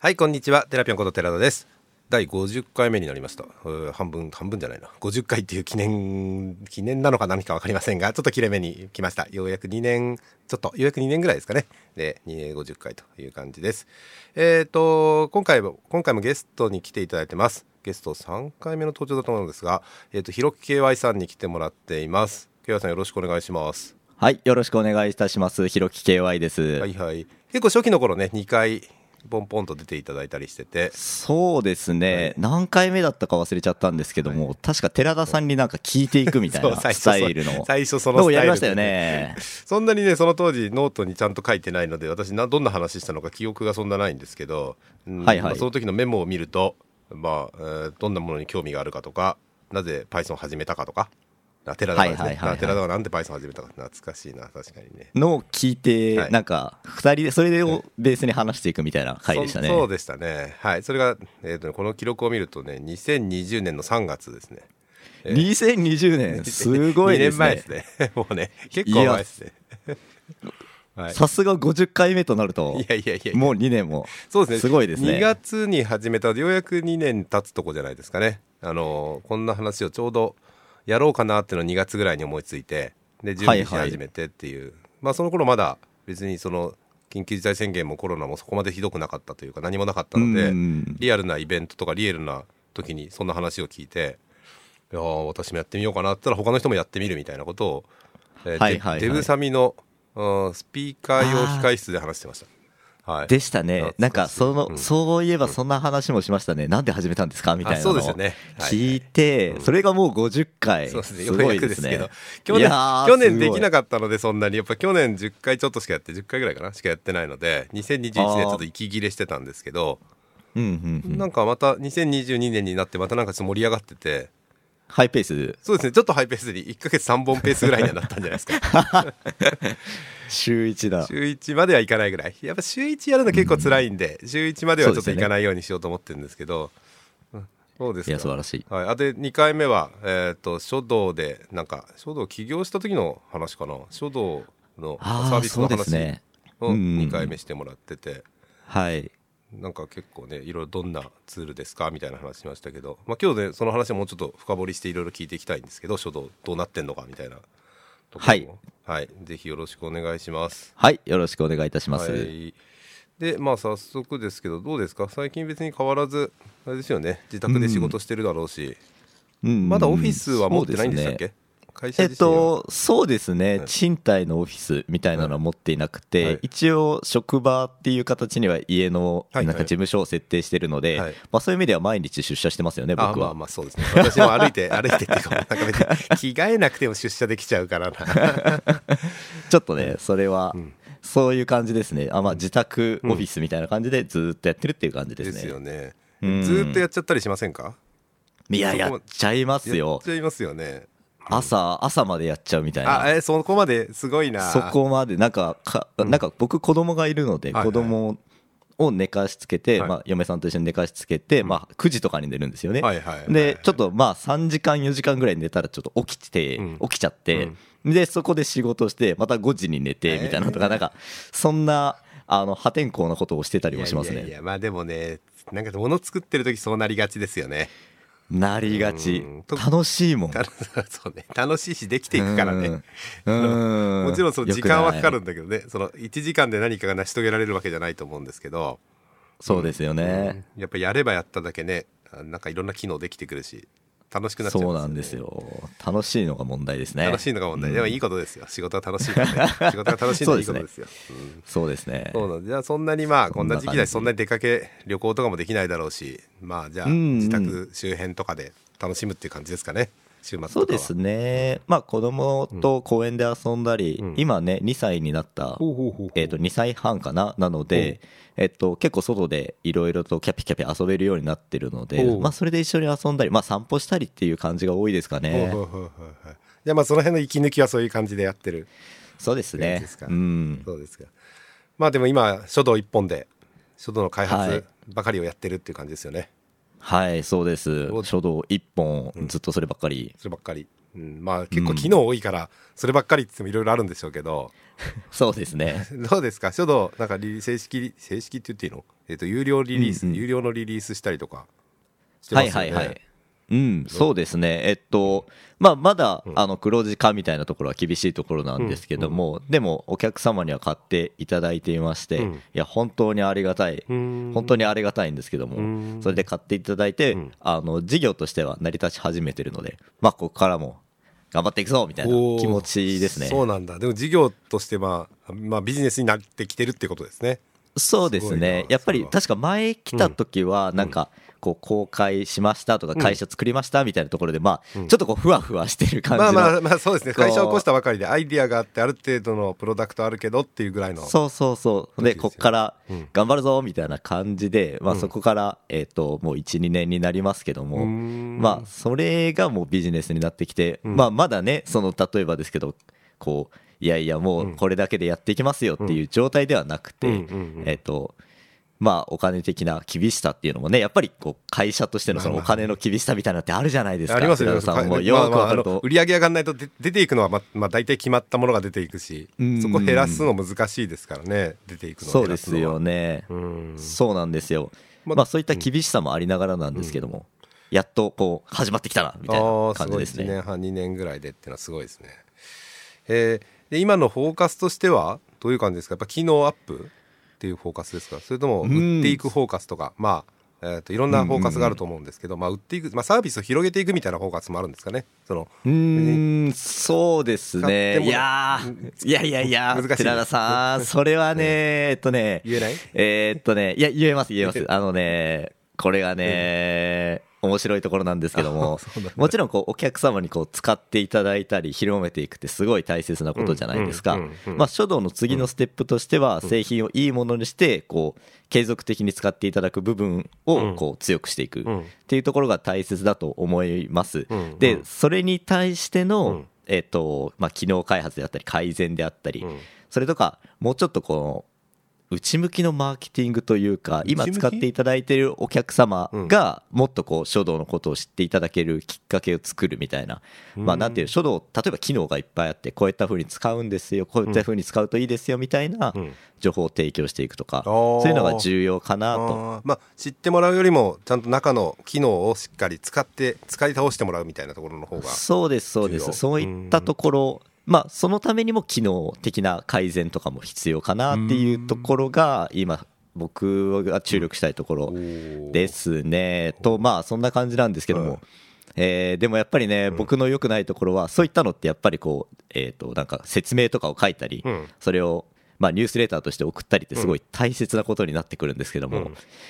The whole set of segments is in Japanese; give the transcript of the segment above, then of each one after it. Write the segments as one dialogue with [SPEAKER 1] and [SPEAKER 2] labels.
[SPEAKER 1] はいこんにちは。テラピョンこと寺田です。第50回目になりました。半分半分じゃないな。50回っていう記念記念なのか何か分かりませんがちょっと切れ目に来ました。ようやく2年ちょっとようやく2年ぐらいですかね。で2 50回という感じです。えっ、と今回も今回もゲストに来ていただいてます。ゲスト3回目の登場だと思うんですがえっ、とひろき KY さんに来てもらっています。KY さんよろしくお願いします。
[SPEAKER 2] はい、よろしくお願いいたします。 hirokiky です。
[SPEAKER 1] はいはい。結構初期の頃ね2回ポンポンと出ていただいたりしてて。
[SPEAKER 2] そうですね、何回目だったか忘れちゃったんですけども、確か寺田さんになんか聞いていくみたいなスタイルの。
[SPEAKER 1] 最初そのスタイル
[SPEAKER 2] ましたよね。
[SPEAKER 1] そんなにねその当時ノートにちゃんと書いてないので私などんな話したのか記憶がそんなないんですけど、うん
[SPEAKER 2] はい
[SPEAKER 1] その時のメモを見ると、まあえーどんなものに興味があるかとかなぜ Python を始めたかとかあ寺田がね、
[SPEAKER 2] はいはいはいはい。
[SPEAKER 1] 寺田がなんで Python を始めたか懐かしいな。確かにね。
[SPEAKER 2] のを聞いて、
[SPEAKER 1] はい。
[SPEAKER 2] なんか、二人で、それをベースに話していくみたいな回でしたね。
[SPEAKER 1] そそうでしたね。はい。それが、えーとねこの記録を見るとね2020年の3月ですね。
[SPEAKER 2] 2020年、すごいです
[SPEAKER 1] 2年前
[SPEAKER 2] ね
[SPEAKER 1] です。ね。もうね結構前ですね。はい。
[SPEAKER 2] さすが50回目となると
[SPEAKER 1] い、やいやいや
[SPEAKER 2] もう2年も。
[SPEAKER 1] そうですね。
[SPEAKER 2] すごいですね。
[SPEAKER 1] 2月に始めた、ようやく2年経つとこじゃないですかね。あの、こんな話をちょうどやろうかなっていうのを2月ぐらいに思いついて、で、準備し始めてっていう。まあ、その頃まだ別にその、緊急事態宣言もコロナもそこまでひどくなかったというか何もなかったので
[SPEAKER 2] うん
[SPEAKER 1] リアルなイベントとかリアルな時にそんな話を聞いていやー私もやってみようかなって言ったら他の人もやってみるみたいなことを、えー
[SPEAKER 2] はいはいはい
[SPEAKER 1] デデブサミの、うんスピーカー用控室で話してました。はい、
[SPEAKER 2] でしたね。なんか、その、
[SPEAKER 1] うん。
[SPEAKER 2] そういえばそんな話もしましたね。なんで始めたんですか？みたいなのを
[SPEAKER 1] あそうですよね。はい。
[SPEAKER 2] 聞いて、それがもう50回。
[SPEAKER 1] そうですね、
[SPEAKER 2] すごいですす
[SPEAKER 1] くでけど
[SPEAKER 2] ね。、
[SPEAKER 1] 去年去年できな
[SPEAKER 2] か
[SPEAKER 1] かったので、そんなに、やっぱ去年10回ちょっとしかやって、10回ぐらいかな、しかやってないので、2021年ちょっと息切れしてたんですけど、
[SPEAKER 2] うんうんうん。
[SPEAKER 1] なんかまた2022年になって、またなんかちょっと盛り上がってて、
[SPEAKER 2] ハイペース、
[SPEAKER 1] そうですね、ちょっとハイペースで1ヶ月3本ペースぐらいにはなったんじゃないですか。
[SPEAKER 2] 週1だ。
[SPEAKER 1] 週1まではいかないぐらい。やっぱ週1やるの結構辛いんで、週1まではちょっといかないようにしようと思ってるんですけど、うんそうですか。
[SPEAKER 2] いや、素晴らしい。
[SPEAKER 1] はい、あで2回目は、えー、と書道でなんか書道起業した時の話かな書道のサービスの話
[SPEAKER 2] ね。
[SPEAKER 1] を
[SPEAKER 2] うんうん
[SPEAKER 1] 2回目してもらってて、
[SPEAKER 2] はい。
[SPEAKER 1] なんか結構ねいろいろどんなツールですかみたいな話しましたけど、まあ、今日ねその話はもうちょっと深掘りしていろいろ聞いていきたいんですけど書道どうなってんのかみたいなところもはい、ぜひよろしくお願いします。
[SPEAKER 2] はい。よろしくお願いいたします。
[SPEAKER 1] はい、でまあ早速ですけどどうですか？最近別に変わらずあれですよね。自宅で仕事してるだろうし、
[SPEAKER 2] うん。
[SPEAKER 1] まだオフィスは持ってないんでしたっけ、会社自身は
[SPEAKER 2] と、そうですね、
[SPEAKER 1] はい。
[SPEAKER 2] 賃貸のオフィスみたいなのは持っていなくて、
[SPEAKER 1] はい。
[SPEAKER 2] 一応、職場っていう形には家の
[SPEAKER 1] はい
[SPEAKER 2] なんか事務所を設定してるので、
[SPEAKER 1] はい。
[SPEAKER 2] まあ、そういう意味では毎日出社してますよね、僕は。
[SPEAKER 1] あまあまあそうですね。私も歩いて 歩いてっていうかなんか別に着替えなくても出社できちゃうからな。
[SPEAKER 2] ちょっとね、それは
[SPEAKER 1] ん、
[SPEAKER 2] そういう感じですね、あまあ、自宅オフィスみたいな感じでずーっとやってるっていう感じで
[SPEAKER 1] ですす
[SPEAKER 2] ね。
[SPEAKER 1] よね。
[SPEAKER 2] うん。
[SPEAKER 1] ずーっとやっちゃったりしませんか？
[SPEAKER 2] いや、やっちゃいます
[SPEAKER 1] やっ
[SPEAKER 2] よ
[SPEAKER 1] ち。ゃいますよね
[SPEAKER 2] 朝、朝までやっちゃうみたい
[SPEAKER 1] あ
[SPEAKER 2] な。
[SPEAKER 1] えそこまですごいな。
[SPEAKER 2] そこまで、なんかか、なんか僕、子供がいるので、
[SPEAKER 1] はいはい。
[SPEAKER 2] 子供を寝かしつけて、
[SPEAKER 1] はい。
[SPEAKER 2] まあ、嫁さんと一緒に寝かしつけて、まあ、9時とかに寝るんですよね。
[SPEAKER 1] はいはいはい。
[SPEAKER 2] で、ちょっとまあ、3時間、4時間ぐらい寝たら、ちょっと起きて、
[SPEAKER 1] うん。
[SPEAKER 2] 起きちゃって、で、そこで仕事して、また5時に寝て、みたいなのとか、なんか、そんな、あの、破天荒なことをしてたりもしますね。
[SPEAKER 1] いやまあでもねなんか物作ってる時そうなりがちですよね
[SPEAKER 2] なりがち。楽しいもん。
[SPEAKER 1] た そうね。楽しいしできていくからね。
[SPEAKER 2] うん。
[SPEAKER 1] もちろんその時間はかかる
[SPEAKER 2] よ
[SPEAKER 1] んだけどね。その1時間で何かが成し遂げられるわけじゃないと思うんですけど、
[SPEAKER 2] そうですよね。
[SPEAKER 1] やっぱやればやっただけね。あなんかいろんな機能できてくるし楽しくなっちゃいますよね。
[SPEAKER 2] そうなんですよ。楽しいのが問題ですね。
[SPEAKER 1] 楽しいのが問題、でもいいことですよ。仕事は楽しいからね仕事が楽しいのはいいことですよ。うん
[SPEAKER 2] そうですね。
[SPEAKER 1] そうなんでじゃあそんなにまあこんな時期だしそ
[SPEAKER 2] そんな
[SPEAKER 1] に出かけ旅行とかもできないだろうしまあじゃあ
[SPEAKER 2] うん。うん
[SPEAKER 1] 自宅周辺とかで楽しむっていう感じですかね。週末とかは。
[SPEAKER 2] そうですね。まあ子供と公園で遊んだり、
[SPEAKER 1] うん。
[SPEAKER 2] 今ね、2歳になった、
[SPEAKER 1] ほうほうほうほう。
[SPEAKER 2] えっ、と、2歳半かな？なので、えっと、結構外でいろいろとキャピキャピ遊べるようになってるのでまあそれで一緒に遊んだり、まあ散歩したりっていう感じが多いですかね。
[SPEAKER 1] じゃあまあその辺の息抜きはそういう感じでやってる
[SPEAKER 2] そうですね。
[SPEAKER 1] そうですか？
[SPEAKER 2] うん。
[SPEAKER 1] そうですか。まあでも今書道一本で書道の開
[SPEAKER 2] はい。
[SPEAKER 1] 発ばかりをやってるっていう感じですよね、
[SPEAKER 2] はい、そうです
[SPEAKER 1] お。
[SPEAKER 2] 書道一本、ずっとそればっかり。
[SPEAKER 1] そればっかり、うん、まあ結構機能多いからそればっかりって言ってもいろいろあるんでしょうけど、
[SPEAKER 2] そうですね。
[SPEAKER 1] どうですか？書道なんかリ正式正式って言っていいの？えっと有料リリース、
[SPEAKER 2] うんうん
[SPEAKER 1] 有料のリリースしたりとかしてますよね。
[SPEAKER 2] はいはいはい。うん、そうですね。えっと、まあ、まだ、
[SPEAKER 1] うん。
[SPEAKER 2] あの、黒字化みたいなところは厳しいところなんですけども、でも、お客様には買っていただいていまして、
[SPEAKER 1] うん。
[SPEAKER 2] いや、本当にありがたい。
[SPEAKER 1] うん。
[SPEAKER 2] 本当にありがたいんですけど
[SPEAKER 1] う
[SPEAKER 2] も、
[SPEAKER 1] ん。
[SPEAKER 2] それで買っていただいて、
[SPEAKER 1] うん。
[SPEAKER 2] あの、事業としては成り立ち始めてるので、まあ、ここからも頑張っていくぞみたいな気持ちですね。
[SPEAKER 1] そうなんだ。でも事業としてまあ、まあ、ビジネスになってきてるってことですね。
[SPEAKER 2] そうです。ね。やっぱり確か前来た時は、なんか、こう公開しましたとか、会社作りましたみたいなところで、まあ、ちょっとこう、ふわふわしてる感じの。
[SPEAKER 1] まあまあまあそうですね。会社を起こしたばかりでアイディアがあってある程度のプロダクトあるけどっていうぐらいの。
[SPEAKER 2] そうそうそう。で、こっから
[SPEAKER 1] うん。
[SPEAKER 2] 頑張るぞみたいな感じで、まあ
[SPEAKER 1] うん。
[SPEAKER 2] そこから、えっと、もう1、2年になりますけども、
[SPEAKER 1] ん。
[SPEAKER 2] まあそれがもうビジネスになってきて、
[SPEAKER 1] うん。
[SPEAKER 2] まあまだね、その例えばですけど、こう、いやいやもうこれだけでやっていきますよっていう状態ではなくてえっと、まあお金的な厳しさっていうのもね、やっぱりこう会社としてのそのお金の厳しさみたいなのってあるじゃないですか。
[SPEAKER 1] あります
[SPEAKER 2] さんも
[SPEAKER 1] か
[SPEAKER 2] よく
[SPEAKER 1] まあまああの
[SPEAKER 2] わかると。
[SPEAKER 1] 売り上げ上がらないとで出ていくのはままあ大体決まったものが出ていくし
[SPEAKER 2] うん
[SPEAKER 1] そこ減らすの難しいですからね出ていくの
[SPEAKER 2] そうですよ
[SPEAKER 1] ね
[SPEAKER 2] そうなんですよ。
[SPEAKER 1] ま
[SPEAKER 2] まあそういった厳しさもありながらなんですけども、やっとこう始まってきたなみたい
[SPEAKER 1] あ
[SPEAKER 2] な
[SPEAKER 1] 1
[SPEAKER 2] 感じですね。
[SPEAKER 1] 年半2年ぐらいでっていうのはすごいですねえーで今のフォーカスとしてはどういう感じですかやっぱ機能アップっていうフォーカスですか？それとも売っていくフォーカスとかまあえー、といろんなフォーカスがあると思うんですけど、まあ、売っていく、まあ、サービスを広げていくみたいなフォーカスもあるんですかね？その
[SPEAKER 2] うーん、そうですね。いやー。いやいやいや
[SPEAKER 1] 難しい、
[SPEAKER 2] 寺田さん、それはね、えっとね、
[SPEAKER 1] 言えない？
[SPEAKER 2] えーっとね、いや、言えます、言えます。あのね、これがね、面白いところなんですけどももちろんこうお客様にこう使っていただいたり、広めていくってすごい大切なことじゃないですか。まあ、書道の次のステップとしては、製品をいいものにして、こう、継続的に使っていただく部分をこう強くしていく
[SPEAKER 1] うん。
[SPEAKER 2] っていうところが大切だと思います。で、それに対して
[SPEAKER 1] う
[SPEAKER 2] の
[SPEAKER 1] ん、
[SPEAKER 2] えっと、まあ、機能開発であったり、改善であったり
[SPEAKER 1] うん、
[SPEAKER 2] それとか、もうちょっとこう、内向きのマーケティングというか、今使っていただいているお客様が、もっとこう、書道のことを知っていただけるきっかけを作るみたいな。まあ、なんていう、書道、例えば機能がいっぱいあって、こういった風に使うんですよ、こういった風に使うといいですよ、みたいな
[SPEAKER 1] うん。
[SPEAKER 2] 情報を提供していくとか、
[SPEAKER 1] ー。
[SPEAKER 2] そういうのが重要かなと。
[SPEAKER 1] まあ知ってもらうよりもちゃんと中の機能をしっかり使って使い倒してもらうみたいなところの方が
[SPEAKER 2] そうです、そうです。そういったところ、まあ、そのためにも機能的な改善とかも必要かなっていうところが、今、僕が注力したいところですね。と、まあ、そんな感じなんですけども、
[SPEAKER 1] はい。
[SPEAKER 2] えーでもやっぱりね、僕の良くないところは、そういったのってやっぱりこう、えっ、と、なんか説明とかを書いたり、
[SPEAKER 1] うん。
[SPEAKER 2] それを、まあ、ニュースレターとして送ったりってすごい大切なことになってくるんですけども、
[SPEAKER 1] うん。
[SPEAKER 2] い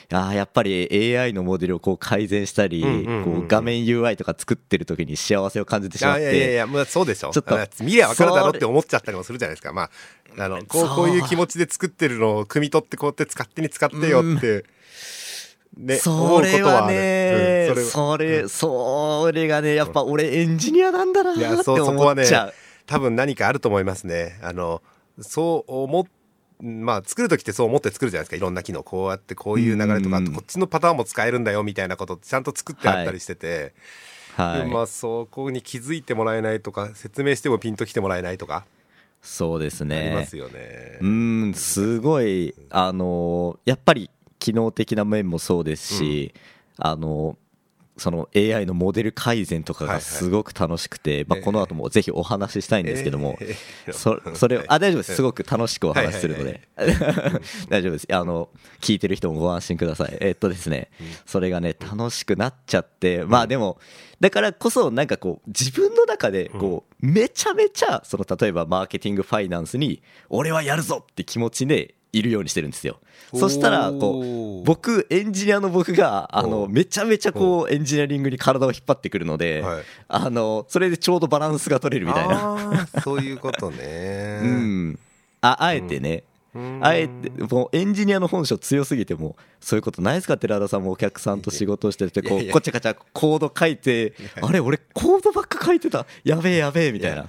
[SPEAKER 2] やーやっぱり AI のモデルをこう改善したり、こう画面 UI とか作ってる時に幸せを感じてしまっ
[SPEAKER 1] いやいやいやい
[SPEAKER 2] て、
[SPEAKER 1] や、まあ、そうでしょ。
[SPEAKER 2] ちょっと
[SPEAKER 1] あ見りゃ分かるだろうって思っちゃったりもするじゃないですか。まああのこうこういう気持ちで作ってるのを汲み取ってこうやって勝手に使ってよって、ね思
[SPEAKER 2] そうれは
[SPEAKER 1] ことはある。
[SPEAKER 2] ね、
[SPEAKER 1] うん。それは
[SPEAKER 2] それ、それがね、やっぱ俺エンジニアなんだなー
[SPEAKER 1] いや
[SPEAKER 2] って
[SPEAKER 1] そう。そこはね
[SPEAKER 2] 思っちゃう。
[SPEAKER 1] 多分何かあると思いますね。あのそう思っまあ作る時ってそう思って作るじゃないですかいろんな機能こうやってこういう流れとかこっちのパターンも使えるんだよみたいなことちゃんと作ってあったりしてて、
[SPEAKER 2] はい。
[SPEAKER 1] まあそこに気づいてもらえないとか説明してもピンときてもらえないとか
[SPEAKER 2] そうです
[SPEAKER 1] あり
[SPEAKER 2] ね。
[SPEAKER 1] ますよね。
[SPEAKER 2] うん、すごい、あのやっぱり機能的な面もそうですし、あのその AI のモデル改善とかが
[SPEAKER 1] はいはい。
[SPEAKER 2] すごく楽しくて、まあ、この後もぜひお話ししたいんですけども、
[SPEAKER 1] えー
[SPEAKER 2] そそれをあ大丈夫です、す
[SPEAKER 1] く
[SPEAKER 2] ごく楽しくお話しするので、大丈夫です。あの、聞いてる人もご安心ください。えっとですね、それがね、楽しくなっちゃって、まあでも、だからこそ、なんかこう、自分の中で、こう、めちゃめちゃ、その例えばマーケティング、ファイナンスに、俺はやるぞって気持ちでいるようにしてるんですよ。そしたら、こう、僕、エンジニアの僕が、あの、めちゃめちゃこう、エンジニアリングに体を引っ張ってくるので
[SPEAKER 1] はい、
[SPEAKER 2] あの、それでちょうどバランスが取れるみたいな。
[SPEAKER 1] そういうことね。
[SPEAKER 2] うん、ああえてね、
[SPEAKER 1] うん。
[SPEAKER 2] あえてもうエンジニアの本性強すぎてもそういうことないですか寺田さんもお客さんと仕事をしててこ
[SPEAKER 1] うや。
[SPEAKER 2] こっちゃかちゃコード書いてあれ俺コードばっか書いてた。やべえやべえみたいな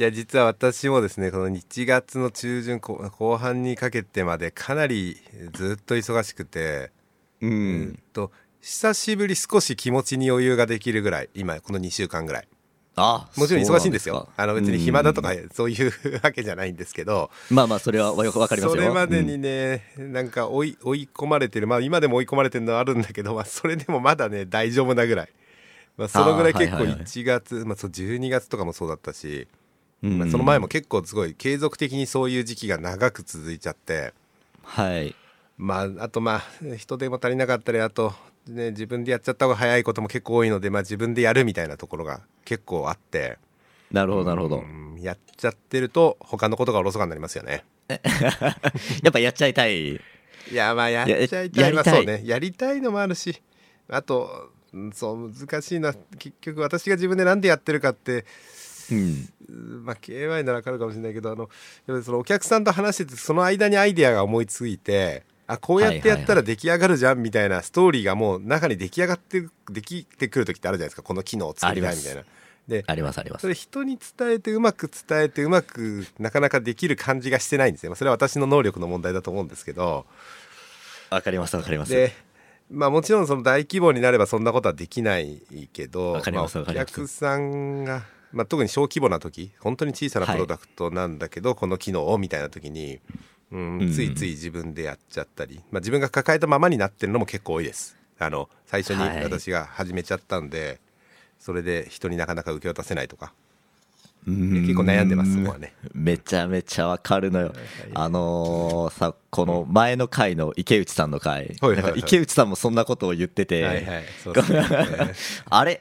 [SPEAKER 2] い
[SPEAKER 1] や実は私もですねこの1月の中旬後後半にかけてまでかなりずっと忙しくて、
[SPEAKER 2] うん。
[SPEAKER 1] と久しぶり少し気持ちに余裕ができるぐらい今この2週間ぐらい。
[SPEAKER 2] あ
[SPEAKER 1] もちろん忙しいんですよ。あの別に暇だとかそういうわけじゃないんですけど。
[SPEAKER 2] まあまあそれはよくわかりますよ。
[SPEAKER 1] それまでに
[SPEAKER 2] うん。
[SPEAKER 1] ね、なんか追い追い込まれてる。まあ今でも追い込まれてるのはあるんだけど、まあ、それでもまだね大丈夫なぐらい、まあ、そのぐらい結構
[SPEAKER 2] あーはいはいはい。
[SPEAKER 1] 1月、まあ、そう12月とかもそうだったし、
[SPEAKER 2] うん
[SPEAKER 1] まあ、その前も結構すごい継続的にそういう時期が長く続いちゃって。
[SPEAKER 2] はい。
[SPEAKER 1] まあ、あとまあ人手も足りなかったりあと、ね、自分でやっちゃった方が早いことも結構多いので、まあ、自分でやるみたいなところが結構あって。
[SPEAKER 2] なるほどなるほど。
[SPEAKER 1] うんやっちゃってると他のことがおろそかになりますよね。
[SPEAKER 2] やっぱやっちゃいたい。
[SPEAKER 1] いやまあやっちゃいたい
[SPEAKER 2] ややりたい。
[SPEAKER 1] まあそうね。やりたいのもあるしあとうんそう難しいな。結局私が自分で何でやってるかって
[SPEAKER 2] うん。
[SPEAKER 1] うんまあ KY なら分かるかもしれないけどあのそのお客さんと話しててその間にアイデアが思いついてあこうやってやったら出来上がるじゃんみたいなストーリーがもう中に出来上がってできてくる時ってあるじゃないですか。この機能を作りたいみたいな。で
[SPEAKER 2] ありますあります。
[SPEAKER 1] それ人に伝えてうまく伝えてうまくなかなかできる感じがしてないんですよ。まあそれは私の能力の問題だと思うんですけど。
[SPEAKER 2] わかりますわかります。
[SPEAKER 1] でまあもちろんその大規模になればそんなことはできないけど
[SPEAKER 2] わかります
[SPEAKER 1] あお
[SPEAKER 2] わかります。
[SPEAKER 1] 客さんが、まあ、特に小規模な時本当に小さなプロダクトなんだけど、この機能をみたいな時に、うん
[SPEAKER 2] うん。
[SPEAKER 1] ついつい自分でやっちゃったり、まあ、自分が抱えたままになってるのも結構多いです。あの最初に
[SPEAKER 2] はい。
[SPEAKER 1] 私が始めちゃったんで、それで人になかなか受け渡せないとか
[SPEAKER 2] 結
[SPEAKER 1] 結構悩んでますそこはね。
[SPEAKER 2] めちゃめちゃわかるのよ。あのーさこの前の回の池内さんの回。なんか池内さんもそんなことを言ってて、
[SPEAKER 1] はいはい。ね。
[SPEAKER 2] あれ？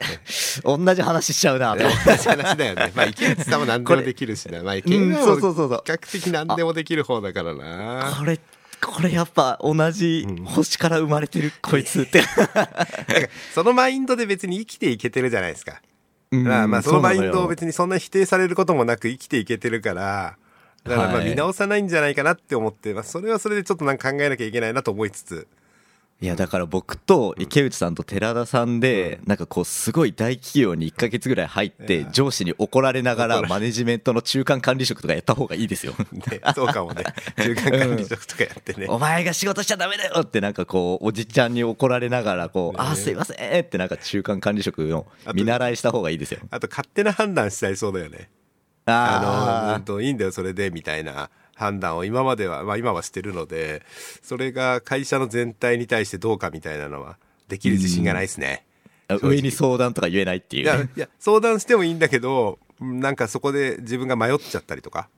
[SPEAKER 2] 同じ話しちゃうな
[SPEAKER 1] 同じ話だよね。まあ、池内さんも何でもできるしな。まあ、池内さんも比較的何でもできる方だからな。
[SPEAKER 2] これこれやっぱ同じ星から生まれてるこいつって。
[SPEAKER 1] そのマインドで別に生きていけてるじゃないですか。
[SPEAKER 2] うん。
[SPEAKER 1] まあ、まあそのマインドを別にそんな否定されることもなく生きていけてるから、だからまあ
[SPEAKER 2] はい。
[SPEAKER 1] 見直さないんじゃないかなって思って、まあ、それはそれでちょっとなんか考えなきゃいけないなと思いつつ。
[SPEAKER 2] いやだから僕と池内さんと寺田さんでなんかこうすごい大企業に1か月ぐらい入って上司に怒られながらマネジメントの中間管理職とかやった方がいいですよ。
[SPEAKER 1] ね、そうかもね。中間管理職とかやってね。
[SPEAKER 2] お前が仕事しちゃダメだよってなんかこうおじちゃんに怒られながらこうあーすいませんってなんか中間管理職の見習いした方がいいですよ。
[SPEAKER 1] あと勝手な判断しちゃいそうだよね。あの、う
[SPEAKER 2] あ
[SPEAKER 1] んと、いいんだよ、それで、みたいな判断を今までは、まあ今はしてるので、それが会社の全体に対してどうかみたいなのは、できる自信がないですね。
[SPEAKER 2] あ上に相談とか言えないってい
[SPEAKER 1] いういや、相談してもいいんだけど、うんなんかそこで自分が迷っちゃったりとか、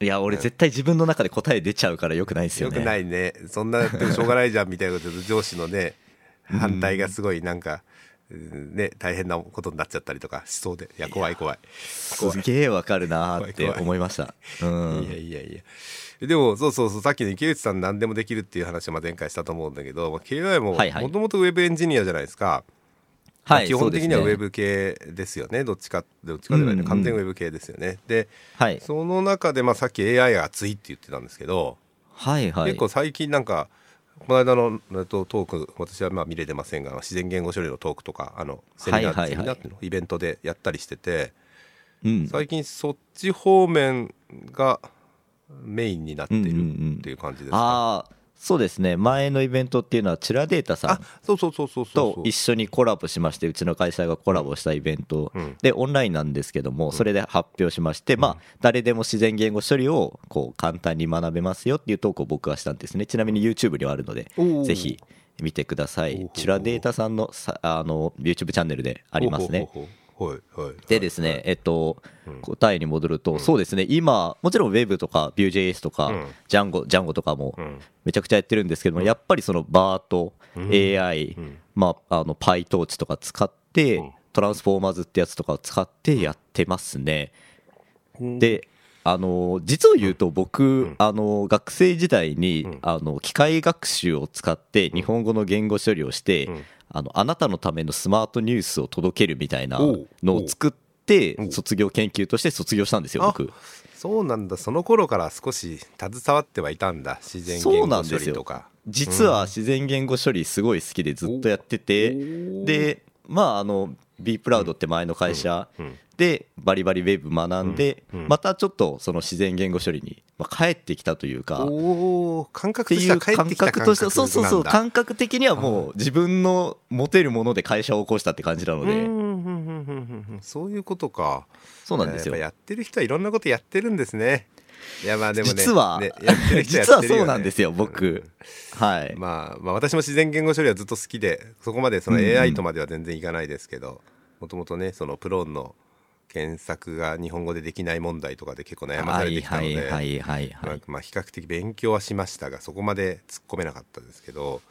[SPEAKER 2] いや俺絶対自分の中で答え出ちゃうからよくないですよね。
[SPEAKER 1] よくないね。そんなやってもしょうがないじゃん、みたいなことで、上司のね、反対がすごいなんか、うんね、大変なことになっちゃったりとかしそうで、いや、怖い怖い。怖い
[SPEAKER 2] すげえわかるなーって思いましたうん
[SPEAKER 1] いやいやいや。でも、そうそうそう、さっきの池内さん何でもできるっていう話をまあ前回したと思うんだけど、まあ KI ももともとウェブエンジニアじゃないですか。
[SPEAKER 2] はい
[SPEAKER 1] 基本的にはウェブ系ですよね。どっちか、どっちかじゃないね。
[SPEAKER 2] うんうん
[SPEAKER 1] 完全ウェブ系ですよね。で、
[SPEAKER 2] はい
[SPEAKER 1] その中で、まあさっき AI が熱いって言ってたんですけど、
[SPEAKER 2] はいはい
[SPEAKER 1] 結構最近なんか、この間のえっとトーク、私はまあ見れてませんが、自然言語処理のトークとか、あの、セミナー、
[SPEAKER 2] はいはい
[SPEAKER 1] イベントでやったりしてて、
[SPEAKER 2] うん。
[SPEAKER 1] 最近そっち方面がメインになってる
[SPEAKER 2] うんうんうん
[SPEAKER 1] っていう感じですか、
[SPEAKER 2] ああそうですね。前のイベントっていうのはチラデータさ
[SPEAKER 1] あ
[SPEAKER 2] ん
[SPEAKER 1] そうそうそうそうそう。
[SPEAKER 2] と一緒にコラボしましてうちの会社がコラボしたイベント。
[SPEAKER 1] うん。
[SPEAKER 2] でオンラインなんですけどもそれで発表しましてまあ誰でも自然言語処理をこう簡単に学べますよっていうトークを僕はしたんですね。ちなみに YouTube にはあるのでぜひ見てください。うチラデータさんのさあの YouTube チャンネルでありますね。
[SPEAKER 1] ほうほうほうはいはい
[SPEAKER 2] でですね、えっと、答えに戻ると、そうですね、今、もちろん Web とか Vue.js とか
[SPEAKER 1] うん、
[SPEAKER 2] ジャンゴ、ジャンゴとかも
[SPEAKER 1] ん。
[SPEAKER 2] めちゃくちゃやってるんですけども、やっぱりその BART、AI
[SPEAKER 1] ん、
[SPEAKER 2] まあ、あの PyTorch とか使って
[SPEAKER 1] うん、
[SPEAKER 2] トランスフォーマーズってやつとかを使ってやってますね。で、あの実を言うと僕、あの学生時代に、あの機械学習を使って日本語の言語処理をして、
[SPEAKER 1] ん
[SPEAKER 2] あのあなたのためのスマートニュースを届けるみたいなのを作って卒業研究として卒業したんですよ
[SPEAKER 1] あ
[SPEAKER 2] 僕
[SPEAKER 1] そうなんだ。その頃から少し携わってはいたんだ。自然言語処
[SPEAKER 2] なんですよ。
[SPEAKER 1] 理とか
[SPEAKER 2] 実は自然言語処理すごい好きでずっとやってて
[SPEAKER 1] お
[SPEAKER 2] でまああの b プラウドって前の会社
[SPEAKER 1] うん。
[SPEAKER 2] でバリバリウェブ学んで
[SPEAKER 1] うん。
[SPEAKER 2] またちょっとその自然言語処理にまあ、帰ってきたというか
[SPEAKER 1] おお感覚としては帰って
[SPEAKER 2] 感
[SPEAKER 1] きた
[SPEAKER 2] 覚としてそうそうそう
[SPEAKER 1] 感
[SPEAKER 2] 感覚的にはもう自分の持てるもので会社を起こしたって感じなので。
[SPEAKER 1] そういうことか。
[SPEAKER 2] そうなんですよ。
[SPEAKER 1] やっぱやってる人はいろんなことやってるんですね。いやまあでもね
[SPEAKER 2] 実は、
[SPEAKER 1] ね
[SPEAKER 2] 実はそうなんですよ僕。はい。
[SPEAKER 1] まあ、まあ私も自然言語処理はずっと好きでそこまでその AI とまでは全然いかないですけどもともとねそのプローンの検索が日本語でできない問題とかで結構悩まされてきたので、
[SPEAKER 2] はいはいはいはい。
[SPEAKER 1] まあ
[SPEAKER 2] はい
[SPEAKER 1] まあ比較的勉強はしましたがそこまで突っ込めなかったですけど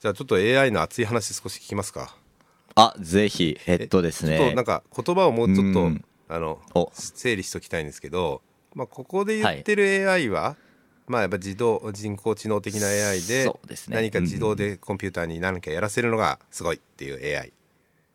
[SPEAKER 1] じゃあちょっと AI の熱い話少し聞きますか。
[SPEAKER 2] あぜひ。えっとですね。
[SPEAKER 1] ちょっとなんか言葉をもうちょっと、
[SPEAKER 2] うん。
[SPEAKER 1] あの
[SPEAKER 2] お。
[SPEAKER 1] 整理しておきたいんですけど、まあ、ここで言ってる AI は、まあやっぱ自動人工知能的な AI で
[SPEAKER 2] ね。
[SPEAKER 1] 何か自動でコンピューターに何かやらせるのがすごいっていう AI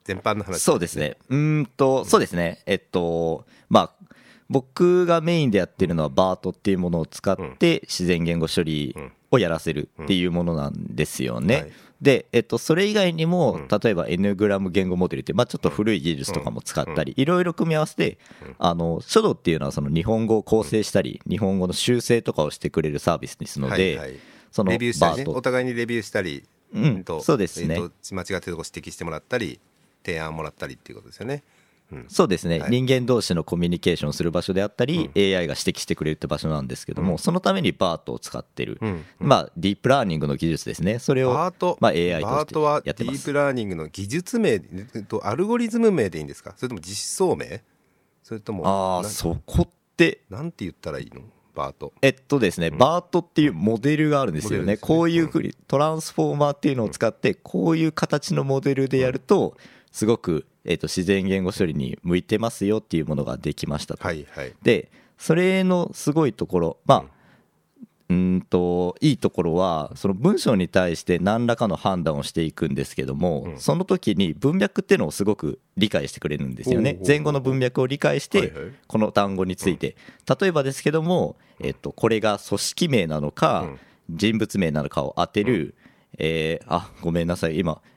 [SPEAKER 1] 全般の話
[SPEAKER 2] そうですね。うーんと、そうですね。えっと、まあ、僕がメインでやってるのはバートっていうものを使って自然言語処理をやらせるっていうものなんですよね。
[SPEAKER 1] はい。
[SPEAKER 2] で、えっと、それ以外にも
[SPEAKER 1] うん、
[SPEAKER 2] 例えば N グラム言語モデルって、まあ、ちょっと古い技術とかも使ったり、いろいろ組み合わせて、あの、 Shodo っていうのはその日本語を校正したり、日本語の修正とかをしてくれるサービスですので、
[SPEAKER 1] はいはい。
[SPEAKER 2] その
[SPEAKER 1] レビューしたりね
[SPEAKER 2] BERT。
[SPEAKER 1] お互いにレビューしたり、
[SPEAKER 2] うん
[SPEAKER 1] と
[SPEAKER 2] そうですね。
[SPEAKER 1] えーと間違ってるとこ指摘してもらったり提案もらったりっていうことですよね。
[SPEAKER 2] そうですね、
[SPEAKER 1] はい。
[SPEAKER 2] 人間同士のコミュニケーションする場所であったり、AI が指摘してくれるって場所なんですけども、そのために BERT を使ってる、
[SPEAKER 1] うん。
[SPEAKER 2] まあ、ディープラーニングの技術ですね、それを、
[SPEAKER 1] BERT、
[SPEAKER 2] まあ、AI として
[SPEAKER 1] バートはデ
[SPEAKER 2] やってます
[SPEAKER 1] ィープ。ラーニングの技術名えっとアルゴリズム名でいいんですか？それとも実装名？それとも
[SPEAKER 2] あそこって、
[SPEAKER 1] なんて言ったらいいの？バート。
[SPEAKER 2] えっとですね、バートっていうモデルがあるんですよね、
[SPEAKER 1] ね。
[SPEAKER 2] こういうふうに、トランスフォーマーっていうのを使って、こういう形のモデルでやると、すごく、えっと、自然言語処理に向いてますよっていうものができましたと。
[SPEAKER 1] はいはい。
[SPEAKER 2] でそれのすごいところまあうーんといいところはその文章に対して何らかの判断をしていくんですけども、
[SPEAKER 1] うん。
[SPEAKER 2] その時に文脈っていうのをすごく理解してくれるんですよね。前後の文脈を理解してこの単語について。例えばですけども、えっと、これが組織名なのか
[SPEAKER 1] うん。
[SPEAKER 2] 人物名なのかを当てる、えーあごめんなさい。今え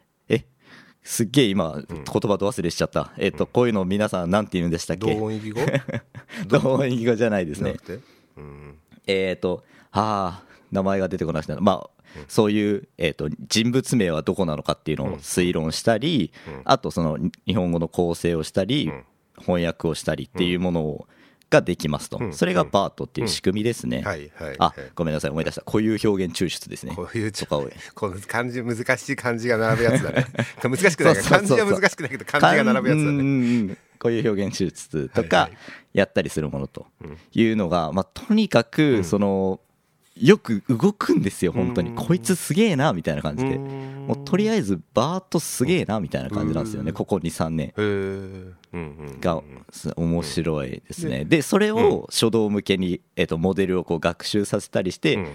[SPEAKER 2] すっげえ今言葉ど忘れしちゃった、えっとこういうの皆さんなんて言うんでしたっけ
[SPEAKER 1] 同音異義語？
[SPEAKER 2] 同音異義 語じゃないですね。えっ、と、ああ、名前が出てこなくて、まあ、そういう、えー、と人物名はどこなのかっていうのを推論したり、
[SPEAKER 1] うん。
[SPEAKER 2] あとその日本語の構成をしたり、
[SPEAKER 1] うん。
[SPEAKER 2] 翻訳をしたりっていうものをができますと、
[SPEAKER 1] うん。
[SPEAKER 2] それがバートっていう仕組みですね。
[SPEAKER 1] はいはい。
[SPEAKER 2] あ
[SPEAKER 1] はい
[SPEAKER 2] ごめんなさい、思い出した、固有表現抽出ですね。
[SPEAKER 1] こういう
[SPEAKER 2] とかを。
[SPEAKER 1] この漢字難しい漢字が並ぶやつだね。難しくないか。漢字は難しくないけど漢字が並ぶやつだね。
[SPEAKER 2] こういう表現手術とかやったりするものと
[SPEAKER 1] うん
[SPEAKER 2] いうのが、まあ、とにか
[SPEAKER 1] う
[SPEAKER 2] く
[SPEAKER 1] ん。
[SPEAKER 2] そのよく動くんですよ本当に。
[SPEAKER 1] うん
[SPEAKER 2] こいつすげえなみたいな感じで。
[SPEAKER 1] うん。
[SPEAKER 2] もうとりあえずバーッとすげえなみたいな感じなんですよね
[SPEAKER 1] うん。
[SPEAKER 2] ここ23年。がす面白いですね。でそれを初動向けにえっとモデルをこう学習させたりして
[SPEAKER 1] うん。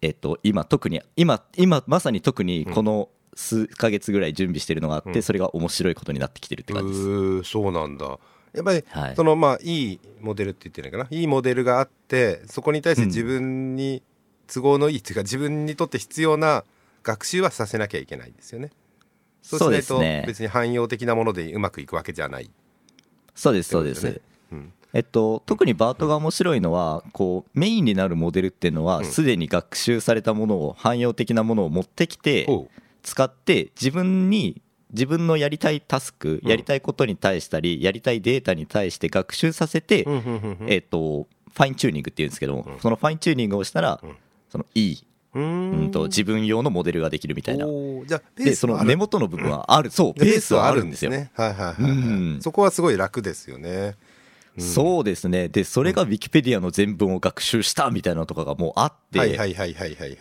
[SPEAKER 2] えっと、今特に今今まさに特にこの数ヶ月ぐらい準備してるのがあって、
[SPEAKER 1] うん。
[SPEAKER 2] それが面白いことになってきてるって感じです。
[SPEAKER 1] そうなんだやっぱり、
[SPEAKER 2] はい。
[SPEAKER 1] そのまあいいモデルって言ってるのかな。いいモデルがあってそこに対して自分に都合のいいっていうか、自分にとって必要な学習はさせなきゃいけないんですよね。そうし
[SPEAKER 2] そう
[SPEAKER 1] ないと
[SPEAKER 2] ですね。
[SPEAKER 1] 別に汎用的なものでうまくいくわけじゃない。
[SPEAKER 2] そうですそうです、えっと、特にバートが面白いのはこうメインになるモデルっていうのは
[SPEAKER 1] うん。
[SPEAKER 2] すでに学習されたものを汎用的なものを持ってきて
[SPEAKER 1] ほ
[SPEAKER 2] 使って自分に自分のやりたいタスク
[SPEAKER 1] うん。
[SPEAKER 2] やりたいことに対したりやりたいデータに対して学習させてえっとファインチューニングっていうんですけども
[SPEAKER 1] うん。
[SPEAKER 2] そのファインチューニングをしたら
[SPEAKER 1] うん。
[SPEAKER 2] そのいい
[SPEAKER 1] う
[SPEAKER 2] ん。と自分用のモデルができるみたいな。でその根元の部分はある。そうベースはあるんですよ。
[SPEAKER 1] ねはいはいはい、そこはすごい楽ですよね
[SPEAKER 2] そうですね。でそれがウィキペディアの全文を学習したみたいなのとかがもうあって、
[SPEAKER 1] はいはいはいはいはいはいはい。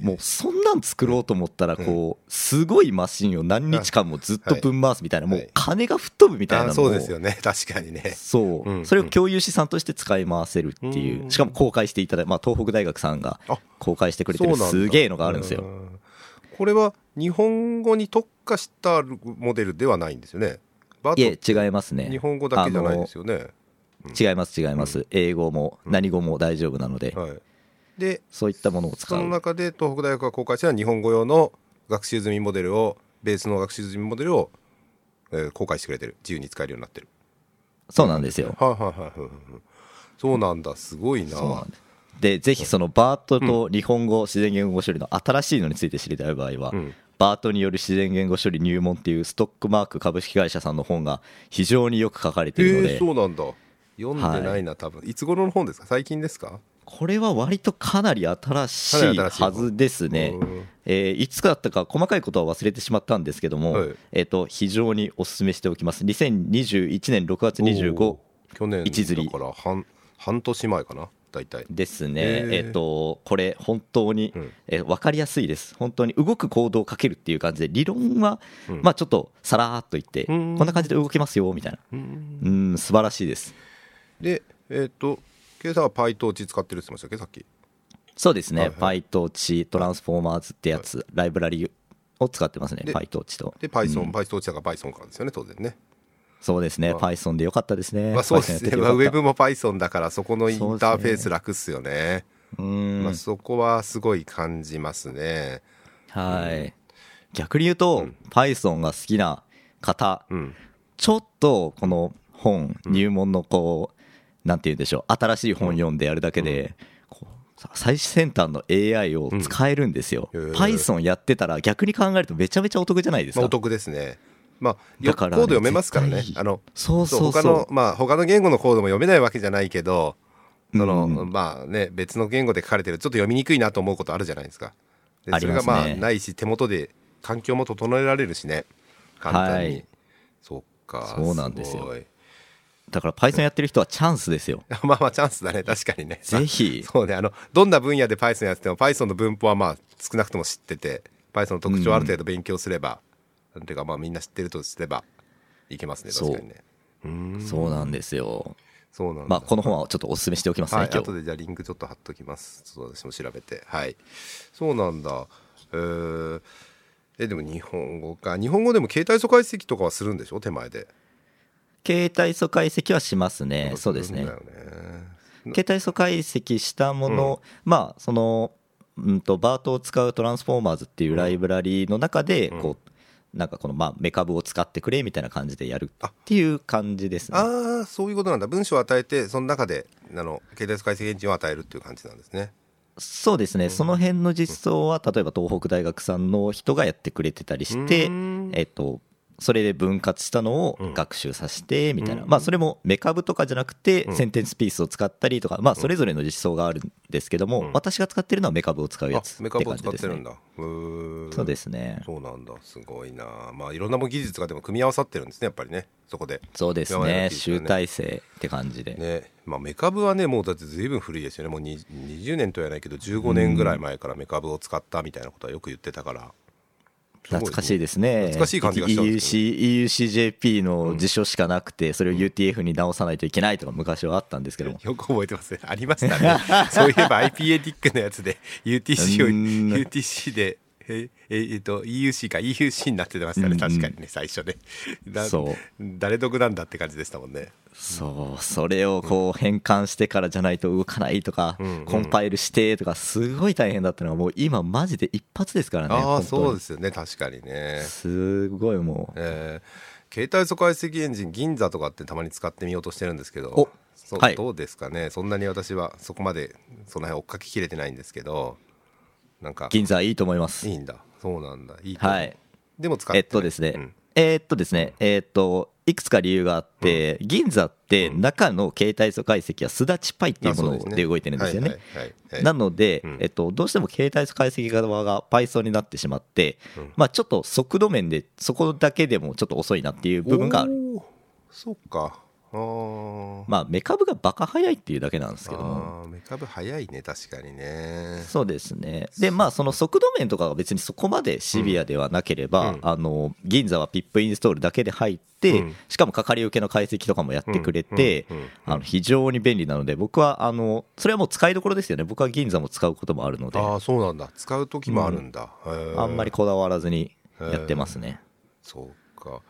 [SPEAKER 2] もうそんなん作ろうと思ったらこうすごいマシンを何日間もずっとぶん回すみたいなも
[SPEAKER 1] はい。う
[SPEAKER 2] 金が吹っ飛ぶみたいなの
[SPEAKER 1] そうですよね。確かにね。
[SPEAKER 2] そう、
[SPEAKER 1] うん
[SPEAKER 2] それを共有資産として使い回せるっていう、
[SPEAKER 1] うん。
[SPEAKER 2] しかも公開していただいて、まあ、東北大学さんが
[SPEAKER 1] あ
[SPEAKER 2] 公開してくれてるすげえのがあるんですよ。
[SPEAKER 1] うん。これは日本語に特化したモデルではないんですよね。バ
[SPEAKER 2] いえ違いますね。
[SPEAKER 1] 日本語だけじゃないですよね
[SPEAKER 2] 違います違います、英語も何語も大丈夫なので、
[SPEAKER 1] はい。で
[SPEAKER 2] そういったものを使
[SPEAKER 1] その
[SPEAKER 2] う
[SPEAKER 1] 中で東北大学が公開した日本語用の学習済みモデルをベースの学習済みモデルを、えー公開してくれてる。自由に使えるようになってる。
[SPEAKER 2] そうなんですよ。
[SPEAKER 1] はいはいはいそうなんだすごいな。
[SPEAKER 2] でぜひそのバートと日本語自然言語処理の新しいのについて知りたい場合は、
[SPEAKER 1] うん。
[SPEAKER 2] バートによる自然言語処理入門っていうストックマーク株式会社さんの本が非常によく書かれているの
[SPEAKER 1] え
[SPEAKER 2] で、
[SPEAKER 1] ーそうなんだ読んでないな、多分。いつ頃の本ですか？最近ですか？
[SPEAKER 2] これは割とかなり新しい
[SPEAKER 1] かなり新しい。
[SPEAKER 2] はずですね
[SPEAKER 1] うん。
[SPEAKER 2] えーいつかだったか細かいことは忘れてしまったんですけども、
[SPEAKER 1] はい。
[SPEAKER 2] えー、と非常にお勧めしておきます。2021年6月
[SPEAKER 1] お
[SPEAKER 2] 25
[SPEAKER 1] ー去年
[SPEAKER 2] 一釣り
[SPEAKER 1] だから半半年前かな？大体。
[SPEAKER 2] ですね、えっとこれ本当に、
[SPEAKER 1] うん。
[SPEAKER 2] えー分かりやすいです。本当に動く行動をかけるっていう感じで理論は、
[SPEAKER 1] うん。
[SPEAKER 2] まあちょっとさらーっと言って、
[SPEAKER 1] うん。
[SPEAKER 2] こんな感じで動きますよみたいな。
[SPEAKER 1] うん。
[SPEAKER 2] うん素晴らしいです
[SPEAKER 1] でえっ、とケイさんは PyTorch 使ってるって言ってましたっけ？さっき。
[SPEAKER 2] そうですね、
[SPEAKER 1] はいはい。
[SPEAKER 2] PyTorch トランスフォーマーズってやつ、ライブラリを使ってますね。
[SPEAKER 1] で
[SPEAKER 2] PyTorch と。
[SPEAKER 1] で Python、PyTorch だから Python からですよね当然ね。
[SPEAKER 2] そうですね、
[SPEAKER 1] まあ。
[SPEAKER 2] Python でよかったですね。
[SPEAKER 1] まあそうですね、ウェブも Python だからそこのインターフェース楽っすよね。
[SPEAKER 2] うん
[SPEAKER 1] まあ、そこはすごい感じますね。
[SPEAKER 2] はい。逆に言うと、Python が好きな方、
[SPEAKER 1] うん。
[SPEAKER 2] ちょっとこの本、入門のこう、なんて言うんでしょう、新しい本読んでやるだけで、最先端の AI を使えるんですよ。Python やってたら逆に考えるとめちゃめちゃお得じゃないですか。
[SPEAKER 1] まあ、お得ですね。まあよ
[SPEAKER 2] だからね
[SPEAKER 1] コード読めますからね。あの
[SPEAKER 2] そうそうそう。
[SPEAKER 1] 他のまあ他の言語のコードも読めないわけじゃないけどその、
[SPEAKER 2] うん。
[SPEAKER 1] まあね別の言語で書かれてるちょっと読みにくいなと思うことあるじゃないですか。でそれがまあないし手元で環境も整えられるしね。簡単に、
[SPEAKER 2] はい。
[SPEAKER 1] そっか
[SPEAKER 2] そうなんですよだから Python やってる人はチャンスですよ。
[SPEAKER 1] まあまあチャンスだね。確かにね。
[SPEAKER 2] ぜひ。
[SPEAKER 1] そうね。あのどんな分野で Python やってても Python の文法はまあ少なくとも知ってて Python の特徴をある程度勉強すれば、なんていうかまあみんな知ってるとすればいけますね。確かにね。うーん。
[SPEAKER 2] そうなんですよ。
[SPEAKER 1] そうなんだ、
[SPEAKER 2] まあ、この本はちょっとお勧めしておきますね、
[SPEAKER 1] はい、
[SPEAKER 2] 今日。
[SPEAKER 1] 後でじゃあリンクちょっと貼っときます。ちょっと私も調べて。はい。そうなんだ。えー、えでも日本語か。日本語でも携帯素解析とかはするんでしょ？手前で
[SPEAKER 2] 携帯素解析はしますね。そうですね。携帯素解析したもの、まあその、うん、とバートを使うトランスフォーマーズっていうライブラリの中でこう、なんかこのまあメカブを使ってくれみたいな感じでやるっていう感じですね。
[SPEAKER 1] ああそういうことなんだ。文章を与えてその中であの携帯素解析エンジンを与えるっていう感じなんですね。
[SPEAKER 2] そうですね、その辺の実装は例えば東北大学さんの人がやってくれてたりして
[SPEAKER 1] うん、
[SPEAKER 2] えっと、それで分割したのを学習させてみたいな、まあそれもメカブとかじゃなくてセンテンスピースを使ったりとか、まあそれぞれの実装があるんですけども、私が使ってるのはメカブを使うや
[SPEAKER 1] あ
[SPEAKER 2] つって
[SPEAKER 1] メカブを使ってるん。だ。
[SPEAKER 2] そうですね。
[SPEAKER 1] そうなんだ。すごいな。まあいろんな技術がでも組み合わさってるんですねやっぱりね。そこで。
[SPEAKER 2] そうですね、
[SPEAKER 1] 技術が
[SPEAKER 2] 集大成って感じで。
[SPEAKER 1] ね。まあメカブはねもうだって随分古いですよね。もうに20年とはないけど15年ぐらい前からメカブを使ったみたいなことはよく言ってたから
[SPEAKER 2] 懐かしいですね。
[SPEAKER 1] 懐かしい感じがしたんですけ
[SPEAKER 2] EUC EUCJP の辞書しかなくて、それを UTF に直さないといけないとか昔はあったんですけども。
[SPEAKER 1] よく覚えてますねありましたねそういえば IP エディックのやつで UTC を
[SPEAKER 2] うん
[SPEAKER 1] UTC でえええっと EUC か EUC になってましたね。確かにね最初ね。だ
[SPEAKER 2] そう。
[SPEAKER 1] 誰得なんだって感じでしたもんね。
[SPEAKER 2] そう、それをこう変換してからじゃないと動かないとか、
[SPEAKER 1] うん
[SPEAKER 2] コンパイルしてとか、すごい大変だったのが、もう今、マジで一発ですからね、
[SPEAKER 1] ああそうですよね確かにね。
[SPEAKER 2] すごいもう、
[SPEAKER 1] えー携帯素解析エンジン銀座とかってたまに使ってみようとしてるんですけど
[SPEAKER 2] お
[SPEAKER 1] そ
[SPEAKER 2] はい。
[SPEAKER 1] どうですかね。そんなに私はそこまでその辺追っかけきれてないんですけどなんか。
[SPEAKER 2] 銀座いいと思います。
[SPEAKER 1] いいんだ。そうなんだ。いい
[SPEAKER 2] はい。
[SPEAKER 1] でも使って
[SPEAKER 2] えっとですね、
[SPEAKER 1] うん。
[SPEAKER 2] えーっとですね、えーっと、いくつか理由があって、銀座って中の携帯素解析はすだちパイっていうもの
[SPEAKER 1] で
[SPEAKER 2] 動いてるんですよね。なので、
[SPEAKER 1] うん。
[SPEAKER 2] えっと、どうしても携帯素解析側が Python になってしまって、まあちょっと速度面でそこだけでもちょっと遅いなっていう部分がある。
[SPEAKER 1] そっか
[SPEAKER 2] まあメカブがバカ早いっていうだけなんですけども。
[SPEAKER 1] メカブ早いね確かにね。
[SPEAKER 2] そうですね。で、まあ、その速度面とかが別にそこまでシビアではなければ、
[SPEAKER 1] うん。
[SPEAKER 2] あの、銀座はピップインストールだけで入って、
[SPEAKER 1] うん。
[SPEAKER 2] しかもかかり受けの解析とかもやってくれて非常に便利なので、僕は、あの、それはもう使いどころですよね。僕は銀座も使うこともあるので、
[SPEAKER 1] ああそうなんだ。使う時もあるんだ、へー。
[SPEAKER 2] あんまりこだわらずにやってますね。
[SPEAKER 1] そうか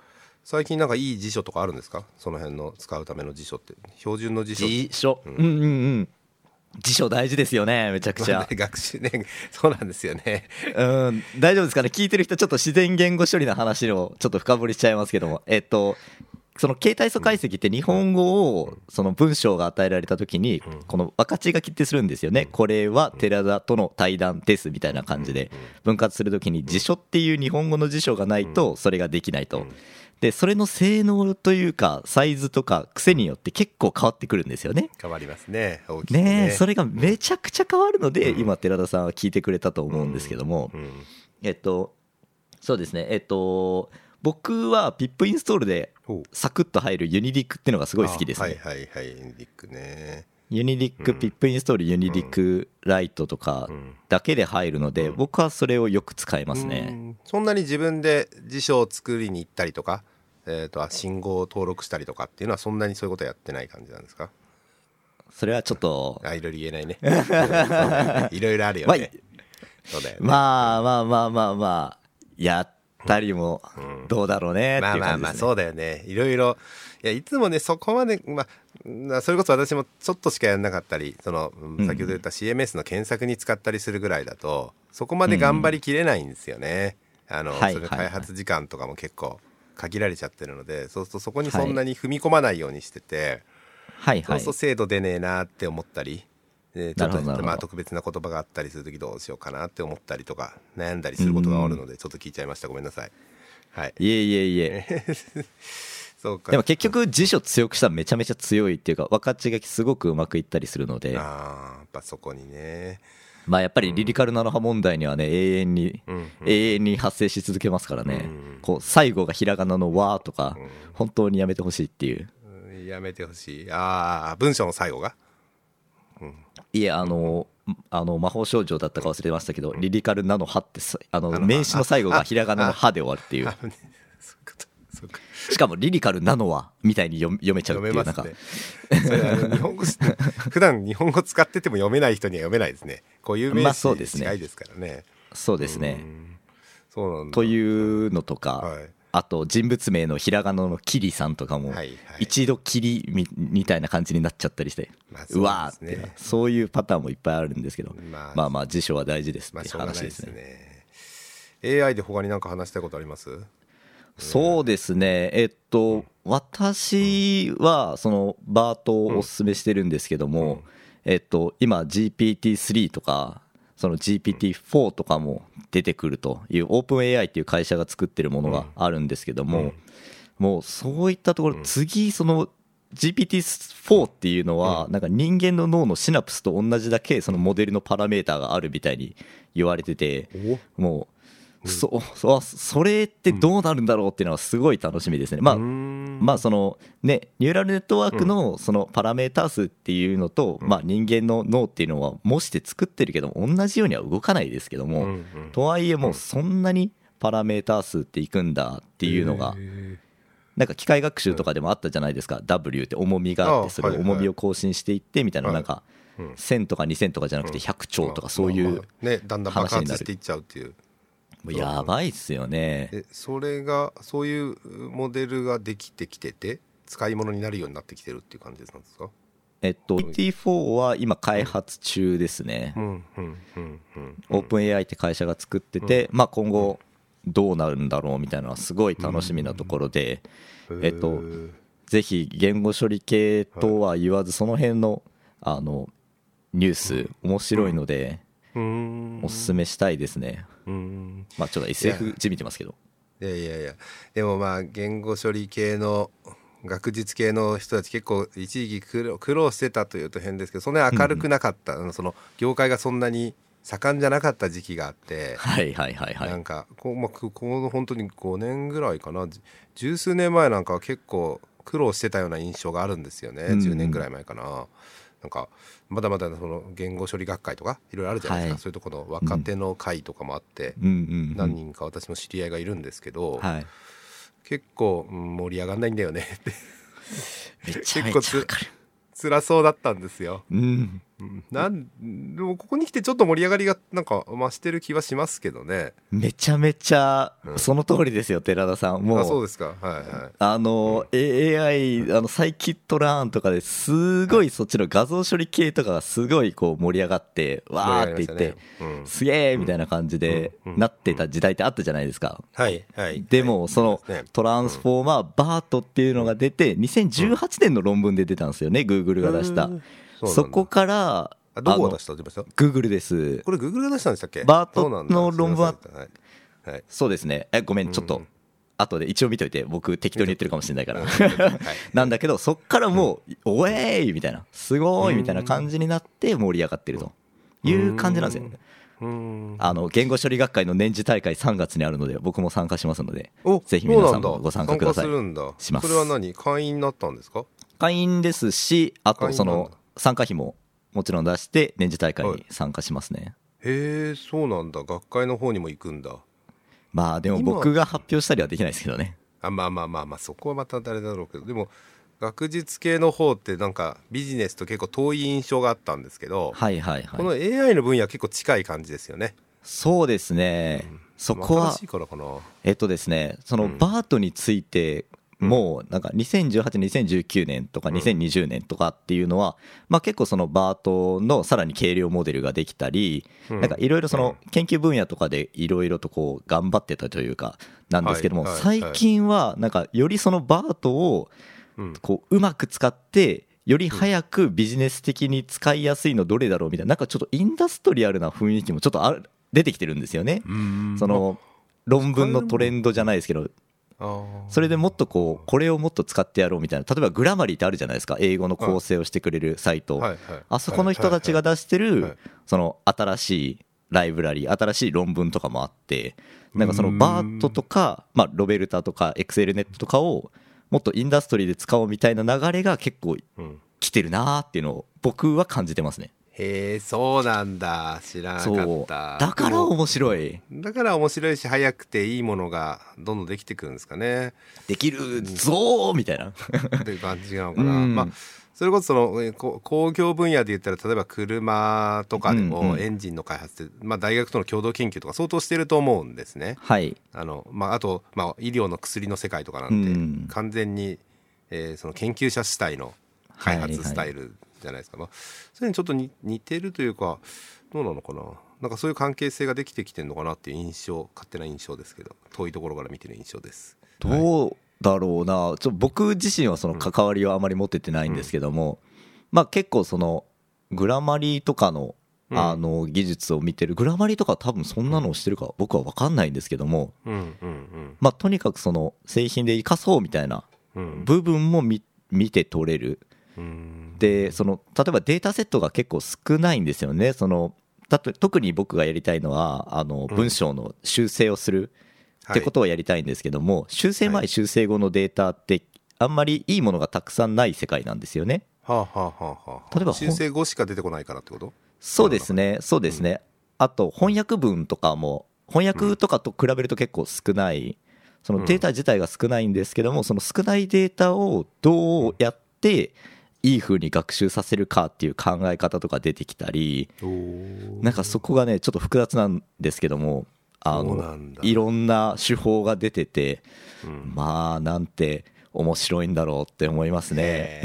[SPEAKER 1] 最近なんかいい辞書とかあるんですか？その辺の使うための辞書って。標準の辞書。
[SPEAKER 2] 辞書、うん。うんうん。辞書大事ですよね、めちゃくちゃ。
[SPEAKER 1] 学習ねそうなんですよね。
[SPEAKER 2] うん、大丈夫ですかね？聞いてる人ちょっと自然言語処理の話をちょっと深掘りしちゃいますけども。えっとその形態素解析って日本語をその文章が与えられた時に
[SPEAKER 1] うん。
[SPEAKER 2] この分かち書きってするんですよね。これは寺田との対談ですみたいな感じで分割する時に辞書っていう日本語の辞書がないとそれができないとでそれの性能というかサイズとか癖によって結構変わってくるんですよね。
[SPEAKER 1] 変わりますね。大きく
[SPEAKER 2] ね。えそ
[SPEAKER 1] れ
[SPEAKER 2] れがめちゃくちゃ変わるので
[SPEAKER 1] うん。
[SPEAKER 2] 今寺田さんは聞いてくれたと思うんですけども。
[SPEAKER 1] うん。
[SPEAKER 2] えっとそうですね。えっと僕は pip install でサクッと入るユニディックっていうのがすごい好きですね、
[SPEAKER 1] あはいはいはい。 UniDicね。
[SPEAKER 2] UniDic、
[SPEAKER 1] うん。
[SPEAKER 2] pip install unidic-lite とか
[SPEAKER 1] うん。
[SPEAKER 2] だけで入るので、
[SPEAKER 1] うん。
[SPEAKER 2] 僕はそれをよく使います
[SPEAKER 1] う
[SPEAKER 2] ね
[SPEAKER 1] ん。そんなに自分で辞書を作りに行ったりとかえー、とあ信号を登録したりとかっていうのはそんなにそういうことやってない感じなんですか？
[SPEAKER 2] それはちょっと
[SPEAKER 1] あいろいろ言えないね。いろいろあるよ
[SPEAKER 2] まあ
[SPEAKER 1] ねそうだよね。
[SPEAKER 2] まあまあまあまあまあやったりも
[SPEAKER 1] うん。
[SPEAKER 2] どうだろうねって
[SPEAKER 1] まあまあ
[SPEAKER 2] いう感じですね。
[SPEAKER 1] まあそうだよね。いろいろ。いやいつもねそこまでまあなそれこそ私もちょっとしかやんなかったりそのうん。
[SPEAKER 2] うん
[SPEAKER 1] 先ほど言った CMS の検索に使ったりするぐらいだとそこまで頑張りきれないんですよね、あの、
[SPEAKER 2] はい。
[SPEAKER 1] それ開発時間とかも結構限られちゃってるのでそうするとそこにそんなに踏み込まないようにしてて、
[SPEAKER 2] はいはい。
[SPEAKER 1] そうすると精度出ねえなって思ったりでちょっとまあ特別な言葉があったりする時どうしようかなって思ったりとか悩んだりすることがあるのでちょっと聞いちゃいました。ごめんなさい。はい。
[SPEAKER 2] いえいえいえ。
[SPEAKER 1] そうか。
[SPEAKER 2] でも結局辞書強くしたらめちゃめちゃ強いっていうか分かち書きすごくうまくいったりするので。
[SPEAKER 1] ああやっぱそこにね
[SPEAKER 2] まあやっぱりリリカルナノハ問題にはね永遠に
[SPEAKER 1] うんうん。
[SPEAKER 2] 永遠に発生し続けますからね。
[SPEAKER 1] うん
[SPEAKER 2] こう最後がひらがなの「わ」とか
[SPEAKER 1] うん。
[SPEAKER 2] 本当にやめてほしいっていう。
[SPEAKER 1] うんやめてほしい。ああ文章の最後が？
[SPEAKER 2] いえあのあの魔法少女だったか忘れましたけどリリカルナノハってさあの
[SPEAKER 1] あの
[SPEAKER 2] 名詞の最後がひらがなの「は」で終わるっていうしかもリリカルナノはみたいに読読めちゃうっていうなんか。
[SPEAKER 1] 読めま日本語 普段日本語使ってても読めない人には読めないですね。こういう名
[SPEAKER 2] まあそ
[SPEAKER 1] 詞
[SPEAKER 2] うですね。
[SPEAKER 1] 近いですからね。
[SPEAKER 2] そうですね。
[SPEAKER 1] うん。そうなんだ。
[SPEAKER 2] というのとか、
[SPEAKER 1] はい。
[SPEAKER 2] あと人物名のひらがなのキリさんとかも、
[SPEAKER 1] はいはい。
[SPEAKER 2] 一度キリみみたいな感じになっちゃったりして、
[SPEAKER 1] まあ
[SPEAKER 2] うわーって
[SPEAKER 1] そう
[SPEAKER 2] いうパターンもいっぱいあるんですけど、
[SPEAKER 1] まあ
[SPEAKER 2] まあまあ辞書は大事です
[SPEAKER 1] まあ
[SPEAKER 2] って
[SPEAKER 1] いで
[SPEAKER 2] 話ですす
[SPEAKER 1] ね。
[SPEAKER 2] ね。
[SPEAKER 1] AI で他に何か話したいことあります？
[SPEAKER 2] そうですね。えっと私はそのバートをおすすめしてるんですけども、えっと今 GPT-3 とかその GPT-4 とかも出てくるというオープン AI っていう会社が作ってるものがあるんですけども、
[SPEAKER 1] うん。
[SPEAKER 2] もうそういったところ次その GPT-4 っていうのはなんか人間の脳のシナプスと同じだけそのモデルのパラメーターがあるみたいに言われててもうそ そそれってどうなるんだろうっていうのはすごい楽しみですね。まあまあそのねニューラルネットワークのそのパラメータ数っていうのとまあ人間の脳っていうのは模して作ってるけど同じようには動かないですけどもとはいえもうそんなにパラメータ数っていくんだっていうのが
[SPEAKER 1] へ
[SPEAKER 2] なんか機械学習とかでもあったじゃないですか。W って重みがあっ
[SPEAKER 1] あ
[SPEAKER 2] てそれを重みを更新していってみたいな
[SPEAKER 1] はい
[SPEAKER 2] なんか
[SPEAKER 1] うん。
[SPEAKER 2] 1000とか2000とかじゃなくて100兆とかそういう
[SPEAKER 1] まあまあねだんだん爆
[SPEAKER 2] 話になる
[SPEAKER 1] 発していっちゃうっていう
[SPEAKER 2] もうやばいっすよね。
[SPEAKER 1] えそれがそういうモデルができてきてて使い物になるようになってきてるっていう感じなんですか？
[SPEAKER 2] えっと T4 は今開発中ですね。オープン AI って会社が作ってて、まあ、今後どうなるんだろうみたいなのはすごい楽しみなところで、えっとぜひ言語処理系とは言わずその辺のあのニュース面白いので
[SPEAKER 1] うん
[SPEAKER 2] おすすめしたいですね、
[SPEAKER 1] うん。
[SPEAKER 2] まあ、ちょっと SF じみてますけど。
[SPEAKER 1] いや。いやいやでもまあ言語処理系の学術系の人たち結構一時期苦労苦労してたというと変ですけどそんなに明るくなかった、あのその業界がそんなに盛んじゃなかった時期があって、
[SPEAKER 2] はいはいはいは
[SPEAKER 1] ないんかこう、まあ、ここの本当に5年ぐらいかな。じ十数年前なんかは結構苦労してたような印象があるんですよね、
[SPEAKER 2] うんうん。
[SPEAKER 1] 10年ぐらい前かな。なんかまだまだその言語処理学会とかいろいろあるじゃないですか、
[SPEAKER 2] はい。
[SPEAKER 1] そういうところの若手の会とかもあって、
[SPEAKER 2] うん。
[SPEAKER 1] 何人か私も知り合いがいるんですけど、
[SPEAKER 2] はい。
[SPEAKER 1] 結構、うん盛り上がんないんだよねって。
[SPEAKER 2] めちゃめちゃわかる。
[SPEAKER 1] 辛そうだったんですよ。
[SPEAKER 2] うん
[SPEAKER 1] うん。なんでもここに来てちょっと盛り上がりがなんか増してる気はしますけどね。
[SPEAKER 2] めちゃめちゃ
[SPEAKER 1] うん。
[SPEAKER 2] その通りですよ寺田さん。も
[SPEAKER 1] あそううですか。はいはい。
[SPEAKER 2] あの AI あのサイキットラーンとかですごいそっちの画像処理系とかがすごいこう盛り上がってわーって言って
[SPEAKER 1] うん。
[SPEAKER 2] すげーみたいな感じで
[SPEAKER 1] うん。
[SPEAKER 2] なってた時代ってあったじゃないですか。
[SPEAKER 1] はいはい。
[SPEAKER 2] でもその
[SPEAKER 1] ね。
[SPEAKER 2] トランスフォーマーバートっていうのが出て2018年の論文で出たんですよね Google が出した。
[SPEAKER 1] うん
[SPEAKER 2] そこから
[SPEAKER 1] あどこが出した出ました
[SPEAKER 2] Google です。
[SPEAKER 1] これグーグルが出したんでしたっけ？
[SPEAKER 2] バートの論文は？
[SPEAKER 1] いは。い。
[SPEAKER 2] そうですね。えごめんちょっと
[SPEAKER 1] うん
[SPEAKER 2] 後で一応見といて僕適当に言ってるかもしれないから。
[SPEAKER 1] はい。
[SPEAKER 2] なんだけどそっからもう「おえーい!」みたいな「すごい!」みたいな感じになって盛り上がってると。いう感じなんですよ。
[SPEAKER 1] うん。
[SPEAKER 2] あの言語処理学会の年次大会3月にあるので僕も参加しますので
[SPEAKER 1] お
[SPEAKER 2] ぜひ皆さんもご参加ください。
[SPEAKER 1] それは何？会員になったんですか？
[SPEAKER 2] 会員ですしあとその参加費ももちろん出して年次大会に参加しますね。
[SPEAKER 1] へえそうなんだ。学会の方にも行くんだ。
[SPEAKER 2] まあでも
[SPEAKER 1] 今
[SPEAKER 2] 僕が発表したりはできないですけどね。
[SPEAKER 1] あまあまあまあまあそこはまた誰だろうけど。でも学術系の方ってなんかビジネスと結構遠い印象があったんですけど、
[SPEAKER 2] はいはい
[SPEAKER 1] この
[SPEAKER 2] はい
[SPEAKER 1] AI の分野は結構近い感じですよね。
[SPEAKER 2] そうですね。そこはえっとですねその
[SPEAKER 1] うん。
[SPEAKER 2] バートについてもうなんか2018、2019年とか
[SPEAKER 1] うん。
[SPEAKER 2] 2020年とかっていうのは、まあ結構そのバートのさらに軽量モデルができたり、
[SPEAKER 1] うん。
[SPEAKER 2] なんかいろいろその研究分野とかでいろいろとこう頑張ってたというかなんですけども、最近はなんかよりそのバートを
[SPEAKER 1] うん。
[SPEAKER 2] こううまく使ってより早くビジネス的に使いやすいのどれだろうみたいななんかちょっとインダストリアルな雰囲気もちょっとある出てきてるんですよね。その論文のトレンドじゃないですけどそれでもっとこうこれをもっと使ってやろうみたいな例えばグラマリーってあるじゃないですか。英語の構成をしてくれるサイト、あそこの人たちが出してるその新しいライブラリ新しい論文とかもあってなんかそのバートとか、まあ、ロベルタとかエクセルネットとかをもっとインダストリーで使おうみたいな流れが結構
[SPEAKER 1] うん。
[SPEAKER 2] 来てるなーっていうのを僕は感じてますね
[SPEAKER 1] へえそうなんだ。知らなかった。
[SPEAKER 2] だから面白い。
[SPEAKER 1] だから面白いし早くていいものがどんどんできてくるんですかね。
[SPEAKER 2] できるぞーみたいな。
[SPEAKER 1] っていう感じなのかな、
[SPEAKER 2] うん。
[SPEAKER 1] まあそれこそその工業分野で言ったら例えば車とかでもエンジンの開発って、まあ、大学との共同研究とか相当してると思うんですね。
[SPEAKER 2] はい。
[SPEAKER 1] あのまあ、あと、まあ、医療の薬の世界とかなんて、
[SPEAKER 2] うん。
[SPEAKER 1] 完全に、えーその研究者主体の開発スタイルじゃないですか、まあ、それにちょっとに似てるというかどうなのかな。なんかそういう関係性ができてきてるのかなっていう印象勝手な印象ですけど。遠いところから見てる印象です。
[SPEAKER 2] どうだろうな。ちょ僕自身はその関わりはあまり持っててないんですけども、まあ結構そのグラマリーとかの
[SPEAKER 1] うん。
[SPEAKER 2] あの技術を見てるグラマリーとか多分そんなのをしてるか僕は分かんないんですけども
[SPEAKER 1] うんうん
[SPEAKER 2] まあとにかくその製品で生かそうみたいな部分も見見て取れる。
[SPEAKER 1] うん
[SPEAKER 2] でその例えばデータセットが結構少ないんですよね。そのたと特に僕がやりたいのはあの
[SPEAKER 1] うん。
[SPEAKER 2] 文章の修正をする
[SPEAKER 1] は
[SPEAKER 2] ってことをやりたいんですけども、修正前、
[SPEAKER 1] はい。
[SPEAKER 2] 修正後のデータってあんまりいいものがたくさんない世界なんですよね。
[SPEAKER 1] はあ、はあはあはあ、
[SPEAKER 2] 例えば
[SPEAKER 1] 修正後しか出てこないからってこと？
[SPEAKER 2] そうですね、そうですね。あと翻訳文とかも翻訳とかと比べると結構少ない、そのデータ自体が少ないんですけども、その少ないデータをどうやっていい風に学習させるかっていう考え方とか出てきたり、なんかそこがねちょっと複雑なんですけどもあのいろんな手法が出てて、
[SPEAKER 1] うん。
[SPEAKER 2] まあなんて面白いんだろうって思いますね。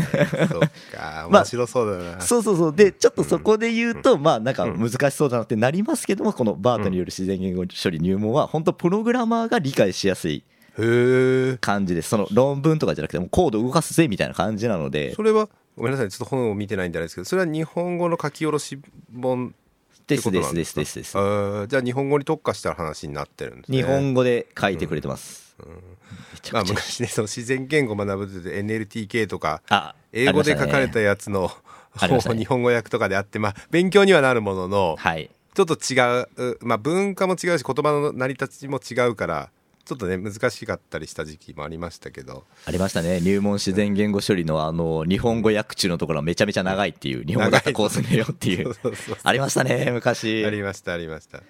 [SPEAKER 1] そっか。
[SPEAKER 2] まあ
[SPEAKER 1] 面白そうだな、
[SPEAKER 2] そうそうそう。でちょっとそこで言うと、まあなんか難しそうだなってなりますけどもこのバートによる自然言語処理入門は本当プログラマーが理解しやすい感じですその論文とかじゃなくてもうコード動かすぜみたいな感じなので。
[SPEAKER 1] それはごめんなさいちょっと本を見てないんであれですけどそれは日本語の書き下ろし本って
[SPEAKER 2] ですですです
[SPEAKER 1] ことなんです。か
[SPEAKER 2] です
[SPEAKER 1] じゃあ日本語に特化した話になってるんですね。
[SPEAKER 2] 日本語で書いてくれてます、めち
[SPEAKER 1] まあ
[SPEAKER 2] ゃくちゃ
[SPEAKER 1] 昔ねその自然言語学ぶってて NLTK とか
[SPEAKER 2] あ
[SPEAKER 1] 英語で書かれ
[SPEAKER 2] た
[SPEAKER 1] やつの
[SPEAKER 2] ね。
[SPEAKER 1] 日本語訳とかであってまあ勉強にはなるものの
[SPEAKER 2] はい。
[SPEAKER 1] ちょっと違う、まあ、文化も違うし言葉の成り立ちも違うからちょっとね難しかったりした時期もありましたけど。
[SPEAKER 2] ありましたね。入門自然言語処理のあの日本語訳中のところはめちゃめちゃ長いっていう日本語だったらこうすんねよってい。
[SPEAKER 1] そう
[SPEAKER 2] ありましたね昔。
[SPEAKER 1] ありましたありました。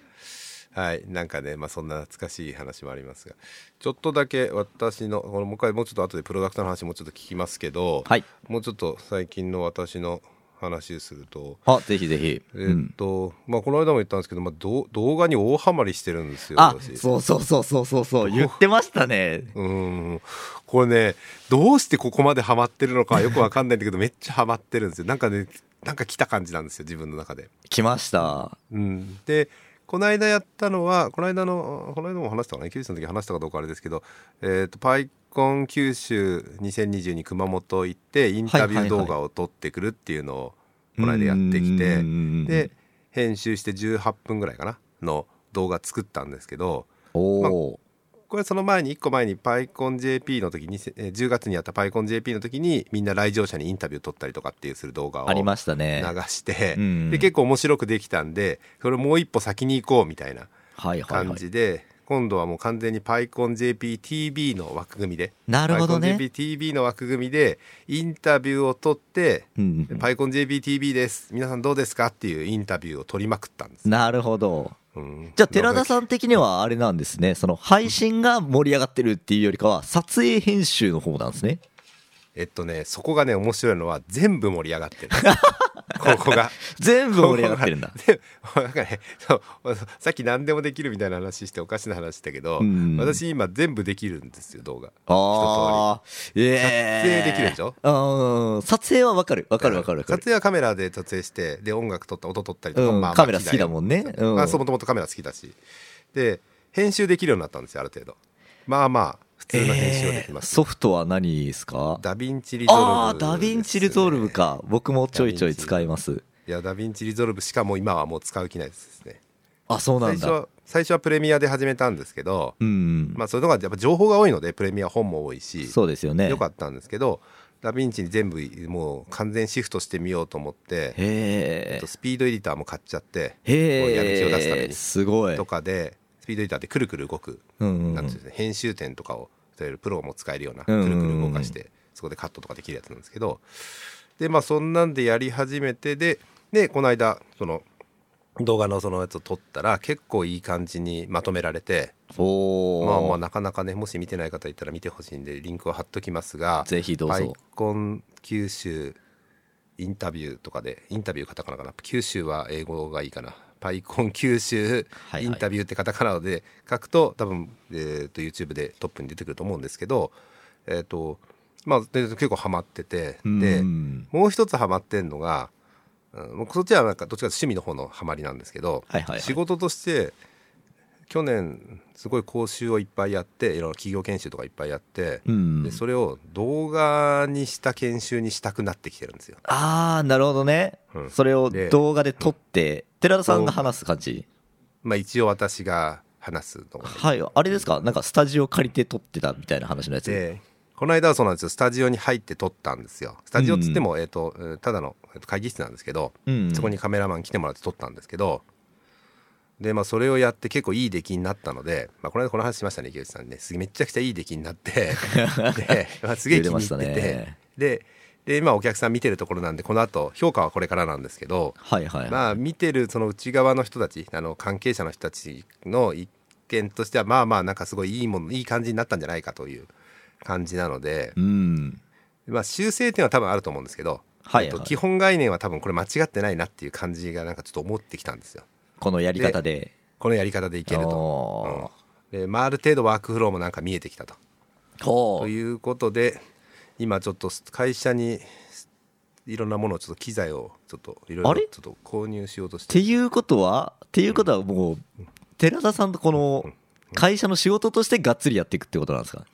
[SPEAKER 1] はい。なんかねまあそんな懐かしい話もありますが。ちょっとだけ私のこのもう一回もうちょっと後でプロダクトの話もうちょっと聞きますけど、
[SPEAKER 2] はい。
[SPEAKER 1] もうちょっと最近の私の話すると、
[SPEAKER 2] あぜひぜひ、
[SPEAKER 1] えーっと、まあこの間も言ったんですけど、まあ、どう動画に大ハマりしてるんですよ
[SPEAKER 2] あ
[SPEAKER 1] 私
[SPEAKER 2] そうそうそうそうそうそう。言ってましたね。
[SPEAKER 1] うん。これねどうしてここまでハマってるのかよくわかんないんだけどめっちゃハマってるんですよ。なんかねなんか来た感じなんですよ自分の中で。
[SPEAKER 2] 来ました。
[SPEAKER 1] うん、でこの間やったのはこの間のこの間も話したかな？九州の時話したかどうかあれですけど、えー、とパイコン九州2022熊本行ってインタビュー動画を撮ってくるっていうのをこの間やってきて、で編集して18分ぐらいかなの動画作ったんですけど
[SPEAKER 2] おお、
[SPEAKER 1] これその前に1個前にパイコン JP の時にえー10月にやったパイコン JP の時にみんな来場者にインタビュー撮ったりとかっていうする動画を
[SPEAKER 2] ありましたね。
[SPEAKER 1] 流して、
[SPEAKER 2] うん
[SPEAKER 1] で結構面白くできたんでそれもう一歩先に行こうみたいな
[SPEAKER 2] はいはいはい。
[SPEAKER 1] 感じで、今度はもう完全にパイコン JPTV の枠組みで。
[SPEAKER 2] なるほどね。
[SPEAKER 1] パイコン JPTV の枠組みでインタビューを取って
[SPEAKER 2] うんうん
[SPEAKER 1] パイコン JPTV です。皆さんどうですか？っていうインタビューを取りまくったんです、
[SPEAKER 2] なるほど。
[SPEAKER 1] うん。
[SPEAKER 2] じゃあ寺田さん的にはあれなんですね。その配信が盛り上がってるっていうよりかは撮影編集の方なんですね。
[SPEAKER 1] えっとねそこがね面白いのは全部盛り上がってるここが。
[SPEAKER 2] 全部盛り上がってるんだ。
[SPEAKER 1] でなんかねそうさっき何でもできるみたいな話しておかしな話だけど、
[SPEAKER 2] うん。
[SPEAKER 1] 私今全部できるんですよ動画。
[SPEAKER 2] ああええ
[SPEAKER 1] 撮影できるでしょ？
[SPEAKER 2] うん撮影はわかる。わかるわかる
[SPEAKER 1] 撮影はカメラで撮影してで音楽撮った音撮ったりとか、
[SPEAKER 2] うん。
[SPEAKER 1] まあまあ
[SPEAKER 2] カメラ好きだもんね。うん。
[SPEAKER 1] まあそうもともとカメラ好きだし。で編集できるようになったんですよある程度。まあまあ普通の編集はできます、
[SPEAKER 2] ソフトは何ですか？
[SPEAKER 1] DaVinci Resolve
[SPEAKER 2] ああー DaVinci Resolve か。僕もちょいちょい使います。
[SPEAKER 1] いや DaVinci Resolve しかもう今はもう使う気ないですね。
[SPEAKER 2] あそうなんだ。
[SPEAKER 1] 最初は最初はプレミアで始めたんですけど、
[SPEAKER 2] うん
[SPEAKER 1] まあそういうのがやっぱ情報が多いのでプレミア本も多いし
[SPEAKER 2] そうですよね。
[SPEAKER 1] よかったんですけどダヴィンチに全部もう完全シフトしてみようと思って、え
[SPEAKER 2] へ
[SPEAKER 1] っと、 Speed Editor も買っちゃってやる気を出すために。
[SPEAKER 2] すごい。
[SPEAKER 1] とかで Speed Editor ってくるくる動く、
[SPEAKER 2] うんうんうん。
[SPEAKER 1] なんていうんですかね編集点とかを例えばプロも使えるようなくるくる動かしてそこでカットとかできるやつなんですけど。でまあそんなんでやり始めてででこの間その動画のそのやつを撮ったら結構いい感じにまとめられてまあまあなかなかねもし見てない方いたら見てほしいんでリンクを貼っときますが
[SPEAKER 2] ぜひどうぞ。
[SPEAKER 1] パイコン九州インタビューとかでインタビューカタカナかな？九州は英語がいいかなパイコン九州インタビューってカタカナで書くと多分、えー、と YouTube でトップに出てくると思うんですけどえっ、とまあで結構ハマっててで
[SPEAKER 2] うん。
[SPEAKER 1] もう一つハマってんのが、うん、そっちはなんかどっちかというと趣味の方のハマりなんですけど、
[SPEAKER 2] はいはいはい。
[SPEAKER 1] 仕事として去年すごい講習をいっぱいやっていろいろ企業研修とかいっぱいやって、
[SPEAKER 2] うん。
[SPEAKER 1] でそれを動画にした研修にしたくなってきてるんですよ。
[SPEAKER 2] ああなるほどね、
[SPEAKER 1] うん。
[SPEAKER 2] それを
[SPEAKER 1] で
[SPEAKER 2] 動画で撮って寺田さんが話す感じ？
[SPEAKER 1] まあ一応私が話すのが
[SPEAKER 2] はい。あれですか？なんかスタジオ借りて撮ってたみたいな話のやつ？
[SPEAKER 1] でこの間はそうなんですよ。スタジオに入って撮ったんですよ。スタジオっつっても、えー、とえーただの会議室なんですけど、
[SPEAKER 2] うん。
[SPEAKER 1] そこにカメラマン来てもらって撮ったんですけどでまあそれをやって結構いい出来になったので、まあ、この間この話しましたね池内さんね。めちゃくちゃいい出来になって で、まあ、すげえ気に入って
[SPEAKER 2] てね。
[SPEAKER 1] でで今お客さん見てるところなんでこの後評価はこれからなんですけど、
[SPEAKER 2] はいはいはい、
[SPEAKER 1] まあ見てるその内側の人たちあの関係者の人たちの一見としてはまあまあなんかすごいいいものいい感じになったんじゃないかという感じなので、
[SPEAKER 2] うん。
[SPEAKER 1] まあ、修正点は多分あると思うんですけど、
[SPEAKER 2] はい。
[SPEAKER 1] えっと基本概念は多分これ間違ってないなっていう感じがなんかちょっと思ってきたんですよ
[SPEAKER 2] このやり方で。
[SPEAKER 1] このやり方でいけると、
[SPEAKER 2] お
[SPEAKER 1] うん。でまあ、ある程度ワークフローもなんか見えてきたと。ということで今ちょっと会社にいろんなものをちょっと機材をちょっといろいろちょっと購入しようとし
[SPEAKER 2] ってていうことはっていうことはもう寺田さんとこの会社の仕事としてがっつりやっていくってことなんですか？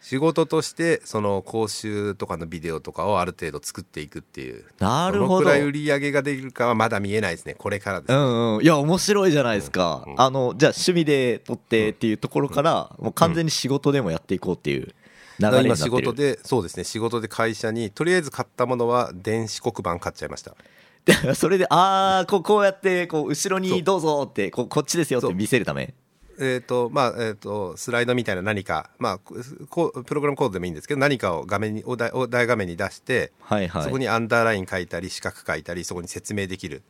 [SPEAKER 1] 仕事としてその講習とかのビデオとかをある程度作っていくっていう。
[SPEAKER 2] なるほど。
[SPEAKER 1] どのくらい売り上げができるかはまだ見えないですねこれからです、
[SPEAKER 2] うんうん。いや面白いじゃないですか、
[SPEAKER 1] うんうん
[SPEAKER 2] あのじゃあ趣味で撮ってっていうところからもう完全に仕事でもやっていこうっていう流れになってる。
[SPEAKER 1] 今仕事でそうですね。仕事で会社にとりあえず買ったものは電子黒板買っちゃいました。
[SPEAKER 2] で それでああこうこうやってこう後ろにどうぞってここっちですよって見せるため
[SPEAKER 1] えーとまあえー、とスライドみたいな何か、まあ、こうプログラムコードでもいいんですけど何かを画面にお題お題画面に出して、
[SPEAKER 2] はいはい。
[SPEAKER 1] そこにアンダーライン書いたり四角書いたりそこに説明できる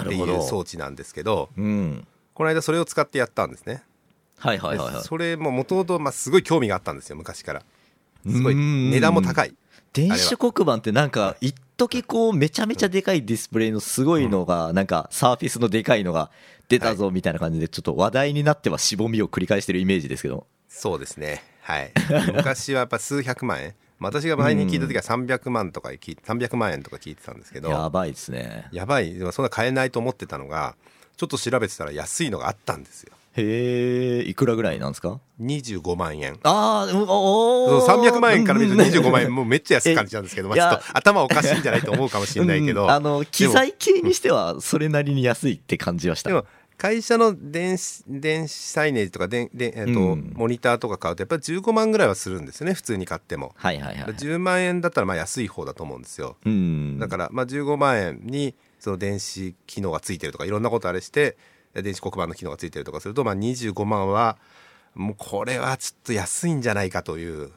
[SPEAKER 1] っていう装置なんですけど
[SPEAKER 2] うん。
[SPEAKER 1] この間それを使ってやったんですね。
[SPEAKER 2] はいはいはいはい。
[SPEAKER 1] でそれももともとすごい興味があったんですよ昔から。すごい
[SPEAKER 2] うん。
[SPEAKER 1] 値段も高い。
[SPEAKER 2] 電子黒板ってなんか一時こうめちゃめちゃでかいディスプレイのすごいのがなんかサーフィスのでかいのが出たぞみたいな感じでちょっと話題になってはしぼみを繰り返してるイメージですけど。
[SPEAKER 1] そうですね。はい。昔はやっぱ数百万円まあ私が前に聞いた時は300万とか聞い300万円とか聞いてたんですけど。
[SPEAKER 2] やばいですね。
[SPEAKER 1] やばい。でもそんな買えないと思ってたのがちょっと調べてたら安いのがあったんですよ
[SPEAKER 2] へえいくらぐらいなんですか
[SPEAKER 1] ？25万円。
[SPEAKER 2] ああ
[SPEAKER 1] そう
[SPEAKER 2] お
[SPEAKER 1] 300万円から見ると
[SPEAKER 2] うん。
[SPEAKER 1] 25万円もうめっちゃ安く感じちゃうんですけど、まあ、ちょっと頭おかしいんじゃないと思うかもしれないけど、
[SPEAKER 2] うんあの機材系にしてはそれなりに安いって感じました。
[SPEAKER 1] でも会社の電子電子サイネージとかでで、えっと
[SPEAKER 2] うん。
[SPEAKER 1] モニターとか買うとやっぱり15万ぐらいはするんですよね普通に買っても、
[SPEAKER 2] はいはいはい。
[SPEAKER 1] 10万円だったらまあ安い方だと思うんですよ。
[SPEAKER 2] うん。
[SPEAKER 1] だからまあ15万円にその電子機能がついてるとかいろんなことあれして電子黒板の機能がついてるとかするとまあ25万はもうこれはちょっと安いんじゃないかという、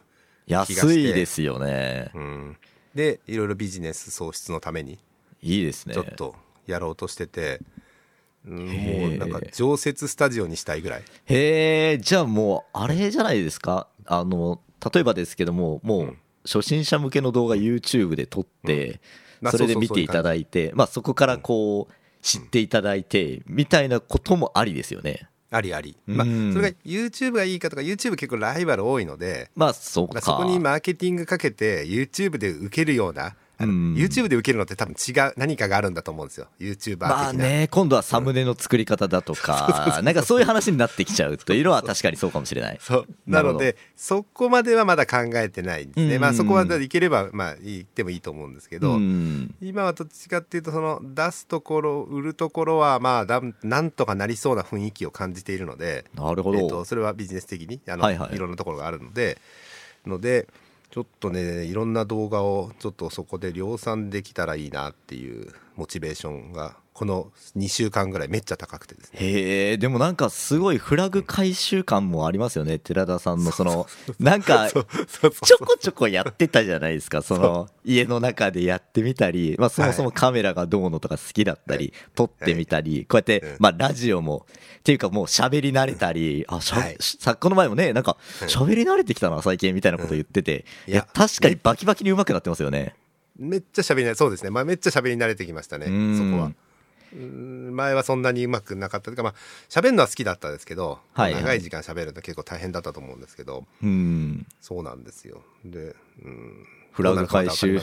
[SPEAKER 2] 安いですよね。
[SPEAKER 1] うん、でいろいろビジネス創出のために
[SPEAKER 2] いいですね。
[SPEAKER 1] ちょっとやろうとしてて、もうなんか常設スタジオにしたいぐらい。
[SPEAKER 2] へえじゃあもうあれじゃないですか？あの例えばですけどももう初心者向けの動画 YouTube で撮って、
[SPEAKER 1] まあ
[SPEAKER 2] それで見ていただいてまあそこからこう知っていただいてみたいなこともありですよね。
[SPEAKER 1] ありあり、まあ、
[SPEAKER 2] うん。
[SPEAKER 1] それが YouTube がいいかとか YouTube 結構ライバル多いので
[SPEAKER 2] まあそうか。
[SPEAKER 1] まあそこにマーケティングかけて YouTube で受けるようなあの
[SPEAKER 2] うん
[SPEAKER 1] YouTube で受けるのって多分違う何かがあるんだと思うんですよ。YouTuber 的な、
[SPEAKER 2] まあね今度はサムネの作り方だとかなんかそういう話になってきちゃうというのは確かにそうかもしれない。
[SPEAKER 1] そう。なのでそこまではまだ考えてないんですね、
[SPEAKER 2] うん。
[SPEAKER 1] まあそこはいければまあ言ってもいいと思うんですけど、
[SPEAKER 2] うん。
[SPEAKER 1] 今はどっちかっていうとその出すところ売るところはまあだんなんとかなりそうな雰囲気を感じているので、
[SPEAKER 2] なるほど、
[SPEAKER 1] えー、とそれはビジネス的にあの、
[SPEAKER 2] はいはい。
[SPEAKER 1] いろんなところがあるのでのでちょっとねいろんな動画をちょっとそこで量産できたらいいなっていうモチベーションがこの2週間ぐらいめっちゃ高くてですね。
[SPEAKER 2] へえでもなんかすごいフラグ回収感もありますよね。寺田さんのそのなんか ちょこちょこやってたじゃないですか。その家の中でやってみたり、まあ、そもそもカメラがどうのとか好きだったり撮ってみたりこうやって
[SPEAKER 1] うん。
[SPEAKER 2] まあラジオもっていうかもう喋り慣れたりあしゃ
[SPEAKER 1] はい。
[SPEAKER 2] さこの前もねなんか喋り慣れてきたな最近みたいなこと言ってて。
[SPEAKER 1] うん。
[SPEAKER 2] いや確かにバキバキに上手くなってますよね。
[SPEAKER 1] めっちゃ喋りなそうですね、まあ、めっちゃ喋り慣れてきましたね
[SPEAKER 2] うん。
[SPEAKER 1] そこは。うん前はそんなにうまくなかった。というかまあ喋るのは好きだったですけど、
[SPEAKER 2] はいはい。
[SPEAKER 1] 長い時間喋るの結構大変だったと思うんですけど。
[SPEAKER 2] うん。
[SPEAKER 1] そうなんですよ。で、うん、
[SPEAKER 2] フラグ回収。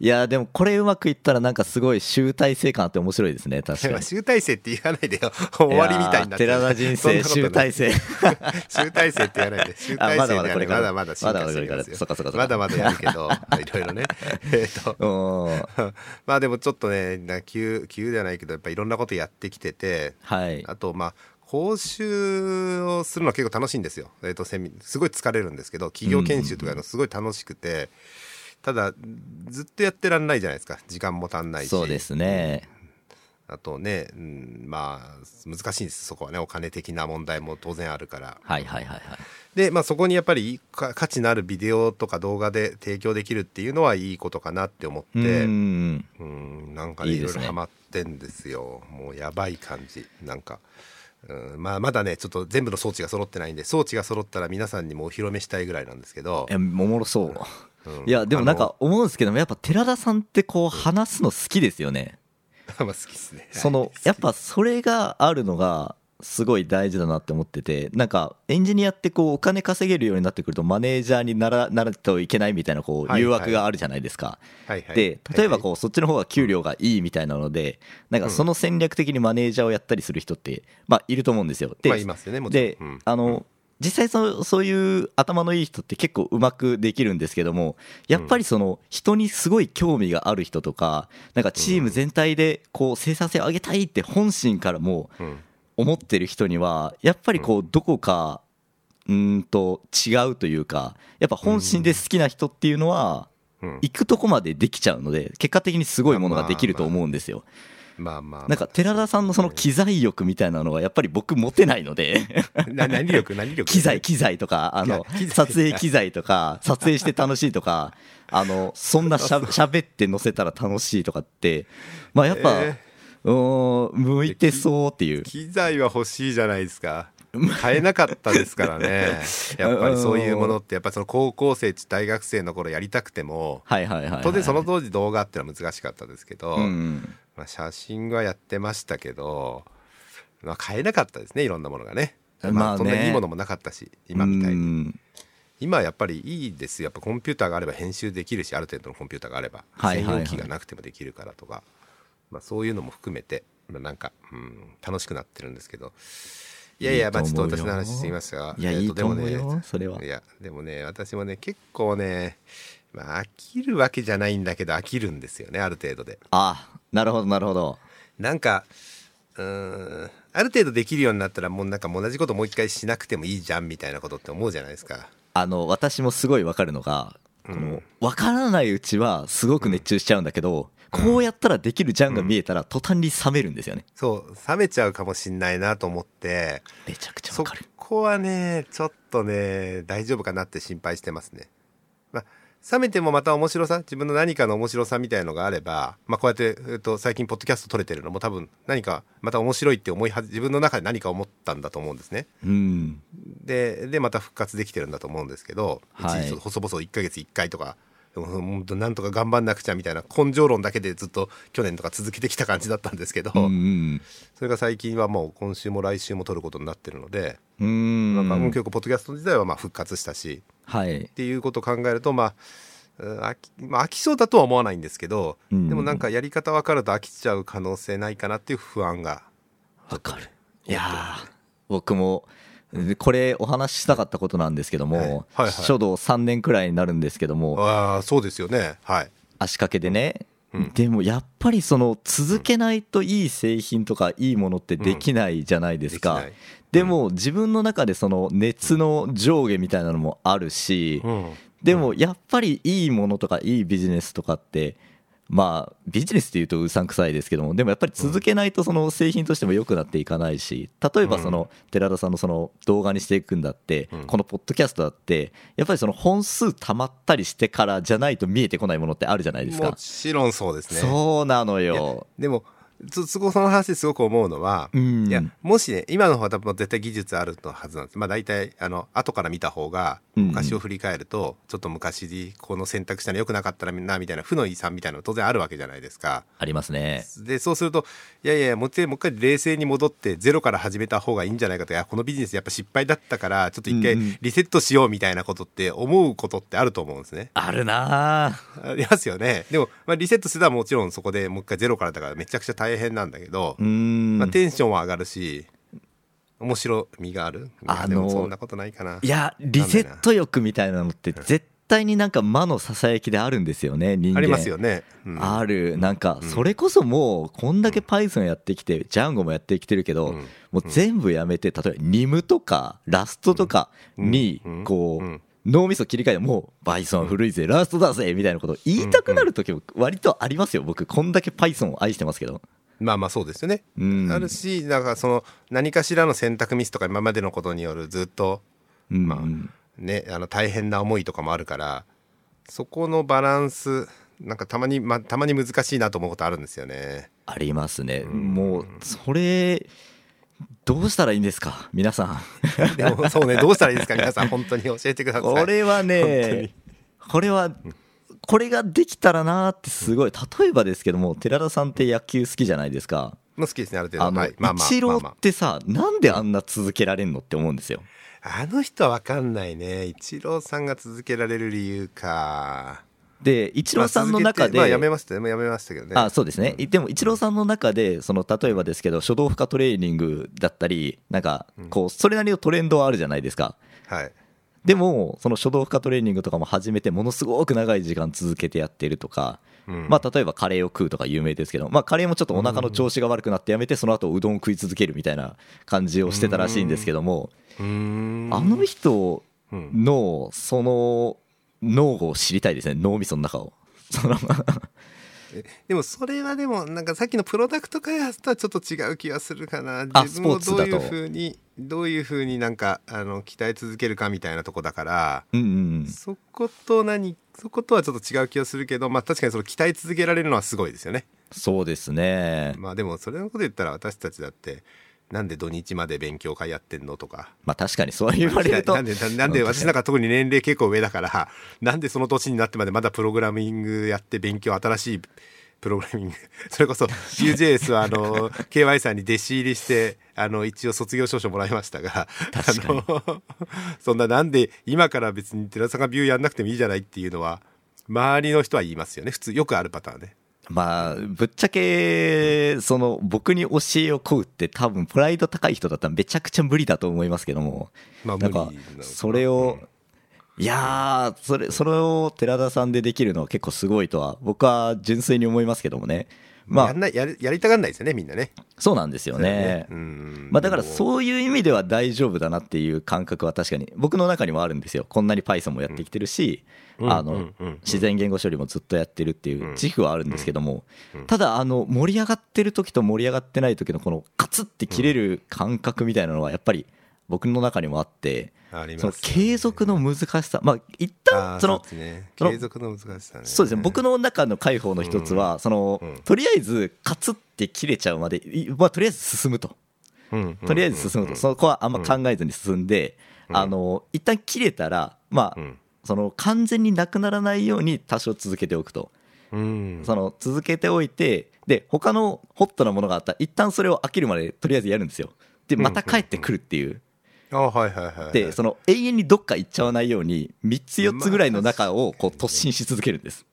[SPEAKER 2] いやでもこれうまくいったらなんかすごい集大成感あって面白いですね確かに。
[SPEAKER 1] ま あ集大成って言わないでよ。終わりみたいになって
[SPEAKER 2] 寺田人生集大成。
[SPEAKER 1] 集大成って言わないで。集大成
[SPEAKER 2] あまだまだこれから。
[SPEAKER 1] まだまだ進化すよ
[SPEAKER 2] まだまだこれか
[SPEAKER 1] まだまだやるけどいろいろね。えっと。
[SPEAKER 2] うん。
[SPEAKER 1] まあでもちょっとねな急急ではないけどやっぱいろんなことやってきてて
[SPEAKER 2] はい。
[SPEAKER 1] あとまあ講習をするのは結構楽しいんですよ、えー、とセミすごい疲れるんですけど企業研修とかのすごい楽しくて、ただずっとやってらんないじゃないですか。時間も足んないし。
[SPEAKER 2] そうですね。
[SPEAKER 1] あとね、うん、まあ難しいんですそこはね。お金的な問題も当然あるから。
[SPEAKER 2] はいはいはいはい。
[SPEAKER 1] で、まあ、そこにやっぱりか価値のあるビデオとか動画で提供できるっていうのはいいことかなって思って。
[SPEAKER 2] うん
[SPEAKER 1] うんなんかねいろいろハマってんですよ。もうやばい感じ。なんか、うんまあ、まだねちょっと全部の装置が揃ってないんで装置が揃ったら皆さんにもお披露目したいぐらいなんですけど。
[SPEAKER 2] えおもろそう
[SPEAKER 1] うん。
[SPEAKER 2] いやでもなん
[SPEAKER 1] あ
[SPEAKER 2] か思うんですけどもやっぱ寺田さんってこう話すの好きですよね。
[SPEAKER 1] のまあ好きですね。
[SPEAKER 2] そのやっぱそれがあるのがすごい大事だなって思っててなんかエンジニアってこうお金稼げるようになってくるとマネージャーにならなるといけないみたいなこう
[SPEAKER 1] はい
[SPEAKER 2] 誘惑があるじゃないですか。で例えば
[SPEAKER 1] う
[SPEAKER 2] こうそっちの方が給料がいいみたいなのでなんかその戦略的にマネージャーをやったりする人ってまあいると思うんですよ。で
[SPEAKER 1] まあいますよねもちろん。
[SPEAKER 2] で
[SPEAKER 1] うん。
[SPEAKER 2] あの実際そそういう頭のいい人って結構うまくできるんですけどもやっぱりその人にすごい興味がある人とかなんかチーム全体でこう生産性を上げたいって本心からも
[SPEAKER 1] うん
[SPEAKER 2] 思ってる人にはやっぱりこうどこかうーんと違うというかやっぱ本心で好きな人っていうのは
[SPEAKER 1] うん。
[SPEAKER 2] 行くとこまでできちゃうので結果的にすごいものができると思うんですよ。
[SPEAKER 1] まあまあまあ。
[SPEAKER 2] なんか寺田さんのその機材欲みたいなのはやっぱり僕持てないので。
[SPEAKER 1] な何力何力？
[SPEAKER 2] 機材機材とかあの撮影機材とか撮影して楽しいとかあのそんなしゃ 喋って載せたら楽しいとかってまあやっぱ、
[SPEAKER 1] え
[SPEAKER 2] うーん向いてそうっていう。
[SPEAKER 1] 機材は欲しいじゃないですか。買えなかったですからね。やっぱりそういうものってやっぱその高校生大学生の頃やりたくても
[SPEAKER 2] はいはいはいはい。
[SPEAKER 1] 当然その当時動画ってのは難しかったですけど、
[SPEAKER 2] うん
[SPEAKER 1] まあ、写真はやってましたけど、まあ、買えなかったですねいろんなものがね。まあ、そんなにいいものもなかったし今みたいに。
[SPEAKER 2] うん。
[SPEAKER 1] 今はやっぱりいいですよ。やっぱコンピューターがあれば編集できるしある程度のコンピューターがあれば専用機がなくてもできるからとか、まあ、そういうのも含めて、まあ、なんか、うん、楽しくなってるんですけど。いやいやまあちょっと私の話してみましたが
[SPEAKER 2] いや
[SPEAKER 1] えー
[SPEAKER 2] いいと思う
[SPEAKER 1] でも
[SPEAKER 2] よそれは。い
[SPEAKER 1] やでもね私もね結構ねまあ飽きるわけじゃないんだけど飽きるんですよねある程度で。
[SPEAKER 2] あなるほどなるほど。
[SPEAKER 1] なんかうーんある程度できるようになったらもうなんか同じこともう一回しなくてもいいじゃんみたいなことって思うじゃないですか。
[SPEAKER 2] あの私もすごいわかるのが、
[SPEAKER 1] うん。
[SPEAKER 2] この分からないうちはすごく熱中しちゃうんだけど、こうやったらできるじゃんが見えたら途端に冷めるんですよね。
[SPEAKER 1] そう冷めちゃうかもしんないなと思って。
[SPEAKER 2] めちゃくちゃ
[SPEAKER 1] そ
[SPEAKER 2] わかる。
[SPEAKER 1] こはねちょっとね大丈夫かなって心配してますね。まあ冷めてもまた面白さ自分の何かの面白さみたいのがあれば、まあ、こうやって、えっと、最近ポッドキャスト撮れてるのも多分何かまた面白いって思いは自分の中で何か思ったんだと思うんですね。
[SPEAKER 2] うん
[SPEAKER 1] ででまた復活できてるんだと思うんですけど、
[SPEAKER 2] はい
[SPEAKER 1] 細々1ヶ月1回とか。うんなんとか頑張んなくちゃみたいな根性論だけでずっと去年とか続けてきた感じだったんですけど、
[SPEAKER 2] うん
[SPEAKER 1] それが最近はもう今週も来週も撮ることになってるので、
[SPEAKER 2] うんうん
[SPEAKER 1] まあ、結構ポッドキャスト自体はまあ復活したし
[SPEAKER 2] はい
[SPEAKER 1] っていうことを考えるとまあうん飽き,、まあ、飽きそうだとは思わないんですけど、
[SPEAKER 2] うん。
[SPEAKER 1] でもなんかやり方分かると飽きちゃう可能性ないかなっていう不安が
[SPEAKER 2] わかる。いやー僕もこれお話ししたかったことなんですけども、
[SPEAKER 1] はい。はいはい。
[SPEAKER 2] 書道3年くらいになるんですけども
[SPEAKER 1] ああそうですよね。はい。
[SPEAKER 2] 足掛けでね、
[SPEAKER 1] うん。
[SPEAKER 2] でもやっぱりその続けないといい製品とかいいものってできないじゃないですか、
[SPEAKER 1] できない
[SPEAKER 2] でも自分の中でその熱の上下みたいなのもあるし、
[SPEAKER 1] うん。
[SPEAKER 2] でもやっぱりいいものとかいいビジネスとかってまあビジネスっていうとうさんくさいですけどもでもやっぱり続けないとその製品としても良くなっていかないし例えばその寺田さんのその動画にしていくんだって
[SPEAKER 1] うん。
[SPEAKER 2] このポッドキャストだってやっぱりその本数たまったりしてからじゃないと見えてこないものってあるじゃないです
[SPEAKER 1] も
[SPEAKER 2] か
[SPEAKER 1] ちろんそうですね。
[SPEAKER 2] そうなのよ。
[SPEAKER 1] でもつそこその話ですごく思うのは、
[SPEAKER 2] うん。
[SPEAKER 1] いやもしね今の方は多分絶対技術あるのはずなんです。まあ大体あの後から見た方が
[SPEAKER 2] うん
[SPEAKER 1] 昔を振り返ると、ちょっと昔にこの選択したの良くなかったらなみたいな負の遺産みたいなの当然あるわけじゃないですか。
[SPEAKER 2] ありますね。
[SPEAKER 1] でそうするといやいやもう一回もう一回冷静に戻ってゼロから始めた方がいいんじゃないかといやこのビジネスやっぱ失敗だったからちょっと一回
[SPEAKER 2] うんうん。
[SPEAKER 1] リセットしようみたいなことって思うことってあると思うんですね。
[SPEAKER 2] あるなあ。
[SPEAKER 1] ありますよね。でも、まあ、リセットすればもちろんそこでもう一回ゼロからだからめちゃくちゃ大変なんだけど、まあ、テンションは上がるし面白みがある。
[SPEAKER 2] あの
[SPEAKER 1] そんなことないかな。い
[SPEAKER 2] やリセット欲みたいなのって絶対になんか魔のささやきであるんですよね人間。
[SPEAKER 1] ありますよね、うん。
[SPEAKER 2] ある。なんかそれこそもうこんだけ Python やってきてジャンゴもやってきてるけど
[SPEAKER 1] うん。
[SPEAKER 2] もう全部やめて例えば NIM とかラストとかに
[SPEAKER 1] うん。
[SPEAKER 2] こ
[SPEAKER 1] うん。
[SPEAKER 2] う脳みそ切り替えてもう Python は古いぜラストだぜみたいなことを言いたくなる時も割とありますよ。僕こんだけ Python を愛してますけど
[SPEAKER 1] まあまあそうですよね、
[SPEAKER 2] うん。
[SPEAKER 1] あるしなんかその何かしらの選択ミスとか今までのことによるずっと
[SPEAKER 2] うん。
[SPEAKER 1] まあねあの大変な思いとかもあるからそこのバランスなんかたまに、まあ、たまに難しいなと思うことあるんですよね。
[SPEAKER 2] ありますね。もうそれどうしたらいいんですか？皆さん。
[SPEAKER 1] でもそうねどうしたらいいですか？皆さん本当に教えてください。
[SPEAKER 2] これはね
[SPEAKER 1] に。
[SPEAKER 2] これはこれができたらなってすごい。例えばですけども寺田さんって野球好きじゃないですか。
[SPEAKER 1] もう好きですねある程度。
[SPEAKER 2] あの、
[SPEAKER 1] はい、まあまあ
[SPEAKER 2] イチロ
[SPEAKER 1] まあま
[SPEAKER 2] ーってさなんであんな続けられんのって思うんですよ。
[SPEAKER 1] あ、あの人は分かんないね。イチローさんが続けられる理由か。
[SPEAKER 2] でイチローさんの中で、
[SPEAKER 1] まあ、やめましたね。やめましたけどね。
[SPEAKER 2] あそうですね、でもイチローさんの中でその例えばですけど書道負荷トレーニングだったりなんかこうそれなりのトレンドはあるじゃないですか。
[SPEAKER 1] はい
[SPEAKER 2] でもその書道負荷トレーニングとかも始めてものすごく長い時間続けてやってるとか、
[SPEAKER 1] うん。
[SPEAKER 2] まあ、例えばカレーを食うとか有名ですけど、まあ、カレーもちょっとお腹の調子が悪くなってやめてその後うどんを食い続けるみたいな感じをしてたらしいんですけどもあの人
[SPEAKER 1] うん。
[SPEAKER 2] のその脳を知りたいですね。脳みその中を。その
[SPEAKER 1] でもそれはでもなんかさっきのプロダクト開発とはちょっと違う気がするかな。
[SPEAKER 2] あ
[SPEAKER 1] 自分をどういうふうにどういうふうになんかあの鍛え続けるかみたいなとこだから
[SPEAKER 2] うんうん。
[SPEAKER 1] そこと何そことはちょっと違う気がするけどまあ確かにその鍛え続けられるのはすごいですよね。
[SPEAKER 2] そうですね。
[SPEAKER 1] まあでもそれのこと言ったら私たちだってなんで土日まで勉強会やってんのとか。
[SPEAKER 2] まあ確かにそう言われると。
[SPEAKER 1] なんでなんで私なんか特に年齢結構上だからなんでその年になってまでまだプログラミングやって勉強新しいプログラミング。それこそ Vue.js はあの KY さんに弟子入りしてあの一応卒業証書もらいましたが
[SPEAKER 2] 確かに。
[SPEAKER 1] あのそんななんで今から別に寺田さんが Vue やんなくてもいいじゃないっていうのは周りの人は言いますよね。普通よくあるパターンね。
[SPEAKER 2] まあぶっちゃけその僕に教えを請うって多分プライド高い人だったらめちゃくちゃ無理だと思いますけども。
[SPEAKER 1] まあ
[SPEAKER 2] なんかそれをいやーそれそれを寺田さんでできるのは結構すごいとは僕は純粋に思いますけどもね。まあ
[SPEAKER 1] やんないやりやりたがんないですよねみんなね。
[SPEAKER 2] そうなんですよね。
[SPEAKER 1] うん。
[SPEAKER 2] まあだから
[SPEAKER 1] う
[SPEAKER 2] そういう意味では大丈夫だなっていう感覚は確かに僕の中にもあるんですよ。こんなに Python もやってきてるし、
[SPEAKER 1] うん
[SPEAKER 2] あの自然言語処理もずっとやってるっていう自負はあるんですけども
[SPEAKER 1] うん
[SPEAKER 2] ただあの盛り上がってる時と盛り上がってない時のこのカツって切れる感覚みたいなのはやっぱり僕の中にもあってその継続の難しさまあ一旦その
[SPEAKER 1] 継続の難しさね。
[SPEAKER 2] そうですね。僕の中の解放の一つはその
[SPEAKER 1] うん。
[SPEAKER 2] とりあえずカツって切れちゃうまでいまあとりあえず進むと。
[SPEAKER 1] うん
[SPEAKER 2] とりあえず進むと、そこはあんま考えずに進んで、
[SPEAKER 1] うん。
[SPEAKER 2] あの一旦切れたら、まあ、
[SPEAKER 1] うん
[SPEAKER 2] その完全になくならないように多少続けておくと、
[SPEAKER 1] うん
[SPEAKER 2] その続けておいて、で他のホットなものがあったら、一旦それを飽きるまでとりあえずやるんですよ。で、また帰ってくるっていう、
[SPEAKER 1] あはいはいはいはい。
[SPEAKER 2] で、その永遠にどっか行っちゃわないように、3つ、4つぐらいの中をこう突進し続けるんです。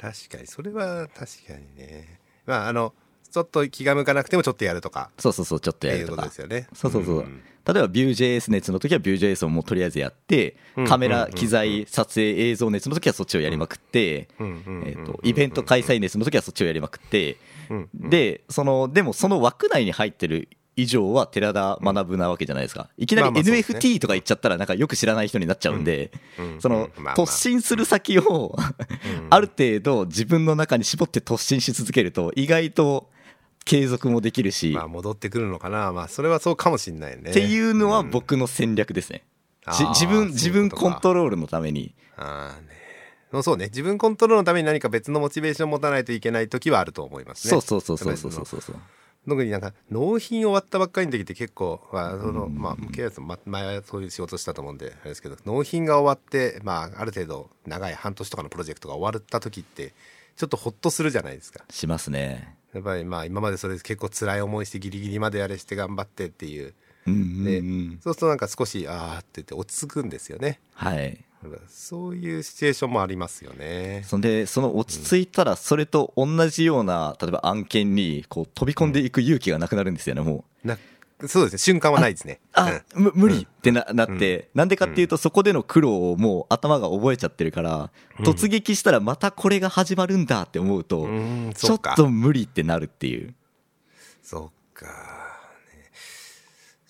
[SPEAKER 1] 確かにそれは確かにね。まああのちょっと気が向かなくてもちょっとやるとか
[SPEAKER 2] そうそうそう、ちょっとやるとか。
[SPEAKER 1] ですよね。
[SPEAKER 2] そうそうそう。
[SPEAKER 1] ん
[SPEAKER 2] 例えば Vue.js 熱の時は Vue.js をもうとりあえずやって
[SPEAKER 1] うん、
[SPEAKER 2] カメラ、機材、撮影、映像熱の時はそっちをやりまくって、えーと、イベント開催熱の時はそっちをやりまくって、で、その、でもその枠内に入ってる以上は寺田学なわけじゃないですか。いきなり NFT とか言っちゃったらなんかよく知らない人になっちゃうんで、
[SPEAKER 1] うん
[SPEAKER 2] その突進する先を ある程度自分の中に絞って突進し続けると意外と継続もできるし、
[SPEAKER 1] まあ戻ってくるのかな。まあそれはそうかもしれないね。
[SPEAKER 2] っていうのは
[SPEAKER 1] ん
[SPEAKER 2] 僕の戦略ですね。
[SPEAKER 1] あー
[SPEAKER 2] じ自分、自分コントロールのために。
[SPEAKER 1] ああね。そうね自分コントロールのために何か別のモチベーションを持たないといけない時はあると思いますね。
[SPEAKER 2] そうそうそうそうそうそうそう。
[SPEAKER 1] 特になんか納品終わったばっかりの時って結構、まあそのまあ、ケイラさんま前はそういう仕事したと思うんであれですけど納品が終わって、まあ、ある程度長い半年とかのプロジェクトが終わった時ってちょっとほっとするじゃないですか
[SPEAKER 2] しますね。
[SPEAKER 1] やっぱりまあ今までそれ結構辛い思いしてギリギリまでやれして頑張ってっていう
[SPEAKER 2] うんうん
[SPEAKER 1] で、
[SPEAKER 2] うん。
[SPEAKER 1] そうするとなんか少しああって言って落ち着くんですよね
[SPEAKER 2] はい。
[SPEAKER 1] そういうシチュエーションもありますよね
[SPEAKER 2] そんで、その落ち着いたら、それと同じような、例えば案件に、こう、飛び込んでいく勇気がなくなるんですよね、もう。
[SPEAKER 1] なそうですね。瞬間はないですね。
[SPEAKER 2] あ、む無理ってななって、なんでかっていうと、そこでの苦労をもう頭が覚えちゃってるから、突撃したらまたこれが始まるんだって思うと、
[SPEAKER 1] うん
[SPEAKER 2] ちょっと無理ってなるっていう。
[SPEAKER 1] そうか、ね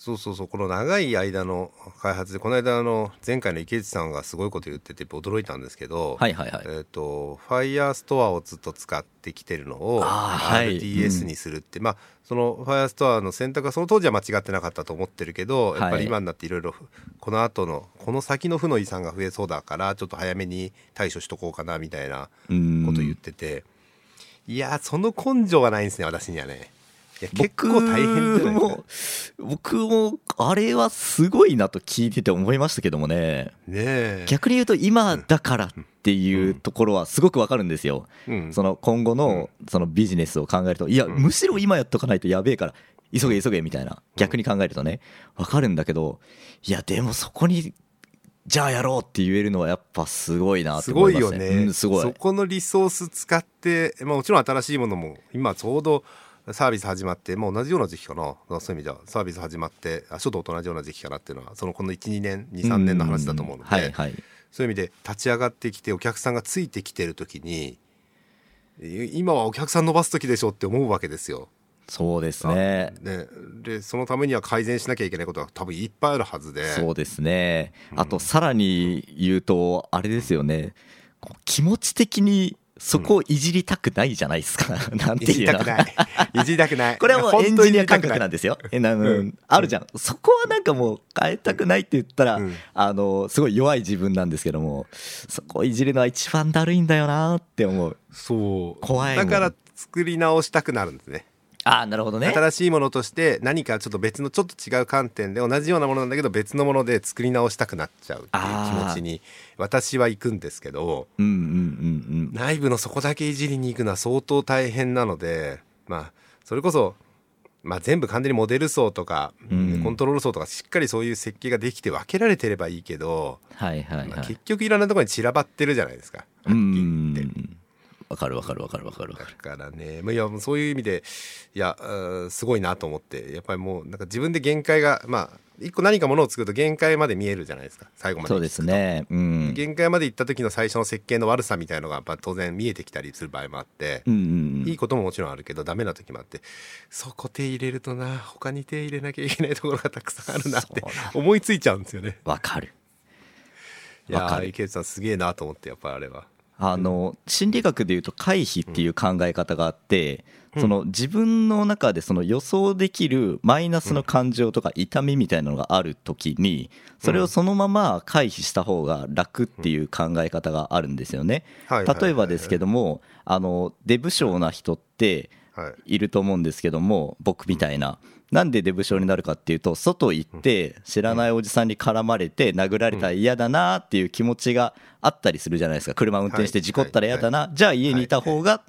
[SPEAKER 1] そうそうそう。この長い間の開発でこの間あの前回の池内さんがすごいこと言ってて驚いたんですけど、
[SPEAKER 2] はいはいはい。
[SPEAKER 1] えっ、と Firestore をずっと使ってきてるのを
[SPEAKER 2] あーはい。
[SPEAKER 1] RDS にするって、まあその Firestore の選択はその当時は間違ってなかったと思ってるけどやっぱり今になっていろいろこの後のこの先の負の遺産が増えそうだからちょっと早めに対処しとこうかなみたいな
[SPEAKER 2] うん
[SPEAKER 1] こと言ってて、いやその根性はないんですね私にはね結
[SPEAKER 2] 僕
[SPEAKER 1] 構大変じゃないですか
[SPEAKER 2] も、僕も、あれはすごいなと聞いてて思いましたけどもね。
[SPEAKER 1] ねえ
[SPEAKER 2] 逆に言うと今だからっていうところはすごくわかるんですよ。
[SPEAKER 1] うん
[SPEAKER 2] その今後のそのビジネスを考えると、いや、むしろ今やっとかないとやべえから、急げ急げみたいな、逆に考えるとね、わかるんだけど、いや、でもそこに、じゃあやろうって言えるのはやっぱすごいなって
[SPEAKER 1] すごいよ
[SPEAKER 2] 思いますね。
[SPEAKER 1] ね、
[SPEAKER 2] うん、すごい。
[SPEAKER 1] そこのリソース使って、まあ、もちろん新しいものも今ちょうどサービス始まってもう同じような時期かなそういう意味ではサービス始まってあ初動と同じような時期かなっていうのはそのこの12年23年の話だと思うので、
[SPEAKER 2] はいはい。
[SPEAKER 1] そういう意味で立ち上がってきてお客さんがついてきてる時にい今はお客さん伸ばす時でしょって思うわけですよ。
[SPEAKER 2] そうですね。
[SPEAKER 1] ねでそのためには改善しなきゃいけないことは多分いっぱいあるはずで
[SPEAKER 2] そうですね。あと、さらに言うと、あれですよね。気持ち的にそこをいじりたくないじゃないですか。なんて
[SPEAKER 1] いじ
[SPEAKER 2] いうの
[SPEAKER 1] りたくない。いじりたくない。
[SPEAKER 2] これはもうエンジニア感覚なん
[SPEAKER 1] で
[SPEAKER 2] ですよ。えなうん。あるじゃん。そこはなんかもう変えたくないって言ったら、
[SPEAKER 1] うん。
[SPEAKER 2] あの、すごい弱い自分なんですけども、そこをいじるのは一番だるいんだよなって思う。
[SPEAKER 1] そう。
[SPEAKER 2] 怖い
[SPEAKER 1] だから作り直したくなるんですね
[SPEAKER 2] ああなるほどね。
[SPEAKER 1] 新しいものとして何かちょっと別のちょっと違う観点で同じようなものなんだけど別のもので作り直したくなっちゃうっていう気持ちに私は行くんですけど
[SPEAKER 2] うんうんうんうん
[SPEAKER 1] 内部のそこだけいじりに行くのは相当大変なのでまあそれこそ、まあ、全部完全にモデル層とか、
[SPEAKER 2] うん。
[SPEAKER 1] コントロール層とかしっかりそういう設計ができて分けられてればいいけど、
[SPEAKER 2] はいはい
[SPEAKER 1] まあ、
[SPEAKER 2] はい
[SPEAKER 1] 結局いろんなところに散らばってるじゃないですか。
[SPEAKER 2] う
[SPEAKER 1] はっきり言って。
[SPEAKER 2] んわかるわかるわかるわかる。わか
[SPEAKER 1] だ
[SPEAKER 2] る
[SPEAKER 1] からね、まあいやもうそういう意味でいやうんすごいなと思ってやっぱりもうなんか自分で限界がまあ一個何かものを作ると限界まで見えるじゃないですか最後まで
[SPEAKER 2] そうですね。うん。
[SPEAKER 1] 限界まで行った時の最初の設計の悪さみたいのがやっぱ当然見えてきたりする場合もあって、
[SPEAKER 2] うんうんうん。
[SPEAKER 1] いいことももちろんあるけどダメな時もあってそこ手入れるとな他に手入れなきゃいけないところがたくさんあるなって思いついちゃうんですよね。
[SPEAKER 2] わかる。
[SPEAKER 1] いや池内さんすげえなと思ってやっぱりあれは。
[SPEAKER 2] あの心理学でいうと回避っていう考え方があって、その自分の中でその予想できるマイナスの感情とか痛みみたいなのがある時にそれをそのまま回避した方が楽っていう考え方があるんですよね。例えばですけどもあのデブ症な人って
[SPEAKER 1] はい。
[SPEAKER 2] いると思うんですけども僕みたいな。なんでデブ症になるかっていうと外行って知らないおじさんに絡まれて殴られたら嫌だなっていう気持ちがあったりするじゃないですか。車運転して事故ったら嫌だな。じゃあ家にいた方がっ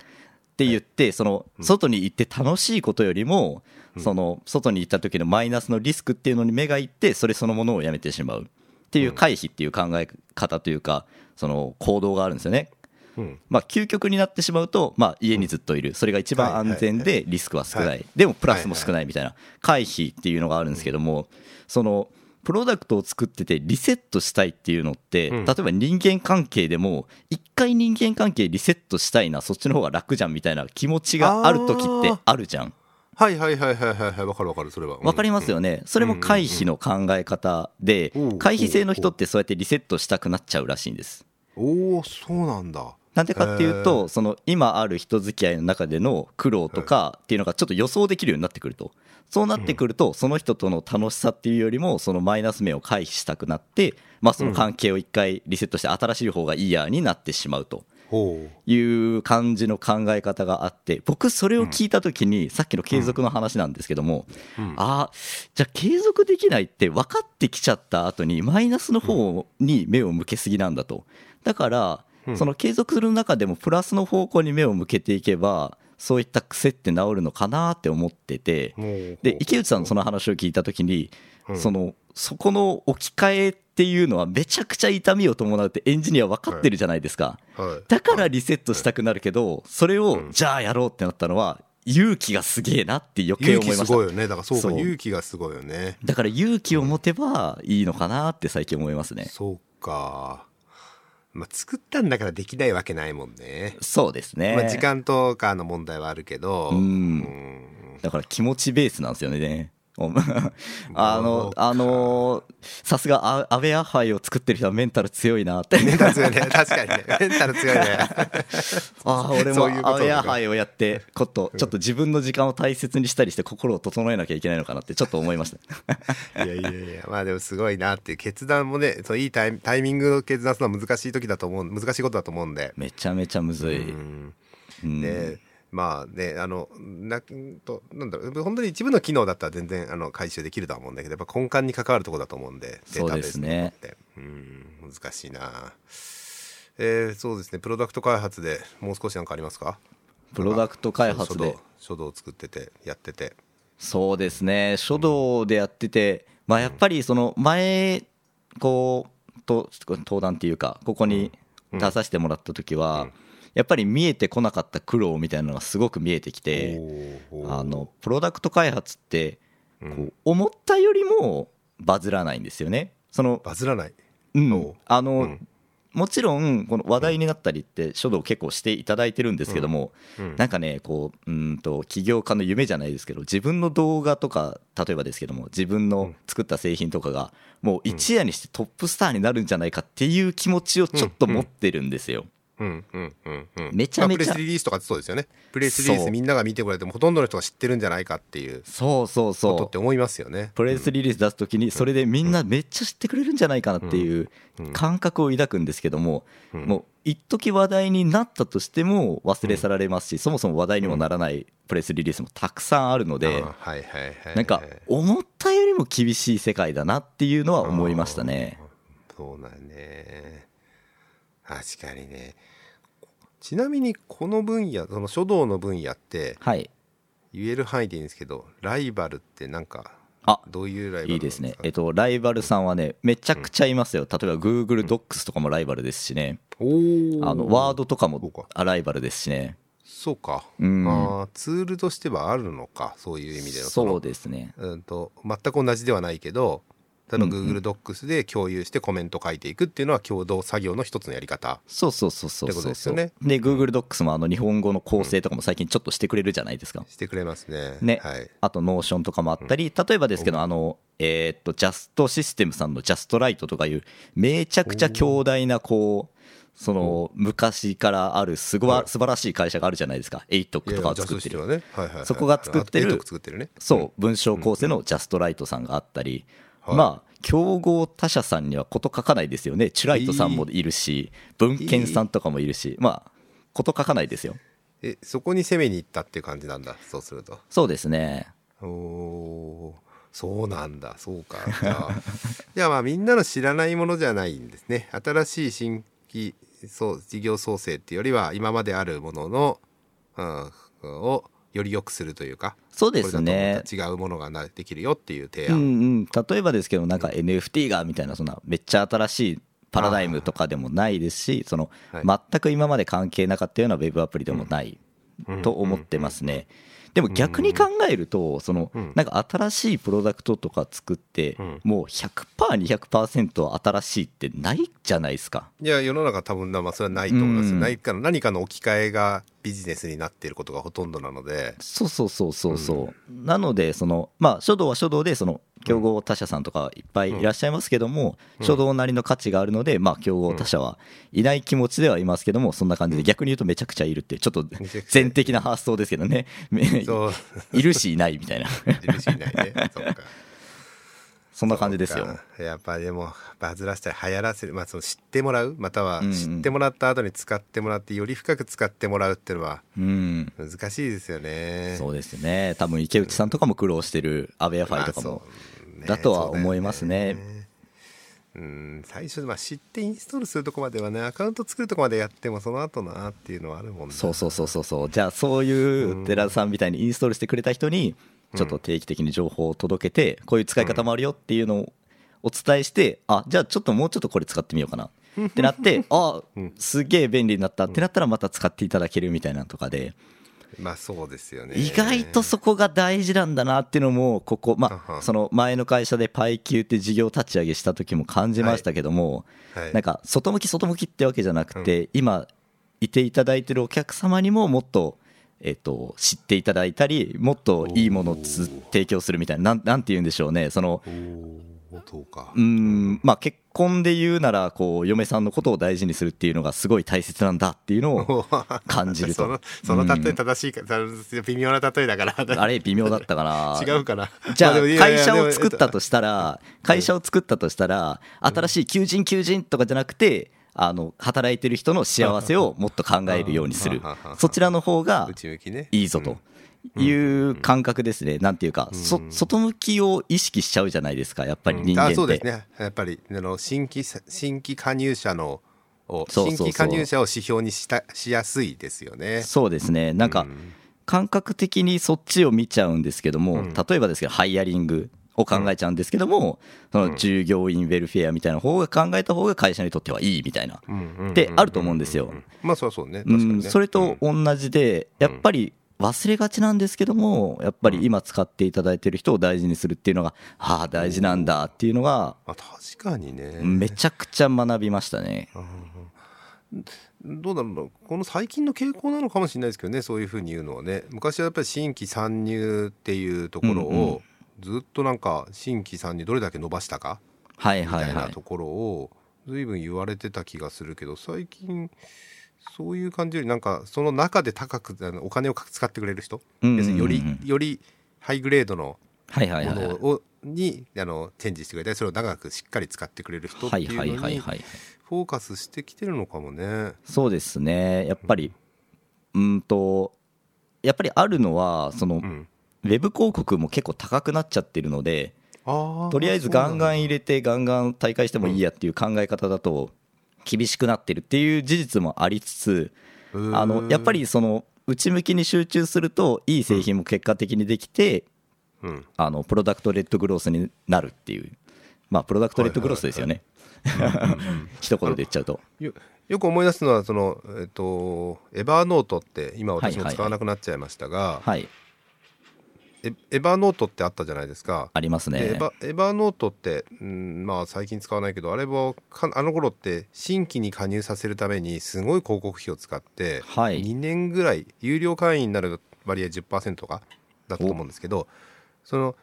[SPEAKER 2] て言ってその外に行って楽しいことよりもその外に行った時のマイナスのリスクっていうのに目がいってそれそのものをやめてしまう。っていう回避っていう考え方というかその行動があるんですよね。
[SPEAKER 1] うん。
[SPEAKER 2] まあ、究極になってしまうと、まあ、家にずっといる、それが一番安全でリスクは少な
[SPEAKER 1] はい。
[SPEAKER 2] い、でもプラスも少ないみたいな、回避っていうのがあるんですけども、そのプロダクトを作っててリセットしたいっていうのって、
[SPEAKER 1] うん。
[SPEAKER 2] 例えば人間関係でも、一回人間関係リセットしたいな、そっちの方が楽じゃんみたいな気持ちがある時ってあるじゃん。
[SPEAKER 1] はいはいはいはいはいはい。わかるわかるそれは。
[SPEAKER 2] わかりますよね、それも回避の考え方で回避性の人ってそうやってリセットしたくなっちゃうらしいんです。
[SPEAKER 1] おおそうなんだ。
[SPEAKER 2] なんでかっていうと、その今ある人付き合いの中での苦労とかっていうのがちょっと予想できるようになってくると。そうなってくると、その人との楽しさっていうよりも、そのマイナス面を回避したくなって、まあその関係を一回リセットして新しい方がいいやになってしまうと。いう感じの考え方があって僕それを聞いた時にさっきの継続の話なんですけども、あじゃあ継続できないって分かってきちゃった後にマイナスの方に目を向けすぎなんだと。だからその継続する中でもプラスの方向に目を向けていけばそういった癖って治るのかなって思っててで池内さんのその話を聞いた時にそのそこの置き換えっていうのはめちゃくちゃ痛みを伴うってエンジニア分かってるじゃないですか。
[SPEAKER 1] はい。
[SPEAKER 2] だからリセットしたくなるけど、それをじゃあやろうってなったのは、勇気がすげえなって余計思いますした。
[SPEAKER 1] ごいよね。だからそうか勇気がすごいよね。
[SPEAKER 2] だから勇気を持てばいいのかなって最近思いますね。
[SPEAKER 1] そうか。まあ作ったんだからできないわけないもんね。
[SPEAKER 2] そうですね。
[SPEAKER 1] まあ時間とかの問題はあるけど。
[SPEAKER 2] うん
[SPEAKER 1] うん
[SPEAKER 2] だから気持ちベースなんですよね。お あの、
[SPEAKER 1] か
[SPEAKER 2] あのさすがアアウェア杯を作ってる人はメンタル強いなって。
[SPEAKER 1] メンタル強いね。確かにね。メンタル強いね。
[SPEAKER 2] ああ、俺もアウェア杯をやって、こと、ちょっと自分の時間を大切にしたりして心を整えなきゃいけないのかなってちょっと思いました。
[SPEAKER 1] いやいやいや、まあでもすごいなっていう決断もね、そういいタイタイミングの決断するのは難しい時だと思う、難しいことだと思うんで。
[SPEAKER 2] めちゃめちゃむずい。
[SPEAKER 1] で、まあね、あの、なと、なんだろう、本当に一部の機能だったら全然、あの、回収できるとは思うんだけど、やっぱ根幹に関わるところだと思うんで、
[SPEAKER 2] そうですね。
[SPEAKER 1] データベースのって。うん、難しいな。えーそうですね、プロダクト開発でもう少しなんかありますか？
[SPEAKER 2] プロダクト開発で。
[SPEAKER 1] 書道を作ってて、やってて。
[SPEAKER 2] そうですね。書道でやってて、まあ、やっぱりその前こうと登壇っていうかここに出させてもらった時は、やっぱり見えてこなかった苦労みたいなのがすごく見えてきてあのプロダクト開発ってこう思ったよりもバズらないんですよね。その
[SPEAKER 1] バズらない。
[SPEAKER 2] うん。あの、
[SPEAKER 1] うん。
[SPEAKER 2] もちろんこの話題になったりって書道結構していただいてるんですけども、
[SPEAKER 1] うん。
[SPEAKER 2] なんかねこううんと起業家の夢じゃないですけど自分の動画とか例えばですけども自分の作った製品とかがもう一夜にしてトップスターになるんじゃないかっていう気持ちをちょっと持ってるんですよ。
[SPEAKER 1] うんうんうんうん。
[SPEAKER 2] めちゃめちゃ
[SPEAKER 1] まあプレスリリースとかってそうですよね。プレスリリースみんなが見てくれてもほとんどの人が知ってるんじゃないかっていう
[SPEAKER 2] そうそうそう。
[SPEAKER 1] ことって思いますよね。
[SPEAKER 2] プレスリリース出す時にそれでみんなめっちゃ知ってくれるんじゃないかなっていう感覚を抱くんですけどももう一時話題になったとしても忘れ去られますしそもそも話題にもならないプレスリリースもたくさんあるので
[SPEAKER 1] あはいはいはい
[SPEAKER 2] なんか思ったよりも厳しい世界だなっていうのは思いましたね。
[SPEAKER 1] そうなんね確かにね。ちなみにこの分野その書道の分野って
[SPEAKER 2] はい。
[SPEAKER 1] 言える範囲でいいんですけどライバルってなんか
[SPEAKER 2] あ
[SPEAKER 1] どういうライバル
[SPEAKER 2] いいですね、えっと、ライバルさんはね、めちゃくちゃいますよ、例えば Google Docs とかもライバルですしね、あのワードとかも
[SPEAKER 1] そうか。
[SPEAKER 2] あライバルですしね、
[SPEAKER 1] そうか、
[SPEAKER 2] うん。
[SPEAKER 1] あーツールとしてはあるのかそういう意味での
[SPEAKER 2] そう
[SPEAKER 1] の
[SPEAKER 2] ですね、
[SPEAKER 1] うんと全く同じではないけど例えば
[SPEAKER 2] うんうん。
[SPEAKER 1] Google Docs で共有してコメント書いていくっていうのは共同作業の一つのやり方。
[SPEAKER 2] そうそうそうそうそう
[SPEAKER 1] ですよね。
[SPEAKER 2] で、Google Docs もあの日本語の校正とかも最近ちょっとしてくれるじゃないですか。
[SPEAKER 1] してくれますね。
[SPEAKER 2] ね。
[SPEAKER 1] はい。
[SPEAKER 2] あと、 Notion とかもあったり、例えばですけど、あの、えーっと、ジャストシステムさんの Just Right とかいう、めちゃくちゃ強大な、こう、その、昔からあるすごわ素晴らしい会社があるじゃないですか。
[SPEAKER 1] ATOK
[SPEAKER 2] とかを作ってる。そこが作ってる
[SPEAKER 1] あ ATOK 作ってるね。
[SPEAKER 2] そう、文章校正の Just Right さんがあったり、
[SPEAKER 1] はい。
[SPEAKER 2] まあ、競合他社さんにはこと書かないですよね。チュライトさんもいるし、文献さんとかもいるし、まあ、こと書かないですよ。
[SPEAKER 1] えそこに攻めに行ったっていう感じなんだそうすると。
[SPEAKER 2] そうですね。
[SPEAKER 1] おーそうなんだ。そうか。じゃあ じゃあまあみんなの知らないものじゃないんですね。新しい新規そう事業創生っていうよりは今まであるものの、うん、をより良くするというか
[SPEAKER 2] そうですね。
[SPEAKER 1] 違うものがなできるよっていう提
[SPEAKER 2] うんう
[SPEAKER 1] 案、
[SPEAKER 2] ん、例えばですけど、なんか NFT がみたいな、そんなめっちゃ新しいパラダイムとかでもないですし、その
[SPEAKER 1] はい。
[SPEAKER 2] 全く今まで関係なかったようなウェブアプリでもないと思ってますね。でも逆に考えると、その
[SPEAKER 1] うん。
[SPEAKER 2] なんか新しいプロダクトとか作って
[SPEAKER 1] うん、
[SPEAKER 2] もう100%、200%新しいってないじゃないですか。
[SPEAKER 1] いや世の中多分まあそれはないと思います。よ、
[SPEAKER 2] うん。
[SPEAKER 1] 何かの何かの置き換えがビジネスになっていることがほとんどなので。
[SPEAKER 2] そうそうそうそうそう、なのでそのまあ書道は書道でその競合他社さんとかいっぱいいらっしゃいますけども、書道なりの価値があるのでまあ競合他社はいない気持ちではいますけどもそんな感じで逆に言うとめちゃくちゃいるってちょっと全的な発想ですけどねいるしいないみたいな
[SPEAKER 1] いるしいないねそうか
[SPEAKER 2] そんな感じですよ
[SPEAKER 1] やっぱでもバズらせたり流行らせる、まあ、その知ってもらうまたは知ってもらった後に使ってもらってより深く使ってもらうっていうのは難しいですよね。
[SPEAKER 2] そうですね多分池内さんとかも苦労してるアベアファイとかもだとは思いますね。
[SPEAKER 1] そうん最初、まあ、知ってインストールするとこまではねアカウント作るとこまでやってもその後なっていうのはあるもんね
[SPEAKER 2] そうそうそうそう。そうじゃあそういう寺田さんみたいにインストールしてくれた人にちょっと定期的に情報を届けてこういう使い方もあるよっていうのをお伝えしてあじゃあちょっともうちょっとこれ使ってみようかな。ってなって あすげえ便利になった。ってなったらまた使っていただけるみたいなのとかで
[SPEAKER 1] まあそうですよね。
[SPEAKER 2] 意外とそこが大事なんだなっていうのもここま
[SPEAKER 1] うんうん。
[SPEAKER 2] あその前の会社でパイキューって事業立ち上げした時も感じましたけども
[SPEAKER 1] はい。
[SPEAKER 2] なんか外向き外向きってわけじゃなくて、今いていただいてるお客様にももっと,、えっと知っていただいたりもっといいものをつ提供するみたいななんなんて言うんでしょうね。その
[SPEAKER 1] おーそうか。
[SPEAKER 2] うーん。まあ結婚で言うならこう嫁さんのことを大事にするっていうのがすごい大切なんだっていうのを 感じると。
[SPEAKER 1] そのその例え正しいか、微妙な例えだから。
[SPEAKER 2] あれ微妙だったかな
[SPEAKER 1] 違うかな。
[SPEAKER 2] じゃあ会社を作ったとしたら会社を作ったとしたら新しい求人求人とかじゃなくてあの働いてる人の幸せをもっと考えるようにする。そちらの方がいいぞという感覚ですね。なんていうかそ外向きを意識しちゃうじゃないですかやっぱり人間
[SPEAKER 1] あ
[SPEAKER 2] って。
[SPEAKER 1] そうですね。やっぱりあの新規新規加入者の新規加入者を指標にしたしやすいですよね。
[SPEAKER 2] そうですね。なんか感覚的にそっちを見ちゃうんですけども、例えばですけどハイヤリングを考えちゃうんですけども、その従業員ウェルフェアみたいな方が考えた方が会社にとってはいいみたいな、ってあると思うんですよ。
[SPEAKER 1] まあそうそうね。ね。
[SPEAKER 2] ん。それと同じで、やっぱり忘れがちなんですけども、やっぱり今使っていただいてる人を大事にするっていうのが、ああ、大事なんだっていうのが、
[SPEAKER 1] まあ確かにね。
[SPEAKER 2] めちゃくちゃ学びましたね。
[SPEAKER 1] どうだろう。なこの最近の傾向なのかもしれないですけどねそういうふうに言うのはね。昔はやっぱり新規参入っていうところをずっとなんか新規参入どれだけ伸ばしたか？
[SPEAKER 2] はい
[SPEAKER 1] みた
[SPEAKER 2] はい。はい
[SPEAKER 1] いなと。ころを随分言われてた気がするけど最近そういう感じよりなんかその中で高くあのお金を使ってくれる人、
[SPEAKER 2] うんうんうん
[SPEAKER 1] 要するによりよりハイグレードのものをにあのチェンジしてくれたりそれを長くしっかり使ってくれる人って
[SPEAKER 2] はいいうはい
[SPEAKER 1] のにフォーカスしてきてるのかもね。
[SPEAKER 2] そうですね。やっぱりうんとやっぱりあるのはその
[SPEAKER 1] うん。
[SPEAKER 2] ウェブ広告も結構高くなっちゃってるのでとりあえずガンガン入れてガンガン大会してもいいやっていう考え方だと厳しくなってるっていう事実もありつつあのやっぱ、りその内向きに集中するといい製品も結果的にできて
[SPEAKER 1] うん。
[SPEAKER 2] あのプロダクトレッドグロースになるっていう。まあプロダクトレッドグロースですよね。一言で言っちゃうと。
[SPEAKER 1] よよく思い出すのはその、えっとエバーノートって今私も使わなくなっちゃいましたが、
[SPEAKER 2] はい。
[SPEAKER 1] エエバーノートってあったじゃないですか。
[SPEAKER 2] ありますね。
[SPEAKER 1] バエバーノートって、うん、まあ最近使わないけどあれはかあの頃って新規に加入させるためにすごい広告費を使って、
[SPEAKER 2] はい。
[SPEAKER 1] 2年ぐらい有料会員になる割合10%とかだったと思うんですけどその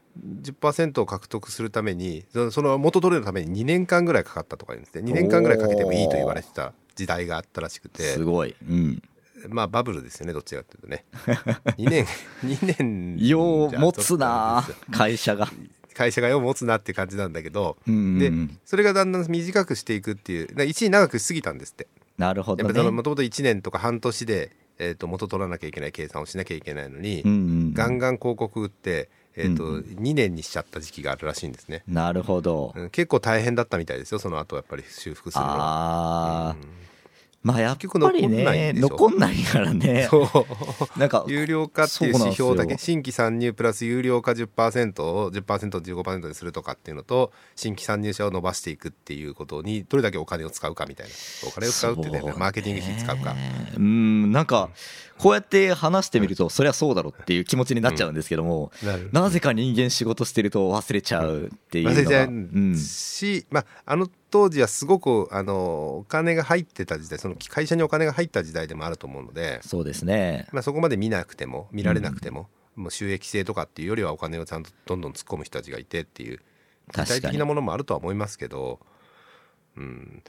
[SPEAKER 1] 10%を獲得するためにそのその元取れるために2年間ぐらいかかったとか言うんですね。2年間ぐらいかけてもいいと言われてた時代があったらしくて。
[SPEAKER 2] すごい。うん
[SPEAKER 1] まあバブルですよねどっちかっていうとね。2年2年
[SPEAKER 2] よ。う持つな会社が。
[SPEAKER 1] 会社がよう持つなって感じなんだけど、
[SPEAKER 2] うんうんう
[SPEAKER 1] で
[SPEAKER 2] ん
[SPEAKER 1] それがだんだん短くしていくっていう1年長くしすぎたんですって。
[SPEAKER 2] なるほど
[SPEAKER 1] やっぱりも
[SPEAKER 2] ね
[SPEAKER 1] ともと1年とか半年で、えー、と元取らなきゃいけない計算をしなきゃいけないのに、
[SPEAKER 2] うんうんうん。
[SPEAKER 1] ガンガン広告打って、えーと
[SPEAKER 2] うんう
[SPEAKER 1] 2年にしちゃった時期があるらしいんですね、
[SPEAKER 2] なるほど。
[SPEAKER 1] うん結構大変だったみたいですよその後やっぱり修復するのは。
[SPEAKER 2] ああ
[SPEAKER 1] うん
[SPEAKER 2] まあやっぱりね残んないからね。
[SPEAKER 1] そう。
[SPEAKER 2] なんか
[SPEAKER 1] 有料化っていう指標だけ新規参入プラス有料化10%を 10%15% にするとかっていうのと新規参入者を伸ばしていくっていうことにどれだけお金を使うかみたいな。お金を使うってね。マーケティング費使うか。
[SPEAKER 2] うんなんかこうやって話してみるとそりゃそうだろっていう気持ちになっちゃうんですけども、
[SPEAKER 1] な
[SPEAKER 2] ぜか人間仕事してると忘れちゃうっていうのが、
[SPEAKER 1] 忘れちゃ
[SPEAKER 2] うん。
[SPEAKER 1] うし、まあ、あの当時はすごくあのお金が入ってた時代その会社にお金が入った時代でもあると思うので、
[SPEAKER 2] そうですね。
[SPEAKER 1] まあ、そこまで見なくても見られなくても、もう収益性とかっていうよりはお金をちゃんとどんどん突っ込む人たちがいてっていう具体的なものもあるとは思いますけどうん。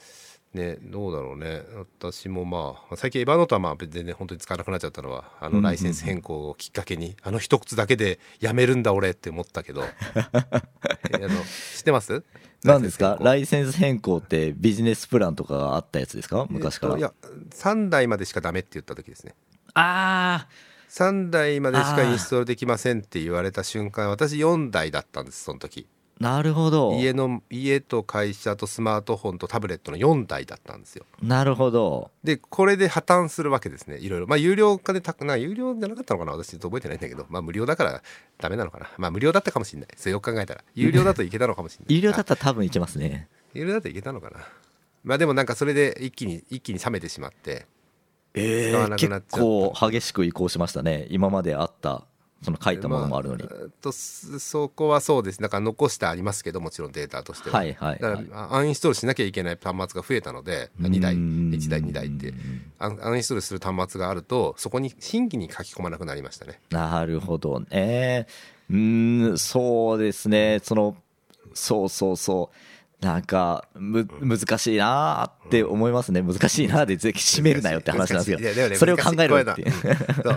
[SPEAKER 1] ねどうだろうね。私もまあ最近エヴァノートはまあ全然本当に使わなくなっちゃったのはあのライセンス変更をきっかけに、あの一つだけでやめるんだ俺って思ったけど。えあの知ってます？
[SPEAKER 2] 何ですか？
[SPEAKER 1] ライ
[SPEAKER 2] センス変更ってビジネスプランとかがあったやつですか？昔から、
[SPEAKER 1] えいや3台までしかダメって言った時ですね。
[SPEAKER 2] あ
[SPEAKER 1] 3台までしかインストールできませんって言われた瞬間私4台だったんですその時。
[SPEAKER 2] あなるほど。
[SPEAKER 1] 家の家と会社とスマートフォンとタブレットの4台だったんですよ。
[SPEAKER 2] なるほど。
[SPEAKER 1] でこれで破綻するわけですねいろいろ。まあ有料化でたな有料じゃなかったのかな？私ちょっと覚えてないんだけど。まあ無料だからダメなのかな？まあ無料だったかもしれない。それよく考えたら。有料だといけたのかもしれない。
[SPEAKER 2] 有料だ
[SPEAKER 1] あ
[SPEAKER 2] ったら多分いけますね。
[SPEAKER 1] 有料だといけたのかな？まあでもなんかそれで一気に一気に冷めてしまって。
[SPEAKER 2] え
[SPEAKER 1] 使わなくなっちゃった。
[SPEAKER 2] 結構激しく移行しましたね。今まであったその書いたものもあるのに、
[SPEAKER 1] まえーっとそそこはそうです。だから残してありますけどもちろんデータとしては、
[SPEAKER 2] はいはい
[SPEAKER 1] だ
[SPEAKER 2] はい。
[SPEAKER 1] からアンインストールしなきゃいけない端末が増えたので2台。1台2台って。アンインストールする端末があるとそこに新規に書き込まなくなりましたね。
[SPEAKER 2] なるほどね。うーんそうですね。そのそうそうそうなんかむ難しいなーって思いますね。難しいなーでぜひ締めるなよって話なんですけ
[SPEAKER 1] いやでもね
[SPEAKER 2] どそれを考えろよっていう。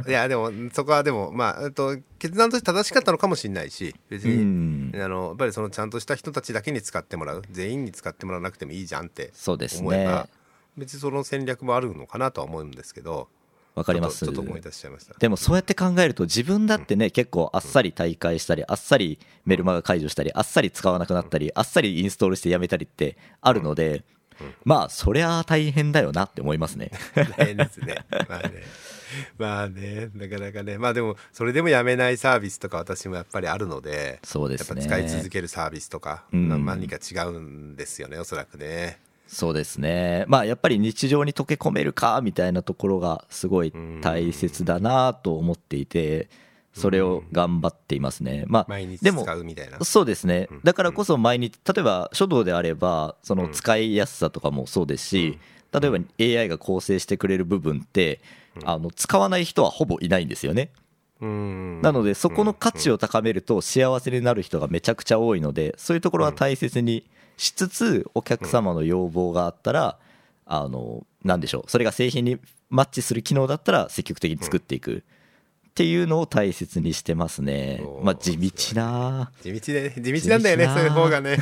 [SPEAKER 1] いやでもそこはでもまあえっと決断として正しかったのかもしれないし別
[SPEAKER 2] う
[SPEAKER 1] に、
[SPEAKER 2] ん。
[SPEAKER 1] あのやっぱりそのちゃんとした人たちだけに使ってもらう全員に使ってもらわなくてもいいじゃんって
[SPEAKER 2] そうです
[SPEAKER 1] 思えば、
[SPEAKER 2] ね。
[SPEAKER 1] 別にその戦略もあるのかなとは思うんですけど
[SPEAKER 2] わかります。
[SPEAKER 1] ちょっと思い出しちゃいました。
[SPEAKER 2] でもそうやって考えると自分だってね結構あっさり大会したりあっさりメルマガ解除したりあっさり使わなくなったりあっさりインストールしてやめたりってあるのでまあそりゃ大変だよなって思いますね。
[SPEAKER 1] 大変ですね。まあね。まあね。なかなかね。まあでもそれでもやめないサービスとか私もやっぱりあるので
[SPEAKER 2] そうですね。
[SPEAKER 1] やっぱ使い続けるサービスとか、
[SPEAKER 2] うん。
[SPEAKER 1] まあ何か違うんですよねおそらくね
[SPEAKER 2] そうですね。まあやっぱり日常に溶け込めるかみたいなところがすごい大切だなと思っていてそれを頑張っていますね。まあでも
[SPEAKER 1] 使うみたいな。
[SPEAKER 2] そうですね。だからこそ毎日例えば書道であればその使いやすさとかもそうですし例えば AI が構成してくれる部分ってあの使わない人はほぼいないんですよね。
[SPEAKER 1] うん。
[SPEAKER 2] なのでそこの価値を高めると幸せになる人がめちゃくちゃ多いのでそういうところは大切にしつつお客様の要望があったらあのなんでしょう。それが製品にマッチする機能だったら積極的に作っていく、っていうのを大切にしてますね。まあ地道な。
[SPEAKER 1] 地道で地道なんだよねそういう方がね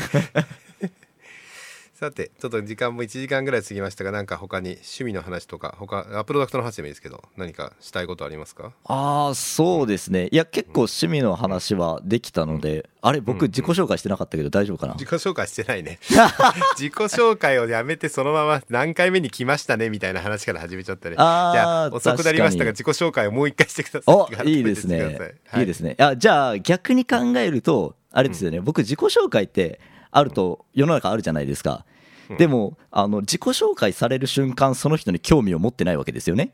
[SPEAKER 1] さてちょっと時間も1時間ぐらい過ぎましたがなんか他に趣味の話とか他あプロダクトの話でもいいですけど何かしたいことありますか？
[SPEAKER 2] ああそうですね。いや結構趣味の話はできたので、あれ僕自己紹介してなかったけど大丈夫かな、
[SPEAKER 1] 自己紹介してないね。自己紹介をやめてそのまま何回目に来ましたね？みたいな話から始めちゃったね。じ
[SPEAKER 2] あー
[SPEAKER 1] ゃあ遅くなりましたが自己紹介をもう一回してください。
[SPEAKER 2] いいですね。
[SPEAKER 1] はい。
[SPEAKER 2] いいですね。あじゃあ逆に考えるとあれですよね、僕自己紹介ってあると世の中あるじゃないですか、でもあの自己紹介される瞬間その人に興味を持ってないわけですよね。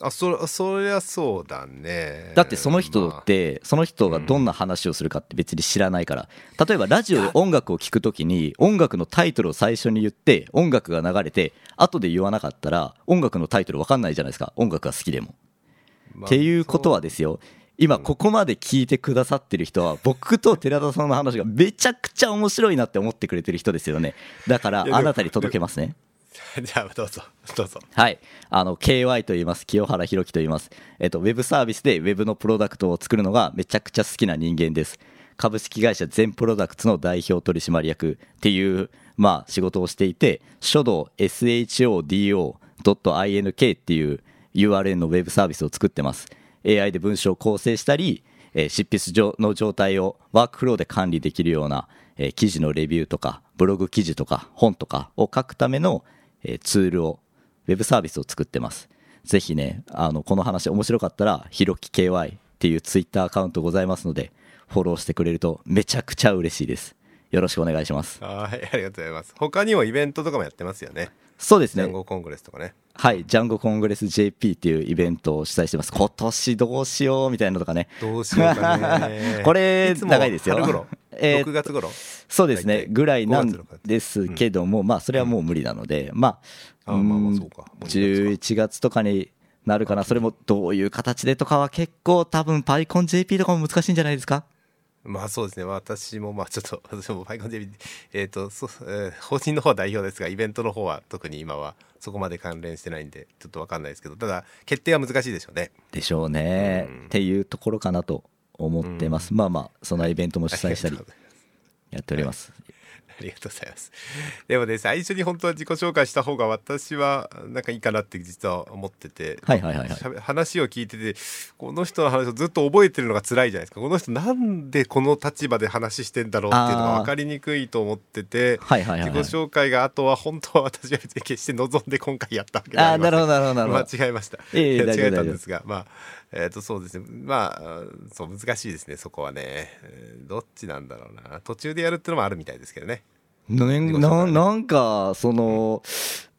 [SPEAKER 1] あそそりゃそうだね。
[SPEAKER 2] だってその人ってその人がどんな話をするかって別に知らないから。例えばラジオで音楽を聴くときに音楽のタイトルを最初に言って音楽が流れて後で言わなかったら音楽のタイトル分かんないじゃないですか。音楽が好きでも。
[SPEAKER 1] まあ
[SPEAKER 2] っていうことはですよ今ここまで聞いてくださってる人は 僕と寺田さんの話がめちゃくちゃ面白いなって思ってくれてる人ですよねだからあなたに届けますね
[SPEAKER 1] じゃあどうぞどうぞ
[SPEAKER 2] はい。あの、KY と言います。清原弘樹と言います。えっと、ウェブサービスでウェブのプロダクトを作るのがめちゃくちゃ好きな人間です。株式会社全プロダクツの代表取締役っていう、まあ、仕事をしていて、書道 shodo.ink っていう URL のウェブサービスを作ってます。AI で文章を構成したり、えー執筆上の状態をワークフローで管理できるような、えー記事のレビューとか、ブログ記事とか、本とかを書くための、えーツールを、ウェブサービスを作ってます。ぜひね、あの、この話面白かったら、ひろき KY っていうツイッターアカウントございますので、フォローしてくれるとめちゃくちゃ嬉しいです。よろしくお願いします。
[SPEAKER 1] はいありがとうございます。他にもイベントとかもやってますよね。
[SPEAKER 2] そうですね。
[SPEAKER 1] ジャンゴコングレスとかね。
[SPEAKER 2] はい、ジャンゴコングレス JP っていうイベントを主催してます。今年どうしようみたいなのとかね。
[SPEAKER 1] どうしようかね。
[SPEAKER 2] これ長いですよ。
[SPEAKER 1] 春頃？
[SPEAKER 2] えー
[SPEAKER 1] 6月頃？
[SPEAKER 2] そうですね、ぐらいなん
[SPEAKER 1] 5月6月
[SPEAKER 2] ですけども、まあ、それはもう無理なので、まあ、
[SPEAKER 1] あまあまあ
[SPEAKER 2] ん
[SPEAKER 1] そうか。もう2
[SPEAKER 2] 11月とかになるかな、それもどういう形でとかは結構、多分パイコン JP とかも難しいんじゃないですか？
[SPEAKER 1] まあそうですね。私もまあちょっと 私もファイコン JP えっ、とそう、えー法人の方は代表ですがイベントの方は特に今はそこまで関連してないんでちょっとわかんないですけどただ決定は難しいでしょうね。
[SPEAKER 2] でしょうね、
[SPEAKER 1] うん。
[SPEAKER 2] っていうところかなと思ってます。まあまあ、そのイベントも主催したりやっております。
[SPEAKER 1] ありがとうございます。でもね、最初に本当は自己紹介した方が私はなんかいいかなって実は思ってて、
[SPEAKER 2] はいはいはいはい
[SPEAKER 1] 話を聞いてて、この人の話をずっと覚えてるのが辛いじゃないですか。この人なんでこの立場で話してんだろうっていうのが分かりにくいと思ってて、
[SPEAKER 2] はいはいはいはい
[SPEAKER 1] 自己紹介があとは本当は私は別に決して望んで今回やったわけでは
[SPEAKER 2] ああ、
[SPEAKER 1] ありません
[SPEAKER 2] なるほどなるほどなるほど。
[SPEAKER 1] 間違えました。
[SPEAKER 2] ええ
[SPEAKER 1] いや違えたんですが、まあ、えっ、と、そうですね。まあ、そう、難しいですね、そこはね。えーどっちなんだろうな。途中でやるってのもあるみたいですけどね。
[SPEAKER 2] なななんかその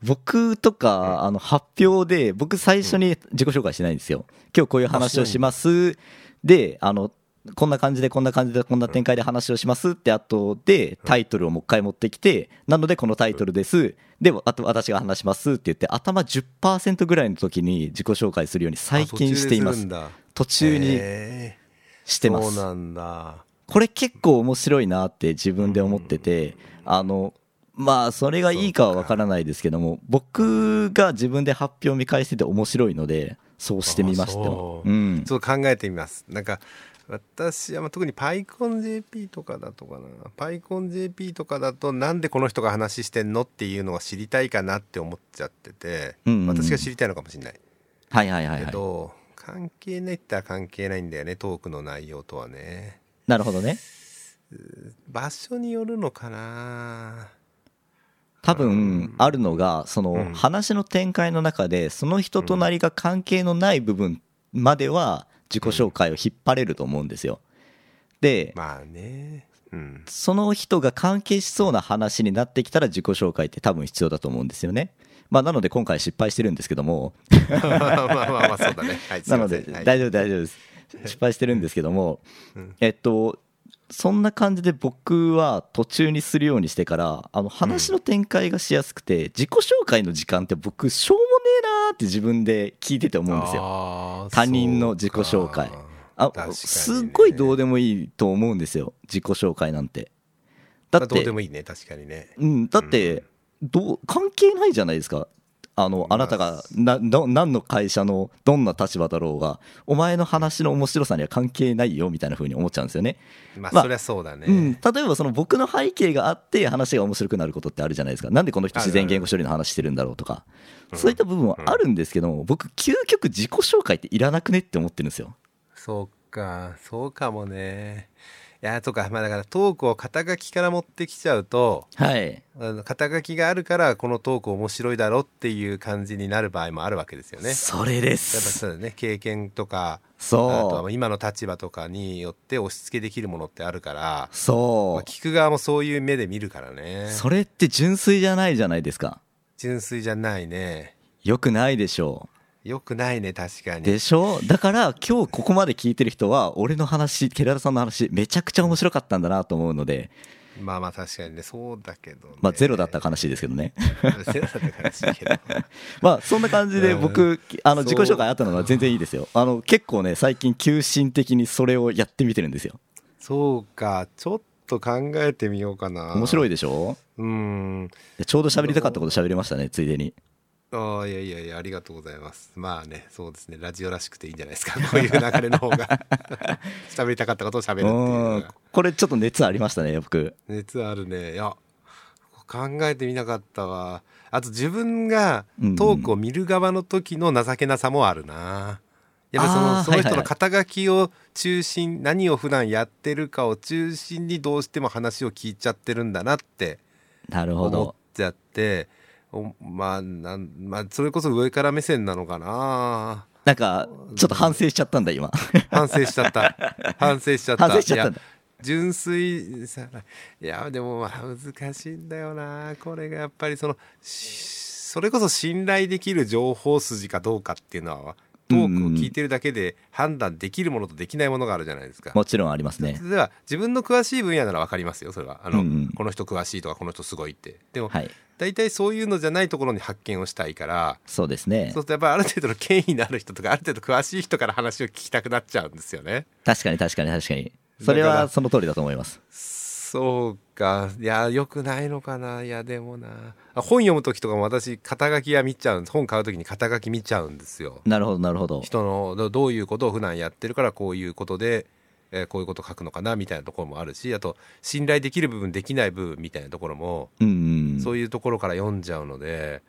[SPEAKER 2] 僕とかあの発表で僕最初に自己紹介してないんですよ今日こういう話をしますであのこんな感じでこんな感じでこんな展開で話をしますって後でタイトルをもう一回持ってきてなのでこのタイトルです。であと私が話しますって言って頭10%ぐらいの時に自己紹介するように最近しています。途中に
[SPEAKER 1] へ
[SPEAKER 2] してます。
[SPEAKER 1] ーそうなんだ。
[SPEAKER 2] これ結構面白いなって自分で思ってて、あの、まあ、それがいいかは分からないですけども、僕が自分で発表を見返してて面白いので、そうしてみました。
[SPEAKER 1] う。
[SPEAKER 2] うん。
[SPEAKER 1] ちょっと考えてみます。なんか、私はまあ特に PyConJP とかだとかな。PyConJP とかだと、なんでこの人が話してんのっていうのが知りたいかなって思っちゃってて、
[SPEAKER 2] うんうんうん
[SPEAKER 1] 私が知りたいのかもしれない。
[SPEAKER 2] はいはいはいはい。
[SPEAKER 1] けど、関係ないったら関係ないんだよね、トークの内容とはね。
[SPEAKER 2] なるほどね。
[SPEAKER 1] 場所によるのかな
[SPEAKER 2] 多分、あるのが、その、
[SPEAKER 1] うん
[SPEAKER 2] 話の展開の中で、その人となりが関係のない部分までは、自己紹介を引っ張れると思うんですよ。で、
[SPEAKER 1] まあね。うん。
[SPEAKER 2] その人が関係しそうな話になってきたら自己紹介って多分必要だと思うんですよね。まあ、なので今回失敗してるんですけども、
[SPEAKER 1] まあまあまあまあ、そうだね。はい、
[SPEAKER 2] なので大丈夫大丈夫です。失敗してるんですけども、えっと、そんな感じで僕は途中にするようにしてから、あの話の展開がしやすくて、自己紹介の時間って僕、しょうもねえなーって自分で聞いてて思うんですよ。他人の自己紹介。あ
[SPEAKER 1] ね。
[SPEAKER 2] すっごいどうでもいいと思うんですよ、自己紹介なんて。だ
[SPEAKER 1] まあ
[SPEAKER 2] って、
[SPEAKER 1] どうでもいいね確かにね。
[SPEAKER 2] うん、だって、どう関係ないじゃないですかあのあなたがなな何の会社のどんな立場だろうがお前の話の面白さには関係ないよみたいな風に思っちゃうんですよね。まあ
[SPEAKER 1] まあそりゃそうだね、
[SPEAKER 2] うん、例えばその僕の背景があって話が面白くなることってあるじゃないですか。なんでこの人自然言語処理の話してるんだろうとか。そういった部分はあるんですけども僕究極自己紹介っていらなくねって思ってるんですよ。
[SPEAKER 1] そうかそうかもね。いやとか。まあだからトークを肩書きから持ってきちゃうと
[SPEAKER 2] はい。
[SPEAKER 1] あの肩書きがあるからこのトーク面白いだろっていう感じになる場合もあるわけですよね。
[SPEAKER 2] それで
[SPEAKER 1] やっぱ
[SPEAKER 2] す
[SPEAKER 1] そうだね。経験とかあと
[SPEAKER 2] そ
[SPEAKER 1] は今の立場とかによって押し付けできるものってあるから
[SPEAKER 2] う、そ
[SPEAKER 1] まあ、聞く側もそういう目で見るからね。
[SPEAKER 2] うそれって純粋じゃないじゃないですか。
[SPEAKER 1] 純粋じゃないね。
[SPEAKER 2] よくないでしょ
[SPEAKER 1] よくないね確かに。
[SPEAKER 2] うでしょ？だから今日ここまで聞いてる人は俺の話寺田さんの話めちゃくちゃ面白かったんだなと思うので。
[SPEAKER 1] まあまあ確かにねそうだけど、ね、
[SPEAKER 2] まあゼロだったら悲しいですけどね。
[SPEAKER 1] ゼロだったら悲しいけど。
[SPEAKER 2] まあそんな感じで
[SPEAKER 1] うん。
[SPEAKER 2] 僕あの自己紹介あったのは全然いいですよ。あの結構ね最近急進的にそれをやってみてるんですよ。
[SPEAKER 1] そうかちょっと考えてみようかな。
[SPEAKER 2] 面白い
[SPEAKER 1] い
[SPEAKER 2] でしょ？
[SPEAKER 1] うん。
[SPEAKER 2] ちょうど喋りたかったこと喋れましたねついでに
[SPEAKER 1] ああいやいやいやありがとうございます。まあねそうですね。ラジオらしくていいんじゃないですか。こういう流れの方が。喋りたかったことを喋るっていう
[SPEAKER 2] これちょっと熱ありましたね僕。
[SPEAKER 1] 熱あるね。いや考えてみなかったわ。あと自分がトークを見る側の時の情けなさもあるな。やっぱそ
[SPEAKER 2] あ
[SPEAKER 1] のその人の肩書きを中心何を普段やってるかを中心にどうしても話を聞いちゃってるんだなって
[SPEAKER 2] なるほ
[SPEAKER 1] 思っ
[SPEAKER 2] ど
[SPEAKER 1] ちゃっておまあなんまあそれこそ上から目線なのかな。
[SPEAKER 2] なんかちょっと反省しちゃったんだ今。
[SPEAKER 1] 反省しちゃった。反省しちゃった。
[SPEAKER 2] 反省しちゃった
[SPEAKER 1] 純粋さいやでもまあ難しいんだよな。これがやっぱりそのしそれこそ信頼できる情報筋かどうかっていうのはトークを聞いてるだけで判断できるものとできないものがあるじゃないですか。
[SPEAKER 2] もちろん。ありますね
[SPEAKER 1] では自分の詳しい分野なら分かりますよ。それはあの、
[SPEAKER 2] うんうん。
[SPEAKER 1] この人詳しいとかこの人すごいって。でも、
[SPEAKER 2] はい。
[SPEAKER 1] 大体そういうのじゃないところに発見をしたいから
[SPEAKER 2] そうですね。
[SPEAKER 1] そうするとやっぱりある程度の権威のある人とかある程度詳しい人から話を聞きたくなっちゃうんですよね。
[SPEAKER 2] 確かに確かに確かに。それはその通りだと思います
[SPEAKER 1] そうか。いやよくないのかな。いやでもな。あ本読む時とかも私肩書きは見ちゃうんです。本買う時に肩書き見ちゃうんですよ。
[SPEAKER 2] なるほどなるほど。
[SPEAKER 1] 人のどどういうことを普段やってるからこういうことで、えーこういうこと書くのかなみたいなところもあるしあと信頼できる部分できない部分みたいなところも、
[SPEAKER 2] うんうん。
[SPEAKER 1] そういうところから読んじゃうので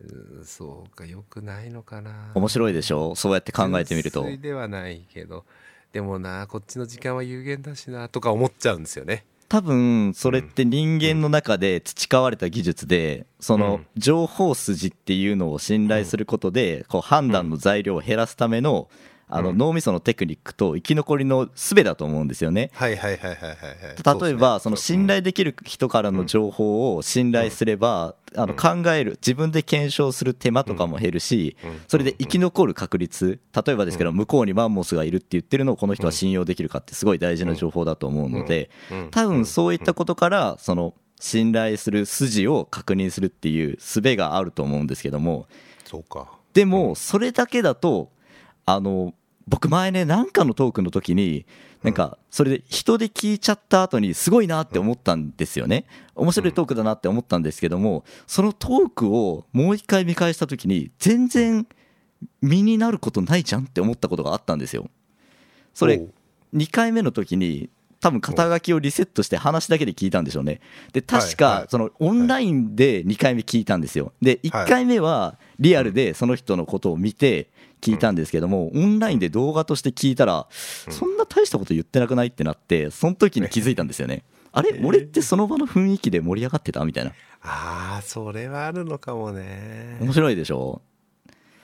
[SPEAKER 1] うんそうか。よくないのかな。
[SPEAKER 2] 面白いでしょ？そうやって考えてみると。
[SPEAKER 1] ではないけど。でもなこっちの時間は有限だしなとか思っちゃうんですよね
[SPEAKER 2] 多分それって人間の中で培われた技術でその
[SPEAKER 1] うん。
[SPEAKER 2] 情報筋っていうのを信頼することでこう判断の材料を減らすためのあの
[SPEAKER 1] うん。
[SPEAKER 2] 脳みそのテクニックと生き残りの術だと思うんですよね。
[SPEAKER 1] はいはいはいはいはい。はい
[SPEAKER 2] 例えばその信頼できる人からの情報を信頼すればあの考える自分で検証する手間とかも減るし
[SPEAKER 1] うん。
[SPEAKER 2] それで生き残る確率例えばですけど向こうにマンモスがいるって言ってるのをこの人は信用できるかってすごい大事な情報だと思うので
[SPEAKER 1] うん。
[SPEAKER 2] 多分そういったことからその信頼する筋を確認するっていう術があると思うんですけども。
[SPEAKER 1] そうか。
[SPEAKER 2] でもそれだけだとあの僕前ねなんかのトークの時になんかそれで人で聞いちゃった後にすごいなって思ったんですよね。面白いトークだなって思ったんですけどもそのトークをもう一回見返した時に全然身になることないじゃんって思ったことがあったんですよ。それ
[SPEAKER 1] おう。
[SPEAKER 2] 2回目の時に多分肩書きをリセットして話だけで聞いたんでしょうね。で確かそのオンラインで2回目聞いたんですよ。で1回目はリアルでその人のことを見て聞いたんですけどもオンラインで動画として聞いたらそんな大したこと言ってなくないってなってその時に気づいたんですよね。あれ？俺ってその場の雰囲気で盛り上がってたみたいな。
[SPEAKER 1] ああそれはあるのかもね。
[SPEAKER 2] 面白いでしょ？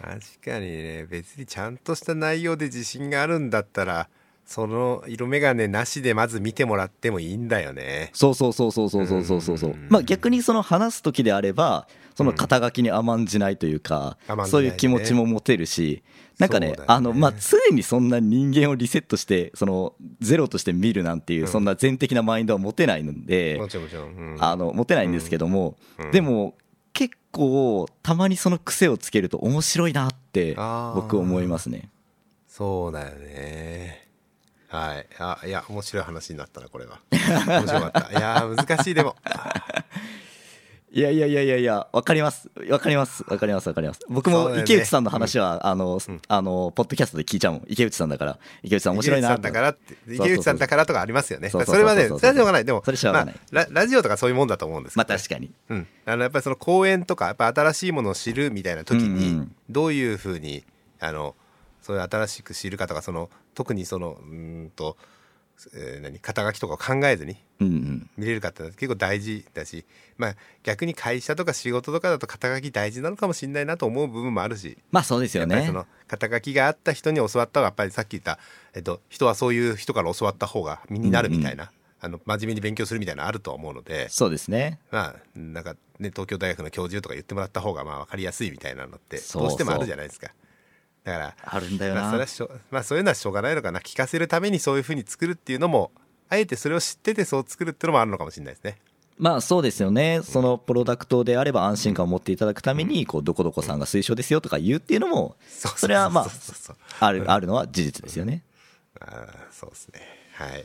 [SPEAKER 1] 確かにね。別にちゃんとした内容で自信があるんだったらその色眼鏡なしでまず見てもらってもいいんだよね。
[SPEAKER 2] そうそうそうそうそうそうそうそう。そう
[SPEAKER 1] うん。
[SPEAKER 2] まあ逆にその話す時であればその肩書きに甘んじないというか、
[SPEAKER 1] 甘ん
[SPEAKER 2] そういう気持ちも持てるしなんかね
[SPEAKER 1] ね。
[SPEAKER 2] あのまあ常にそんな人間をリセットしてそのゼロとして見るなんていうそんな全的なマインドは持てないので、
[SPEAKER 1] もちろんもちろん、うん。
[SPEAKER 2] あの持てないんですけども、
[SPEAKER 1] うん。
[SPEAKER 2] でも結構たまにその癖をつけると面白いなって僕思いますね。
[SPEAKER 1] そうだよねはい。あいや面白い話になったなこれは。面白かった。いや難しいでも。
[SPEAKER 2] いやいやいやいやいや、わかります。わかります。わかります。わかります。僕も池内さんの話は、あの、あの、ポッドキャストで聞いちゃうもん。池内さんだから。池内さん面白いな
[SPEAKER 1] 池内さんだから池内さんだからとかありますよね。
[SPEAKER 2] そ
[SPEAKER 1] れはね
[SPEAKER 2] そ
[SPEAKER 1] れはしょうがない。でも
[SPEAKER 2] それしょうがない。
[SPEAKER 1] まあララジオとかそういうもんだと思うんですけど。
[SPEAKER 2] まあ確かに。
[SPEAKER 1] うん、あのやっぱりその講演とかやっぱ新しいものを知るみたいな時に
[SPEAKER 2] ん。
[SPEAKER 1] どういうふうにあのそういう新しく知るかとかその特にそのうーんと、えー何肩書きとかを考えずに
[SPEAKER 2] うんうん。
[SPEAKER 1] 見れるかってのは結構大事だし、まあ、逆に会社とか仕事とかだと肩書き大事なのかもしれないなと思う部分もあるし
[SPEAKER 2] まあそうですよね
[SPEAKER 1] やっぱりそ。の肩書きがあった人に教わった方がやっぱりさっき言った、えっと、人はそういう人から教わった方が身になるみたいな、あの真面目に勉強するみたいなのあると思うので。
[SPEAKER 2] そうですね。
[SPEAKER 1] まあなんかね東京大学の教授とか言ってもらった方がまあ分かりやすいみたいなのってどうしてもあるじゃないですかだから。
[SPEAKER 2] あるんだよな。
[SPEAKER 1] まあそれは。しょまあそういうのはしょうがないのかな。聞かせるためにそういうふうに作るっていうのもあえてそれを知っててそう作るっていうのもあるのかもしれないですね。
[SPEAKER 2] まあそうですよね。そのプロダクトであれば安心感を持っていただくために、こう、どこどこさんが推奨ですよとか言うっていうのも、
[SPEAKER 1] そ
[SPEAKER 2] れはまあある、あるのは事実ですよね。
[SPEAKER 1] あーそうですね。はい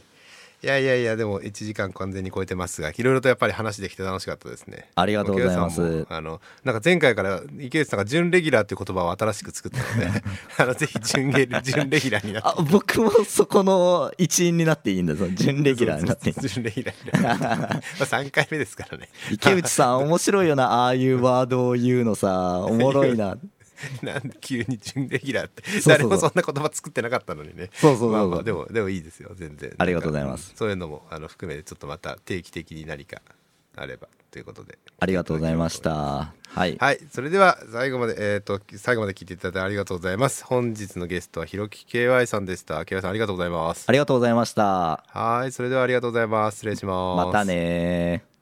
[SPEAKER 1] いやいやいやでも1時間完全に超えてますがいろいろとやっぱり話できて楽しかったですね。
[SPEAKER 2] ありがとうございます。
[SPEAKER 1] あのなんか前回から池内さんが準レギュラーっていう言葉を新しく作ったので あのぜひ準レ準レギュラーになって
[SPEAKER 2] あ、僕もそこの一員になっていいんだぞ。準レギュラーになって。
[SPEAKER 1] 準レギュラーになってまあ3回目ですからね。
[SPEAKER 2] 池内さん面白いよな、ああいうワードを言うのさ、おもろいな。
[SPEAKER 1] なんで急に準レギュラーって誰もそんな言葉作ってなかったのにね。
[SPEAKER 2] そうそうそうそう。
[SPEAKER 1] まあまあでもでもいいですよ全然。
[SPEAKER 2] ありがとうございます。
[SPEAKER 1] そういうのもあの含めてちょっとまた定期的に何かあればということで。
[SPEAKER 2] ありがとうございました。はい。
[SPEAKER 1] はい。それでは最後までえっ、と最後まで聞いていただいてありがとうございます。本日のゲストはひろき KY さんでした。KY さんありがとうございます。
[SPEAKER 2] ありがとうございました。
[SPEAKER 1] はい。それではありがとうございます。失礼します。
[SPEAKER 2] またね